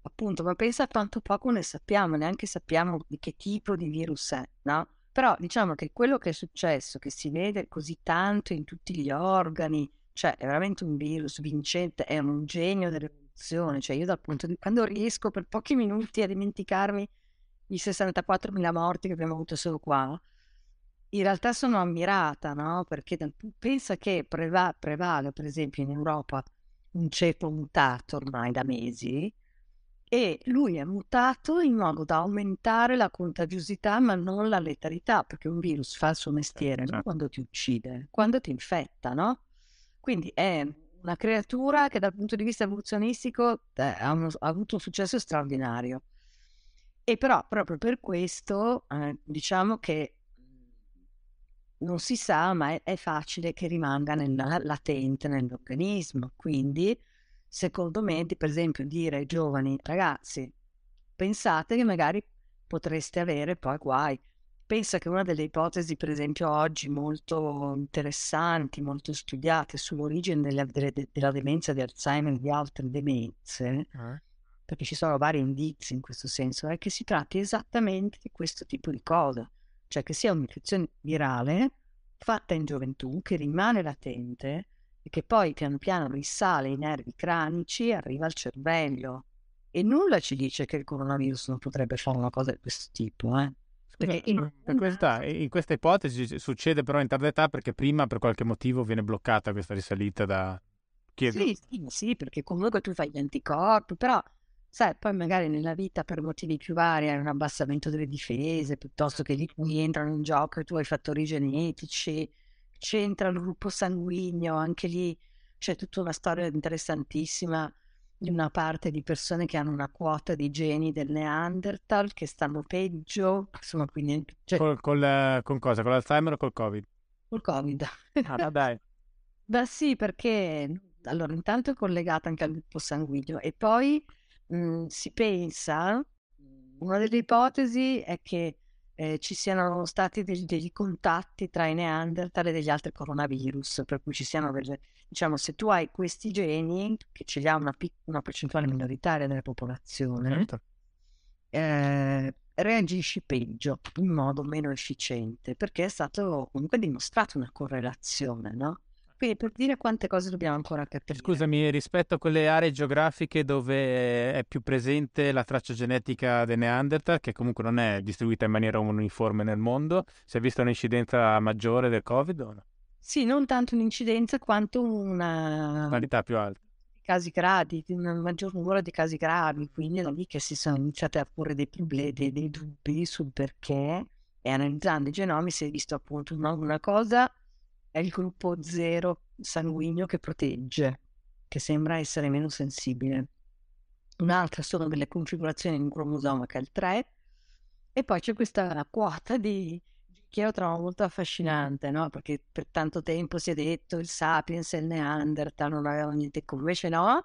appunto, ma pensa quanto poco ne sappiamo, neanche sappiamo di che tipo di virus è, no? Però diciamo che quello che è successo, che si vede così tanto in tutti gli organi, cioè è veramente un virus vincente, è un genio dell'evoluzione, cioè io dal punto di quando riesco per pochi minuti a dimenticarmi i 64.000 morti che abbiamo avuto solo qua, in realtà sono ammirata, no? Perché pensa che preva- prevale, per esempio, in Europa un ceppo mutato ormai da mesi e lui è mutato in modo da aumentare la contagiosità ma non la letalità, perché un virus fa il suo mestiere non certo. quando ti uccide, quando ti infetta, no? Quindi è una creatura che dal punto di vista evoluzionistico eh, ha, uno, ha, avuto un successo straordinario. E però proprio per questo eh, diciamo che non si sa, ma è, è facile che rimanga nella, latente nell'organismo. Quindi, secondo me, per esempio, dire ai giovani ragazzi, pensate che magari potreste avere poi guai. Pensa che una delle ipotesi, per esempio, oggi molto interessanti, molto studiate sull'origine della, della, della demenza di Alzheimer e di altre demenze, eh. perché ci sono vari indizi in questo senso, è che si tratti esattamente di questo tipo di cosa cioè che sia un'infezione virale fatta in gioventù che rimane latente e che poi piano piano risale ai nervi cranici e arriva al cervello. E nulla ci dice che il coronavirus non potrebbe fare una cosa di questo tipo, eh? In, in, questa, in, questa, ipotesi succede però in tarda età perché prima per qualche motivo viene bloccata questa risalita da... Chiedo. Sì, sì, sì, perché comunque tu fai gli anticorpi, però sai, poi magari nella vita per motivi più vari hai un abbassamento delle difese, piuttosto che lì entrano in gioco i tuoi fattori genetici, c'entra il gruppo sanguigno, anche lì c'è tutta una storia interessantissima di una parte di persone che hanno una quota di geni del Neanderthal che stanno peggio, insomma, quindi... Cioè... Col, col, con cosa? Con l'Alzheimer o col Covid? Col Covid. Ah, dai. (laughs) Beh sì, perché allora intanto è collegata anche al gruppo sanguigno e poi mh, si pensa, una delle ipotesi è che eh, ci siano stati degli, degli, contatti tra i Neanderthal e degli altri coronavirus, per cui ci siano delle, diciamo, se tu hai questi geni, che ce li ha una, pic- una percentuale minoritaria della popolazione, certo. eh, reagisci peggio, in modo meno efficiente, perché è stato comunque dimostrato una correlazione, no? Quindi per dire quante cose dobbiamo ancora capire. Scusami, rispetto a quelle aree geografiche dove è più presente la traccia genetica del Neanderthal, che comunque non è distribuita in maniera uniforme nel mondo, si è vista un'incidenza maggiore del Covid o no? Sì, non tanto un'incidenza quanto una qualità più alta. Casi gravi, un maggior numero di casi gravi, quindi è da lì che si sono iniziati a porre dei problemi, dei, dei dubbi sul perché e analizzando i genomi si è visto appunto una, una cosa è il gruppo zero sanguigno che protegge, che sembra essere meno sensibile. Un'altra sono delle configurazioni di un cromosoma che è il 3 e poi c'è questa quota di che io trovo molto affascinante, no? Perché per tanto tempo si è detto il sapiens e il neanderthal non avevano niente in invece no,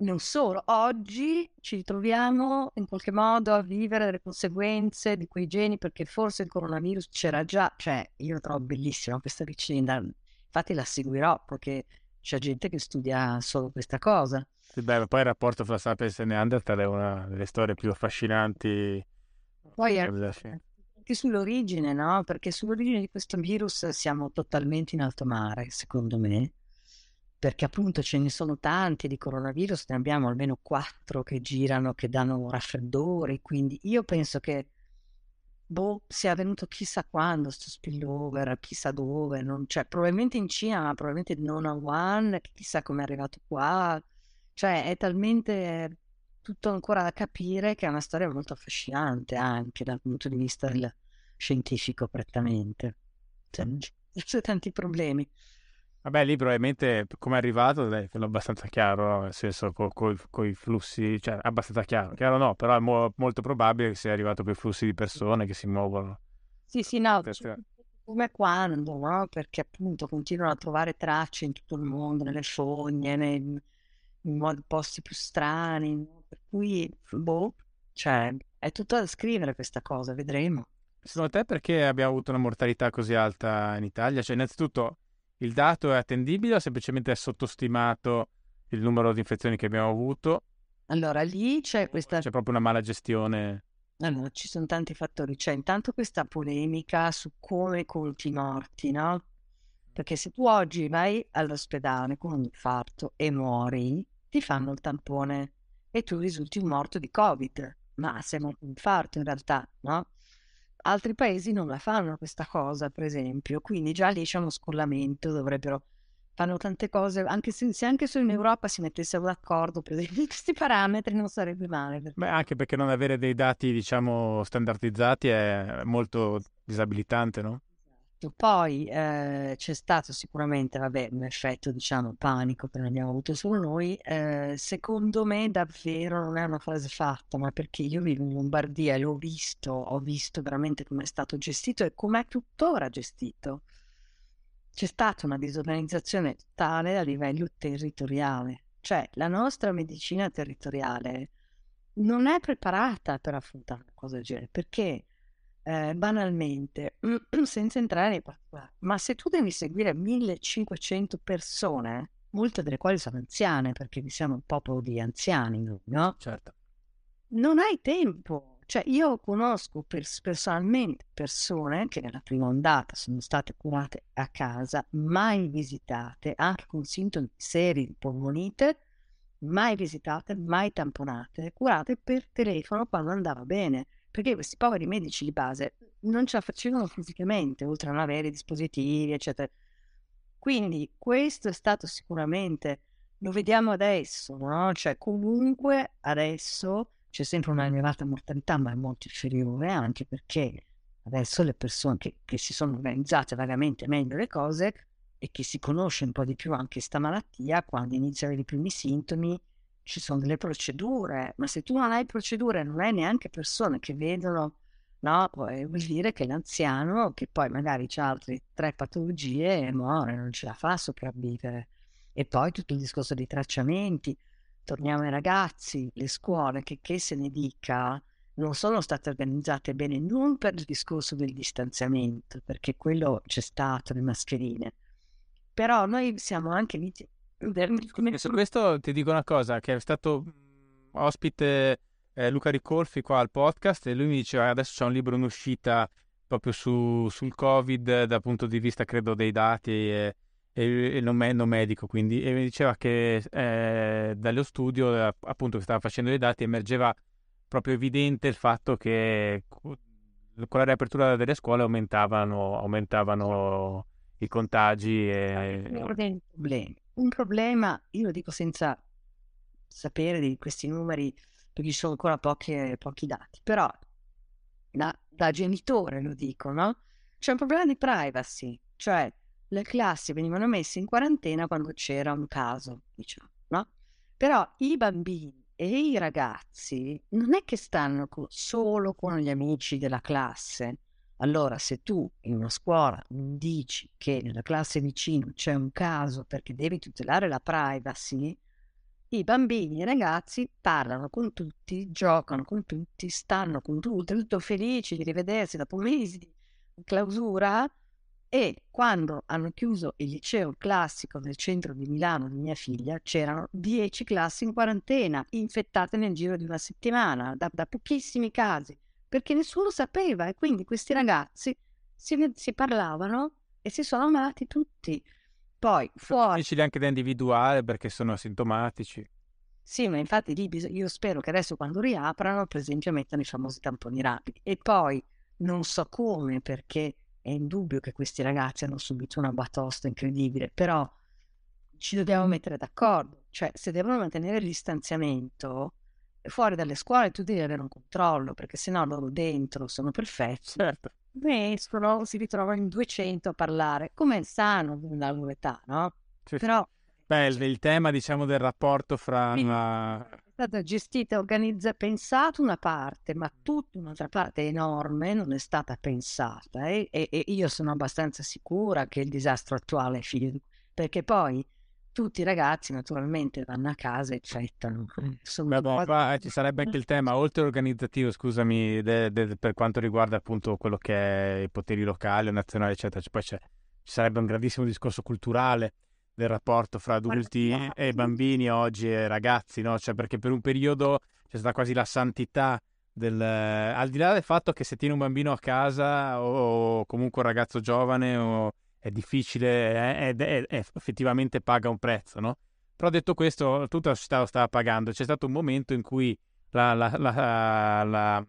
non solo, oggi ci ritroviamo in qualche modo a vivere delle conseguenze di quei geni perché forse il coronavirus c'era già, cioè io la trovo bellissima questa vicenda, infatti la seguirò perché c'è gente che studia solo questa cosa. Sì, beh, poi il rapporto fra Sapiens e Neanderthal è una delle storie più affascinanti. Poi anche sull'origine, no? Perché sull'origine di questo virus siamo totalmente in alto mare, secondo me, perché appunto ce ne sono tanti di coronavirus, ne abbiamo almeno quattro che girano, che danno raffreddori, quindi io penso che boh, sia avvenuto chissà quando sto spillover, chissà dove, non, cioè probabilmente in Cina, ma probabilmente non a Wuhan, chissà come è arrivato qua, cioè è talmente tutto ancora da capire che è una storia molto affascinante anche dal punto di vista scientifico prettamente. Cioè, (laughs) c'è tanti problemi. Vabbè, lì probabilmente come è arrivato è abbastanza chiaro, nel senso con i flussi, cioè abbastanza chiaro, chiaro no, però è mo- molto probabile che sia arrivato con i flussi di persone che si muovono. Sì, sì, no, perché... come quando, no? Perché appunto continuano a trovare tracce in tutto il mondo, nelle fogne, nei, in posti più strani, no? per cui, boh, cioè, è tutto da scrivere questa cosa, vedremo. Secondo te perché abbiamo avuto una mortalità così alta in Italia? Cioè, innanzitutto il dato è attendibile o semplicemente è sottostimato il numero di infezioni che abbiamo avuto? Allora, lì c'è questa... C'è proprio una mala gestione. Allora, ci sono tanti fattori. C'è intanto questa polemica su come conti i morti, no? Perché se tu oggi vai all'ospedale con un infarto e muori, ti fanno il tampone e tu risulti un morto di Covid. Ma sei morto di infarto in realtà, no? Altri paesi non la fanno questa cosa, per esempio, quindi già lì c'è uno scollamento, dovrebbero fanno tante cose, anche se, se anche solo in Europa si mettessero d'accordo per (laughs) questi parametri non sarebbe male. Perché... Beh, anche perché non avere dei dati, diciamo, standardizzati è molto disabilitante, no? Esatto. Poi eh, c'è stato sicuramente, vabbè, un effetto, diciamo, panico che non abbiamo avuto solo noi. Eh, secondo me davvero non è una frase fatta, ma perché io vivo in Lombardia e l'ho visto, ho visto veramente come è stato gestito e come è tuttora gestito. C'è stata una disorganizzazione totale a livello territoriale, cioè la nostra medicina territoriale non è preparata per affrontare una cosa del genere, perché eh, banalmente, (clears throat) senza entrare nei particolari, ma se tu devi seguire 1500 persone, molte delle quali sono anziane, perché siamo un popolo di anziani, no? Certo. Non hai tempo. Cioè, io conosco pers- personalmente persone che nella prima ondata sono state curate a casa, mai visitate, anche con sintomi seri di polmonite, mai visitate, mai tamponate, curate per telefono quando andava bene perché questi poveri medici di base non ce la facevano fisicamente, oltre a non avere dispositivi, eccetera. Quindi questo è stato sicuramente, lo vediamo adesso, no? Cioè comunque adesso c'è sempre una elevata mortalità, ma è molto inferiore anche perché adesso le persone che, che si sono organizzate vagamente meglio le cose e che si conosce un po' di più anche questa malattia, quando iniziano i primi sintomi, ci sono delle procedure, ma se tu non hai procedure, non hai neanche persone che vedono, no, poi vuol dire che l'anziano, che poi magari ha altre tre patologie, muore, non ce la fa a sopravvivere. E poi tutto il discorso dei tracciamenti, torniamo ai ragazzi, le scuole, che, che se ne dica, non sono state organizzate bene non per il discorso del distanziamento, perché quello c'è stato, le mascherine, però noi siamo anche vittime su questo ti dico una cosa, che è stato mhmm, ospite eh, Luca Ricolfi qua al podcast e lui mi diceva adesso c'è un libro in uscita proprio su, sul Covid dal punto di vista credo dei dati e, e, e non, me, non, medico quindi e mi diceva che eh, dallo studio eh, appunto che stava facendo dei dati emergeva proprio evidente il fatto che con la riapertura delle scuole aumentavano, aumentavano i contagi e... problemi un problema, io lo dico senza sapere di questi numeri, perché ci sono ancora pochi, pochi dati, però da, da, genitore lo dico, no? C'è un problema di privacy, cioè le classi venivano messe in quarantena quando c'era un caso, diciamo, no? Però i bambini e i ragazzi non è che stanno solo con gli amici della classe, allora, se tu in una scuola dici che nella classe vicino c'è un caso perché devi tutelare la privacy, i bambini e i ragazzi parlano con tutti, giocano con tutti, stanno con tutti, tutto felici di rivedersi dopo mesi di clausura e quando hanno chiuso il liceo classico del centro di Milano di mia figlia c'erano dieci classi in quarantena, infettate nel giro di una settimana, da, da pochissimi casi perché nessuno sapeva e quindi questi ragazzi si, si parlavano e si sono amati tutti. Poi fuori... Sono difficili anche da individuare perché sono asintomatici. Sì, ma infatti lì io spero che adesso quando riaprano, per esempio, mettano i famosi tamponi rapidi. E poi non so come, perché è indubbio che questi ragazzi hanno subito una batosta incredibile, però ci dobbiamo mettere d'accordo. Cioè, se devono mantenere il distanziamento, fuori dalle scuole tu devi avere un controllo, perché sennò loro dentro sono perfetti. Certo. Escono, si ritrovano in 200 a parlare, come è sano nella loro età, no? Sì. Però Beh, il, il tema, diciamo, del rapporto fra... Una... È stata gestita, organizzata, pensata una parte, ma tutta un'altra parte enorme non è stata pensata. Eh? E, e, io sono abbastanza sicura che il disastro attuale è figlio. Perché poi tutti i ragazzi naturalmente vanno a casa e infettano. Beh, boh, qua ci sarebbe anche il tema, oltre organizzativo, scusami, de, de, per quanto riguarda appunto quello che è i poteri locali, nazionali, eccetera, cioè, poi ci sarebbe un grandissimo discorso culturale del rapporto fra adulti e bambini oggi e ragazzi, no? Cioè, perché per un periodo c'è stata quasi la santità del... al di là del fatto che se tieni un bambino a casa o, comunque un ragazzo giovane o... è difficile ed è, è, effettivamente paga un prezzo, no? Però detto questo, tutta la società lo stava pagando. C'è stato un momento in cui la, la, la,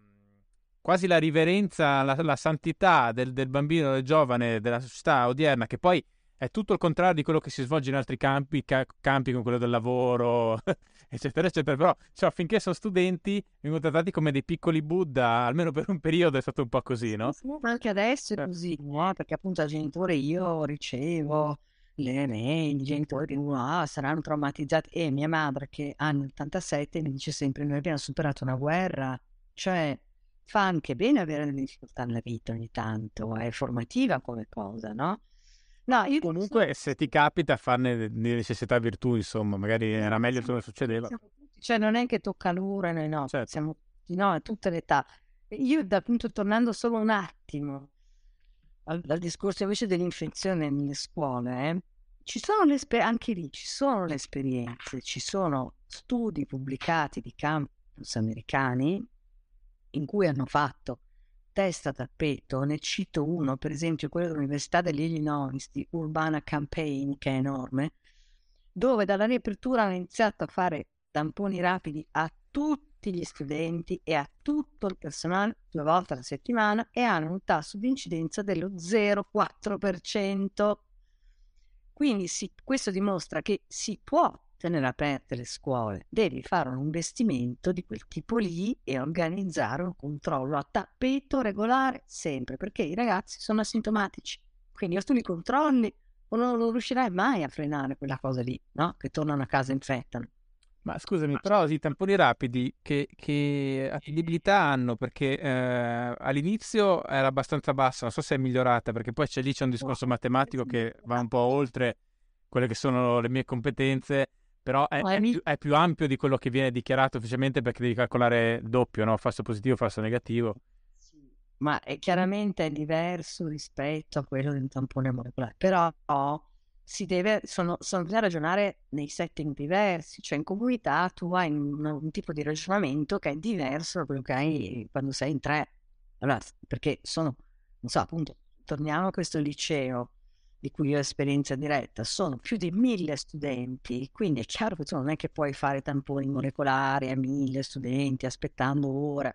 quasi la riverenza, la, santità del, del bambino, del giovane, della società odierna, che poi è tutto il contrario di quello che si svolge in altri campi, ca- campi come quello del lavoro, (laughs) eccetera, eccetera. Però, cioè, finché sono studenti, vengono trattati come dei piccoli Buddha, almeno per un periodo è stato un po' così, no? Sì, ma anche adesso è così, no? Perché appunto da genitore io ricevo le mail, i genitori dicono, ah, saranno traumatizzati. E mia madre, che ha l'87, mi dice sempre, noi abbiamo superato una guerra. Cioè, fa anche bene avere delle difficoltà nella vita ogni tanto, è formativa come cosa, no? No, io comunque se ti capita farne di necessità virtù, insomma, magari era meglio come succedeva. Cioè non è che tocca l'ora, noi no, certo. siamo no, a tutte le età. Io appunto tornando solo un attimo al, al discorso invece dell'infezione nelle scuole, eh, ci sono le anche lì ci sono le esperienze, ci sono studi pubblicati di campus americani in cui hanno fatto test a tappeto, ne cito uno, per esempio quello dell'Università dell'Illinois di Urbana Campaign, che è enorme, dove dalla riapertura hanno iniziato a fare tamponi rapidi a tutti gli studenti e a tutto il personale due volte alla settimana e hanno un tasso di incidenza dello 0,4%. Quindi si, questo dimostra che si può tenere aperte le scuole, devi fare un investimento di quel tipo lì e organizzare un controllo a tappeto regolare sempre, perché i ragazzi sono asintomatici. Quindi o tu li controlli o non, non riuscirai mai a frenare quella cosa lì, no? Che tornano a casa e infettano. Ma scusami, però i tamponi rapidi che, che attendibilità hanno? Perché eh, all'inizio era abbastanza bassa, non so se è migliorata, perché poi c'è lì c'è un discorso matematico che va un po' oltre quelle che sono le mie competenze però è, è, più, è, più, ampio di quello che viene dichiarato ufficialmente perché devi calcolare doppio, no? falso positivo, falso negativo. Sì, ma è, chiaramente è diverso rispetto a quello del tampone molecolare, però si deve, sono, sono da ragionare nei setting diversi, cioè in comunità tu hai un, un, tipo di ragionamento che è diverso da quello che hai quando sei in tre. Allora, perché sono, non so, appunto, torniamo a questo liceo di cui ho esperienza diretta, sono più di mille studenti, quindi è chiaro che tu non è che puoi fare tamponi molecolari a mille studenti aspettando ore.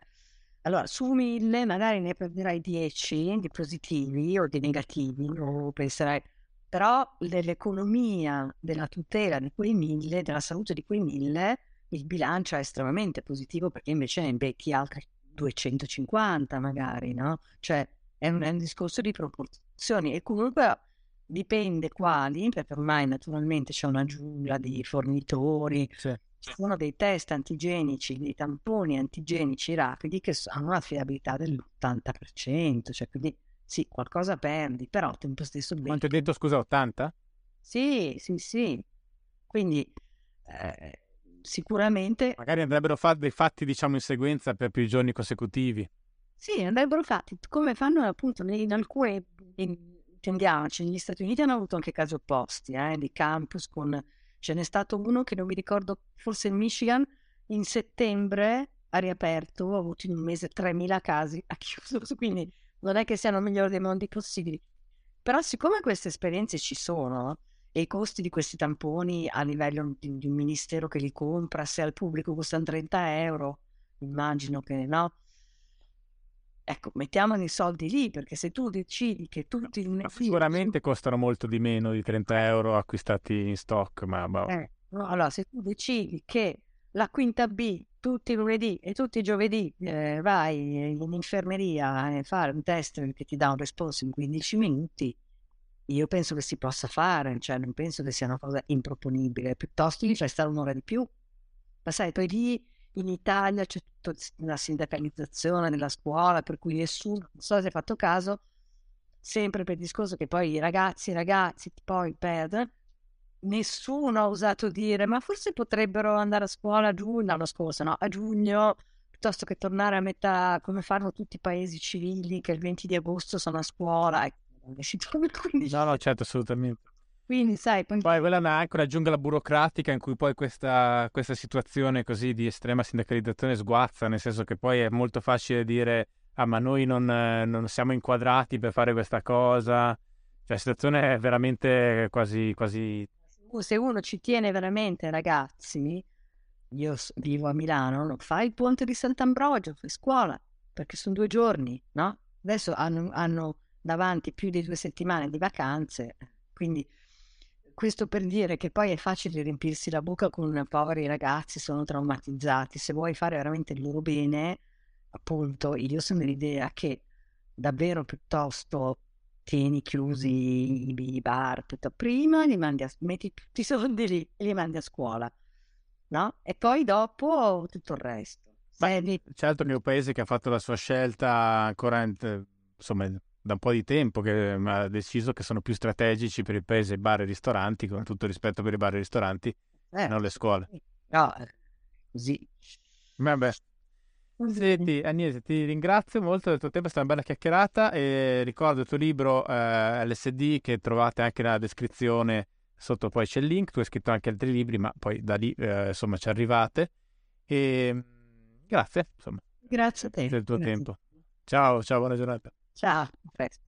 Allora, su mille magari ne prenderai dieci di positivi o di negativi, o penserai, però dell'economia, della tutela di quei mille, della salute di quei mille, il bilancio è estremamente positivo perché invece ne becchi altri 250 magari, no? Cioè è un, è un discorso di proporzioni e comunque dipende quali, perché ormai naturalmente c'è una giungla di fornitori, sì. ci sono dei test antigenici, dei tamponi antigenici rapidi che hanno un'affidabilità dell'80%, cioè quindi sì, qualcosa perdi, però al tempo stesso... Quanto hai detto, scusa, 80? Sì, sì, sì. Quindi eh, sicuramente... Magari andrebbero fatti, fatti, diciamo, in sequenza per più giorni consecutivi. Sì, andrebbero fatti, come fanno appunto in alcune... In, intendiamoci, negli Stati Uniti hanno avuto anche casi opposti, eh, di campus con... Ce n'è stato uno che non mi ricordo, forse in Michigan, in settembre ha riaperto, ha avuto in un mese 3.000 casi, ha (laughs) chiuso, quindi non è che siano il migliore dei mondi possibili. Però siccome queste esperienze ci sono e i costi di questi tamponi a livello di, di un ministero che li compra, se al pubblico costano 30 euro, immagino che no, Ecco, mettiamo i soldi lì, perché se tu decidi che tutti... No, sicuramente (laughs) costano molto di meno di 30 euro acquistati in stock, ma... Boh. Eh, no, allora, se tu decidi che la quinta B tutti i lunedì e tutti i giovedì eh, vai in infermeria a fare un test che ti dà un responso in 15 minuti, io penso che si possa fare, cioè non penso che sia una cosa improponibile, piuttosto gli fai stare un'ora di più. Ma sai, poi lì in Italia c'è tutta una sindacalizzazione della scuola, per cui nessuno, non so se hai fatto caso, sempre per il discorso che poi i ragazzi, i ragazzi poi perdono, nessuno ha osato dire ma forse potrebbero andare a scuola a giugno, l'anno scorso, no, a giugno, piuttosto che tornare a metà, come fanno tutti i paesi civili che il 20 di agosto sono a scuola. Ecco, (laughs) no, no, certo, assolutamente. Quindi, sai, poi, poi quella è anche una giungla burocratica in cui poi questa, questa situazione così di estrema sindacalizzazione sguazza, nel senso che poi è molto facile dire ah ma noi non, non siamo inquadrati per fare questa cosa, cioè la situazione è veramente quasi, quasi... Se uno ci tiene veramente ragazzi, io vivo a Milano, fai il ponte di Sant'Ambrogio, fai scuola, perché sono due giorni, no? Adesso hanno, hanno davanti più di due settimane di vacanze, quindi questo per dire che poi è facile riempirsi la bocca con poveri ragazzi, sono traumatizzati. Se vuoi fare veramente il loro bene, appunto, io sono dell'idea che davvero piuttosto tieni chiusi i, bar tutto prima, li mandi a, metti tutti i soldi lì e li mandi a scuola, no? E poi dopo tutto il resto. Beh, certo che è un paese che ha fatto la sua scelta ancora, insomma, da un po' di tempo che ha deciso che sono più strategici per il paese bar e ristoranti, con tutto rispetto per i bar e ristoranti, eh, non le scuole. No, così. Vabbè. Senti, Agnese, ti ringrazio molto del tuo tempo, è stata una bella chiacchierata e ricordo il tuo libro eh, LSD che trovate anche nella descrizione, sotto poi c'è il link, tu hai scritto anche altri libri, ma poi da lì eh, insomma ci arrivate e grazie, insomma. Grazie a te. Del tuo grazie. tempo. Ciao, ciao, buona giornata. Ciao, a presto.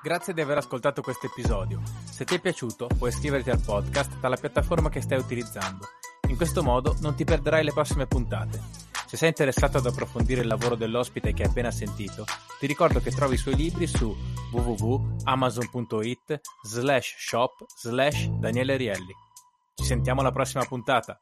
Grazie di aver ascoltato questo episodio. Se ti è piaciuto, puoi iscriverti al podcast dalla piattaforma che stai utilizzando. In questo modo non ti perderai le prossime puntate. Se sei interessato ad approfondire il lavoro dell'ospite che hai appena sentito, ti ricordo che trovi i suoi libri su www.amazon.it slash shop slash Daniele Rielli. Ci sentiamo alla prossima puntata.